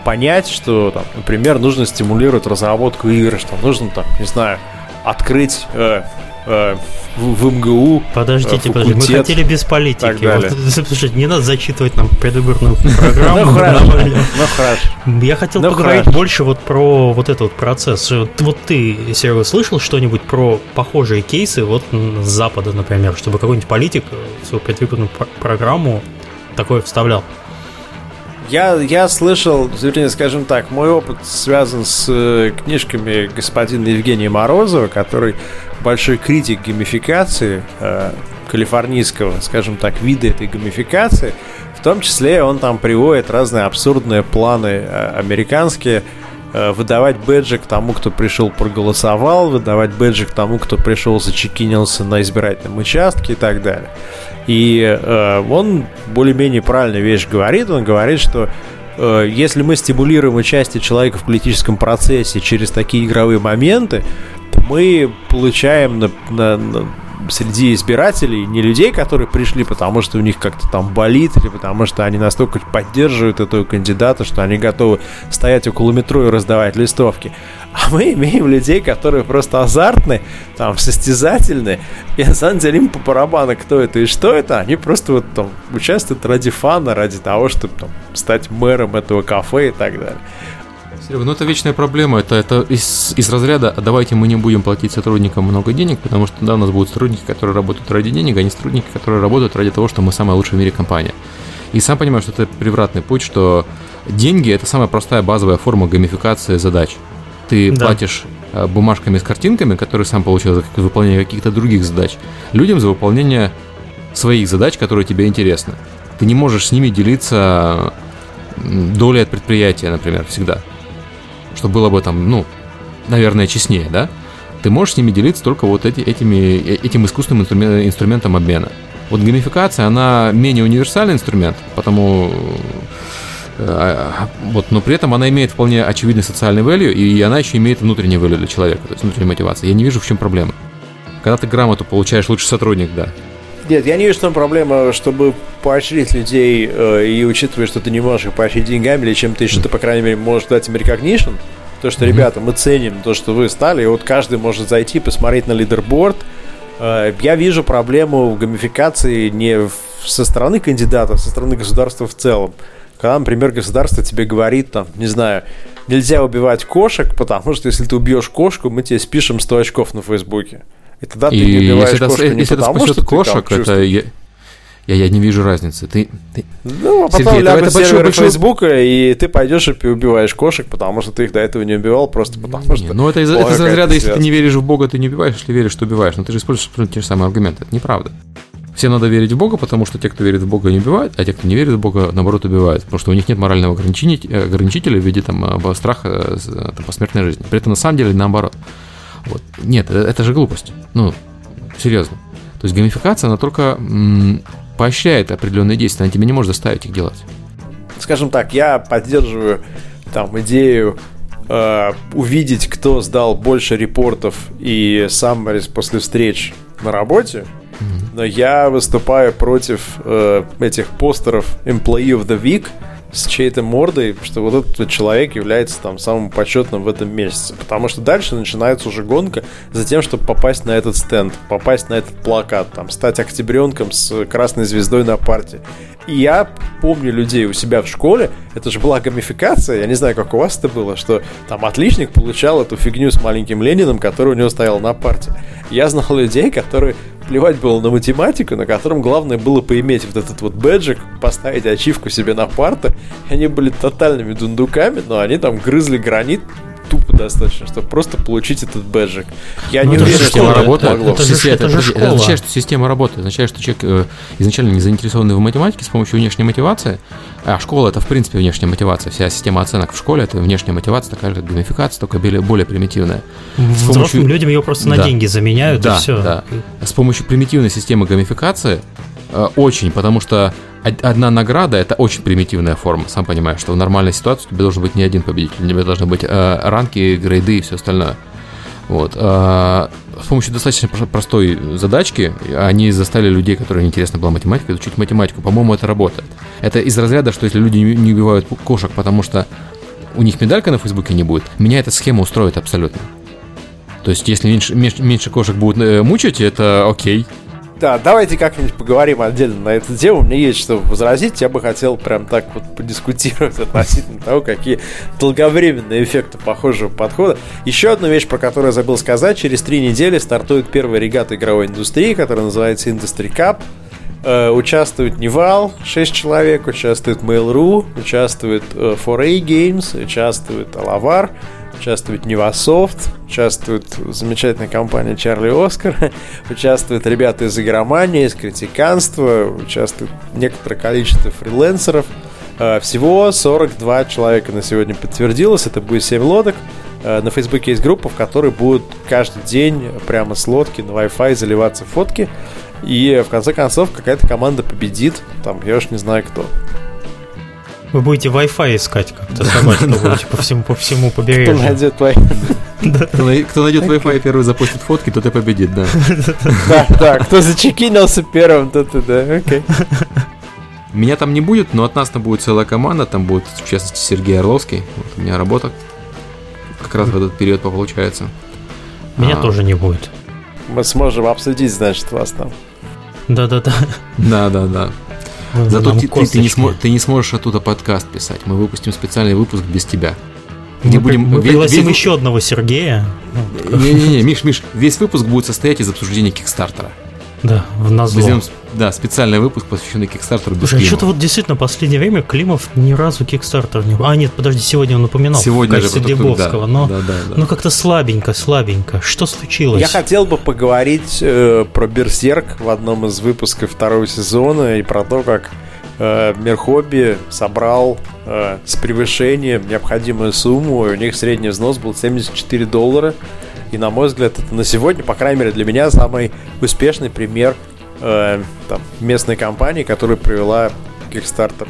понять, что, там, например, нужно стимулировать разработку игр, что нужно, там, не знаю, открыть э, э, в, в МГУ. Подождите, факультет, подождите, мы хотели без политики. Вот, слушайте, не надо зачитывать нам предвыборную программу. Ну хорошо, Я хотел ну, поговорить больше вот про вот этот процесс. Вот ты, Серега, слышал что-нибудь про похожие кейсы вот с Запада, например, чтобы какой-нибудь политик в свою предвыборную программу такое вставлял? Я, я слышал, вернее, скажем так, мой опыт связан с э, книжками господина Евгения Морозова, который большой критик геймификации э, калифорнийского, скажем так, вида этой геймификации. В том числе он там приводит разные абсурдные планы э, американские, выдавать бэджик тому, кто пришел проголосовал, выдавать бэджик тому, кто пришел зачекинился на избирательном участке и так далее. И э, он более-менее правильную вещь говорит. Он говорит, что э, если мы стимулируем участие человека в политическом процессе через такие игровые моменты, мы получаем на, на, на среди избирателей не людей, которые пришли, потому что у них как-то там болит, или потому что они настолько поддерживают этого кандидата, что они готовы стоять около метро и раздавать листовки. А мы имеем людей, которые просто азартны, там, состязательны, и на самом деле им по барабану, кто это и что это, они просто вот там участвуют ради фана, ради того, чтобы там стать мэром этого кафе и так далее. Серега, ну это вечная проблема. Это, это из, из разряда «А давайте мы не будем платить сотрудникам много денег, потому что да, у нас будут сотрудники, которые работают ради денег, а не сотрудники, которые работают ради того, что мы самая лучшая в мире компания. И сам понимаю, что это превратный путь, что деньги это самая простая базовая форма геймификации задач. Ты да. платишь э, бумажками с картинками, которые сам получил за выполнение каких-то других задач, людям за выполнение своих задач, которые тебе интересны. Ты не можешь с ними делиться долей от предприятия, например, всегда что было бы там, ну, наверное, честнее, да? Ты можешь с ними делиться только вот эти, этими, э, этим искусственным инструментом обмена. Вот геймификация, она менее универсальный инструмент, потому э, а, вот, но при этом она имеет вполне очевидный социальный value, и она еще имеет внутренний value для человека, то есть внутреннюю мотивацию. Я не вижу, в чем проблема. Когда ты грамоту получаешь лучший сотрудник, да. Нет, я не вижу, что проблема, чтобы поощрить людей э, и учитывая, что ты не можешь их поощрить деньгами или чем-то еще, ты, по крайней мере, можешь дать им recognition. То, что, ребята, мы ценим то, что вы стали, и вот каждый может зайти, посмотреть на лидерборд. Э, я вижу проблему в гамификации не со стороны кандидата, а со стороны государства в целом. Когда, например, государство тебе говорит, там, не знаю, нельзя убивать кошек, потому что если ты убьешь кошку, мы тебе спишем 100 очков на Фейсбуке. И тогда ты и не убиваешь если кошку это, не если потому, это что кошек, это... Я, Я, я не вижу разницы. Ты, ты... Ну, а потом Сергей, это- это большой- большой- Фейсбука, и ты пойдешь и убиваешь кошек, потому что ты их до этого не убивал, просто потому Не, что... ну это из, это из разряда, если ты не веришь в Бога, ты не убиваешь, если веришь, что убиваешь. Но ты же используешь те же самые аргументы. Это неправда. Всем надо верить в Бога, потому что те, кто верит в Бога, не убивают, а те, кто не верит в Бога, наоборот, убивают. Потому что у них нет морального ограничителя в виде там, э, страха э, э, там, посмертной жизни. При этом на самом деле наоборот. Вот. Нет, э, это же глупость. Ну, серьезно. То есть геймификация, она только м, поощряет определенные действия, она тебя не может заставить их делать. скажем так, я поддерживаю там идею э, увидеть, кто сдал больше репортов и саммарис после встреч на работе, но я выступаю против э, этих постеров Employee of the Week с чьей-то мордой, что вот этот человек является там самым почетным в этом месяце. Потому что дальше начинается уже гонка за тем, чтобы попасть на этот стенд, попасть на этот плакат, там, стать октябренком с красной звездой на парте. И я помню людей у себя в школе, это же была гамификация, я не знаю, как у вас это было, что там отличник получал эту фигню с маленьким Лениным, который у него стоял на парте. Я знал людей, которые плевать было на математику, на котором главное было поиметь вот этот вот бэджик, поставить ачивку себе на парты. Они были тотальными дундуками, но они там грызли гранит тупо достаточно, чтобы просто получить этот бэджик. Я Ну, не это уверен, что это работает. помогло. это же- Система- это же школа. означает, что система работает. Означает, что человек э, изначально не заинтересованный в математике с помощью внешней мотивации. А школа это в принципе внешняя мотивация. Вся система оценок в школе это внешняя мотивация, такая же как геймификация, только более, более примитивная. С Взрослым помощью- людям ее просто на Да. деньги заменяют, Да, и все. да. С помощью примитивной системы геймификации э, очень, потому что од- одна награда это очень примитивная форма. Сам понимаешь, что в нормальной ситуации у тебя должен быть не один победитель, у тебя должны быть э, ранки, грейды и все остальное. Вот. а, С помощью достаточно про- простой задачки они заставили людей, которым интересна была математика, изучить математику. По-моему, это работает. Это из разряда, что если люди не убивают кошек, потому что у них медалька на Фейсбуке не будет, меня эта схема устроит абсолютно. То есть, если меньше, меньше, меньше кошек будут э, мучить, это окей. Да, давайте как-нибудь поговорим отдельно на эту тему. Мне есть что возразить. Я бы хотел прям так вот подискутировать относительно того, какие долговременные эффекты похожего подхода. Еще одну вещь, про которую я забыл сказать. Через три недели стартует первая регата игровой индустрии, которая называется Industry Cup. Э, участвует Нивал, 6 человек, участвует Mail.ru, участвует э, 4A Games, участвует Алавар, участвует Невософт, участвует замечательная компания Чарли Оскар, участвуют ребята из игромании, из критиканства, участвует некоторое количество фрилансеров. Э, Всего 42 человека на сегодня подтвердилось, это будет 7 лодок. Э, На Фейсбуке есть группа, в которой будут каждый день прямо с лодки на Wi-Fi заливаться фотки. И в конце концов какая-то команда победит. Там, я уж не знаю кто. Вы будете Wi-Fi искать как-то собачку будете по всему, по всему Кто побережью. найдет твои... Кто, най- кто найдет Wi-Fi и первый запустит фотки, тот и победит, да. Да, да, кто зачекинился первым, тот и да, окей. Меня там не будет, но от нас там будет целая команда. Там будет, в частности, Сергей Орловский. Вот у меня работа как раз в этот период получается. Меня А. тоже не будет. Мы сможем обсудить, значит, вас там. Да-да-да. Да, Зато ты, ты- ты не смо- ты не сможешь оттуда подкаст писать. Мы выпустим специальный выпуск без тебя. Мы, Где при- будем мы пригласим весь- еще одного Сергея. Не-не-не, Миш, Миш, весь выпуск будет состоять из обсуждения Кикстартера. Да, в Мы назло. сделаем, да, специальный выпуск, посвященный Кикстартеру без Слушай, а что-то вот действительно в последнее время Климов ни разу Кикстартер не... А, нет, подожди, сегодня он упоминал Сегодня в же качестве только- Глебовского, да, но, да, да, да. ну как-то слабенько, слабенько. Что случилось? Я хотел бы поговорить э, про Берсерк в одном из выпусков второго сезона и про то, как э, Мир Хобби собрал э, с превышением необходимую сумму, и у них средний взнос был 74 доллара. И, на мой взгляд, это на сегодня, по крайней мере, для меня самый успешный пример э, там, местной компании, которая провела Kickstarter.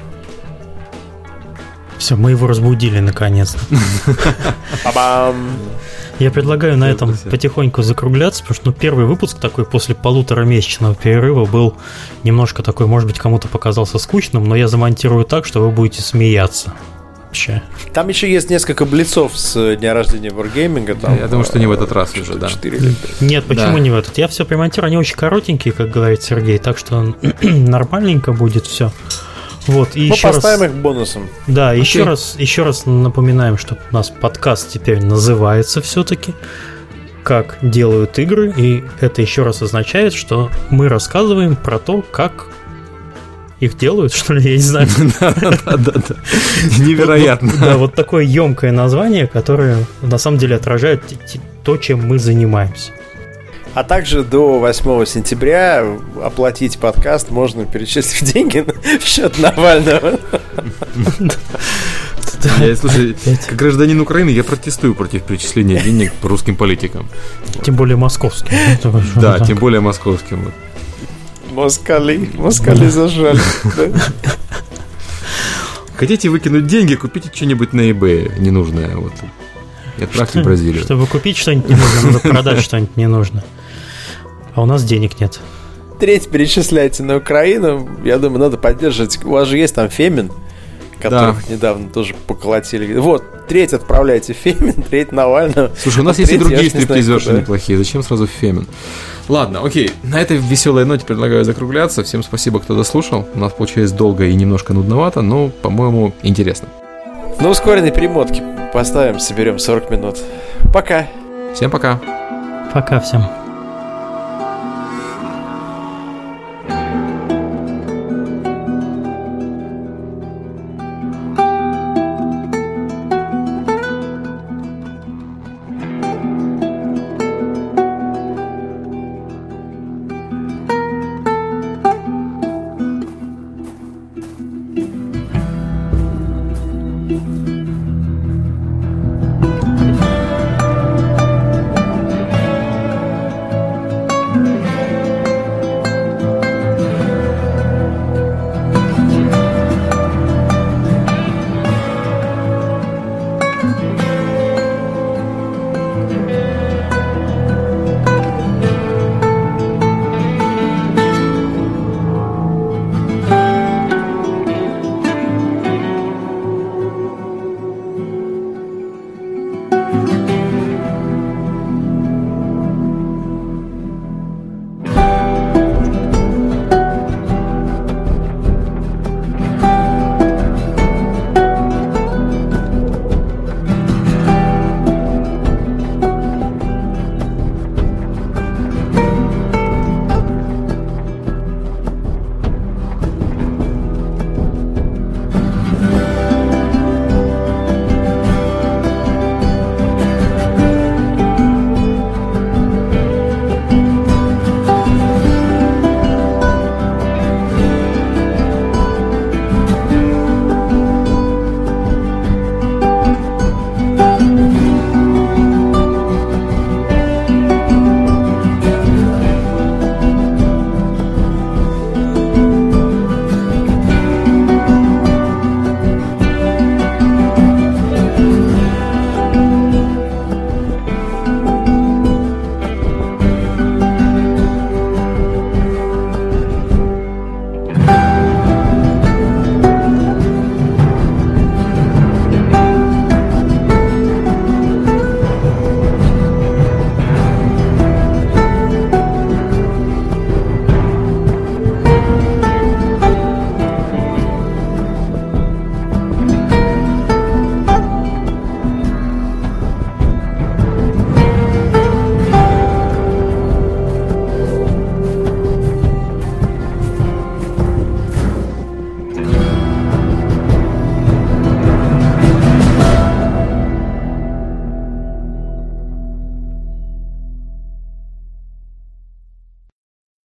Все, мы его разбудили наконец-то. Я предлагаю на этом потихоньку закругляться, потому что ну, первый выпуск такой после полуторамесячного перерыва был немножко такой, может быть, кому-то показался скучным, но я замонтирую так, что вы будете смеяться. Вообще. Там еще есть несколько блицов с э, дня рождения Wargaming. Там, Я думаю, что не в этот раз э, уже, да. 4 или пять. Нет, почему Да. не в этот? Я все примонтирую, они очень коротенькие, как говорит Сергей, так что нормальненько будет все. Вот, и Мы еще раз, поставим их бонусом. да, еще Окей. раз, еще раз напоминаем, что у нас подкаст теперь называется все-таки как делают игры, и это еще раз означает, что мы рассказываем про то, как их делают, что ли, я не знаю. Да-да-да. Невероятно. Да, вот такое емкое название, которое на самом деле отражает то, чем мы занимаемся. А также до 8 сентября оплатить подкаст можно перечислив деньги в счет Навального. Я, слушай, как гражданин Украины, я протестую против перечисления денег по русским политикам. Тем более московским. Да, тем более московским. Москали, москали зажали. Хотите выкинуть деньги, купите что-нибудь на eBay ненужное. Вот. И отправьте в Бразилию. Чтобы купить что-нибудь ненужное, надо продать что-нибудь ненужное. А у нас денег нет. Треть перечисляйте на Украину. Я думаю, надо поддерживать. У вас же есть там Фемин, которых да. недавно тоже поколотили. Вот, треть отправляйте Фемин, треть Навального. Слушай, у нас а есть и другие стриптизерши неплохие. Зачем сразу Фемин? Ладно, окей. На этой веселой ноте предлагаю закругляться. Всем спасибо, кто дослушал. У нас получилось долго и немножко нудновато, но, по-моему, интересно. На ускоренной перемотке поставим, соберем 40 минут. Пока. Всем пока. Пока всем.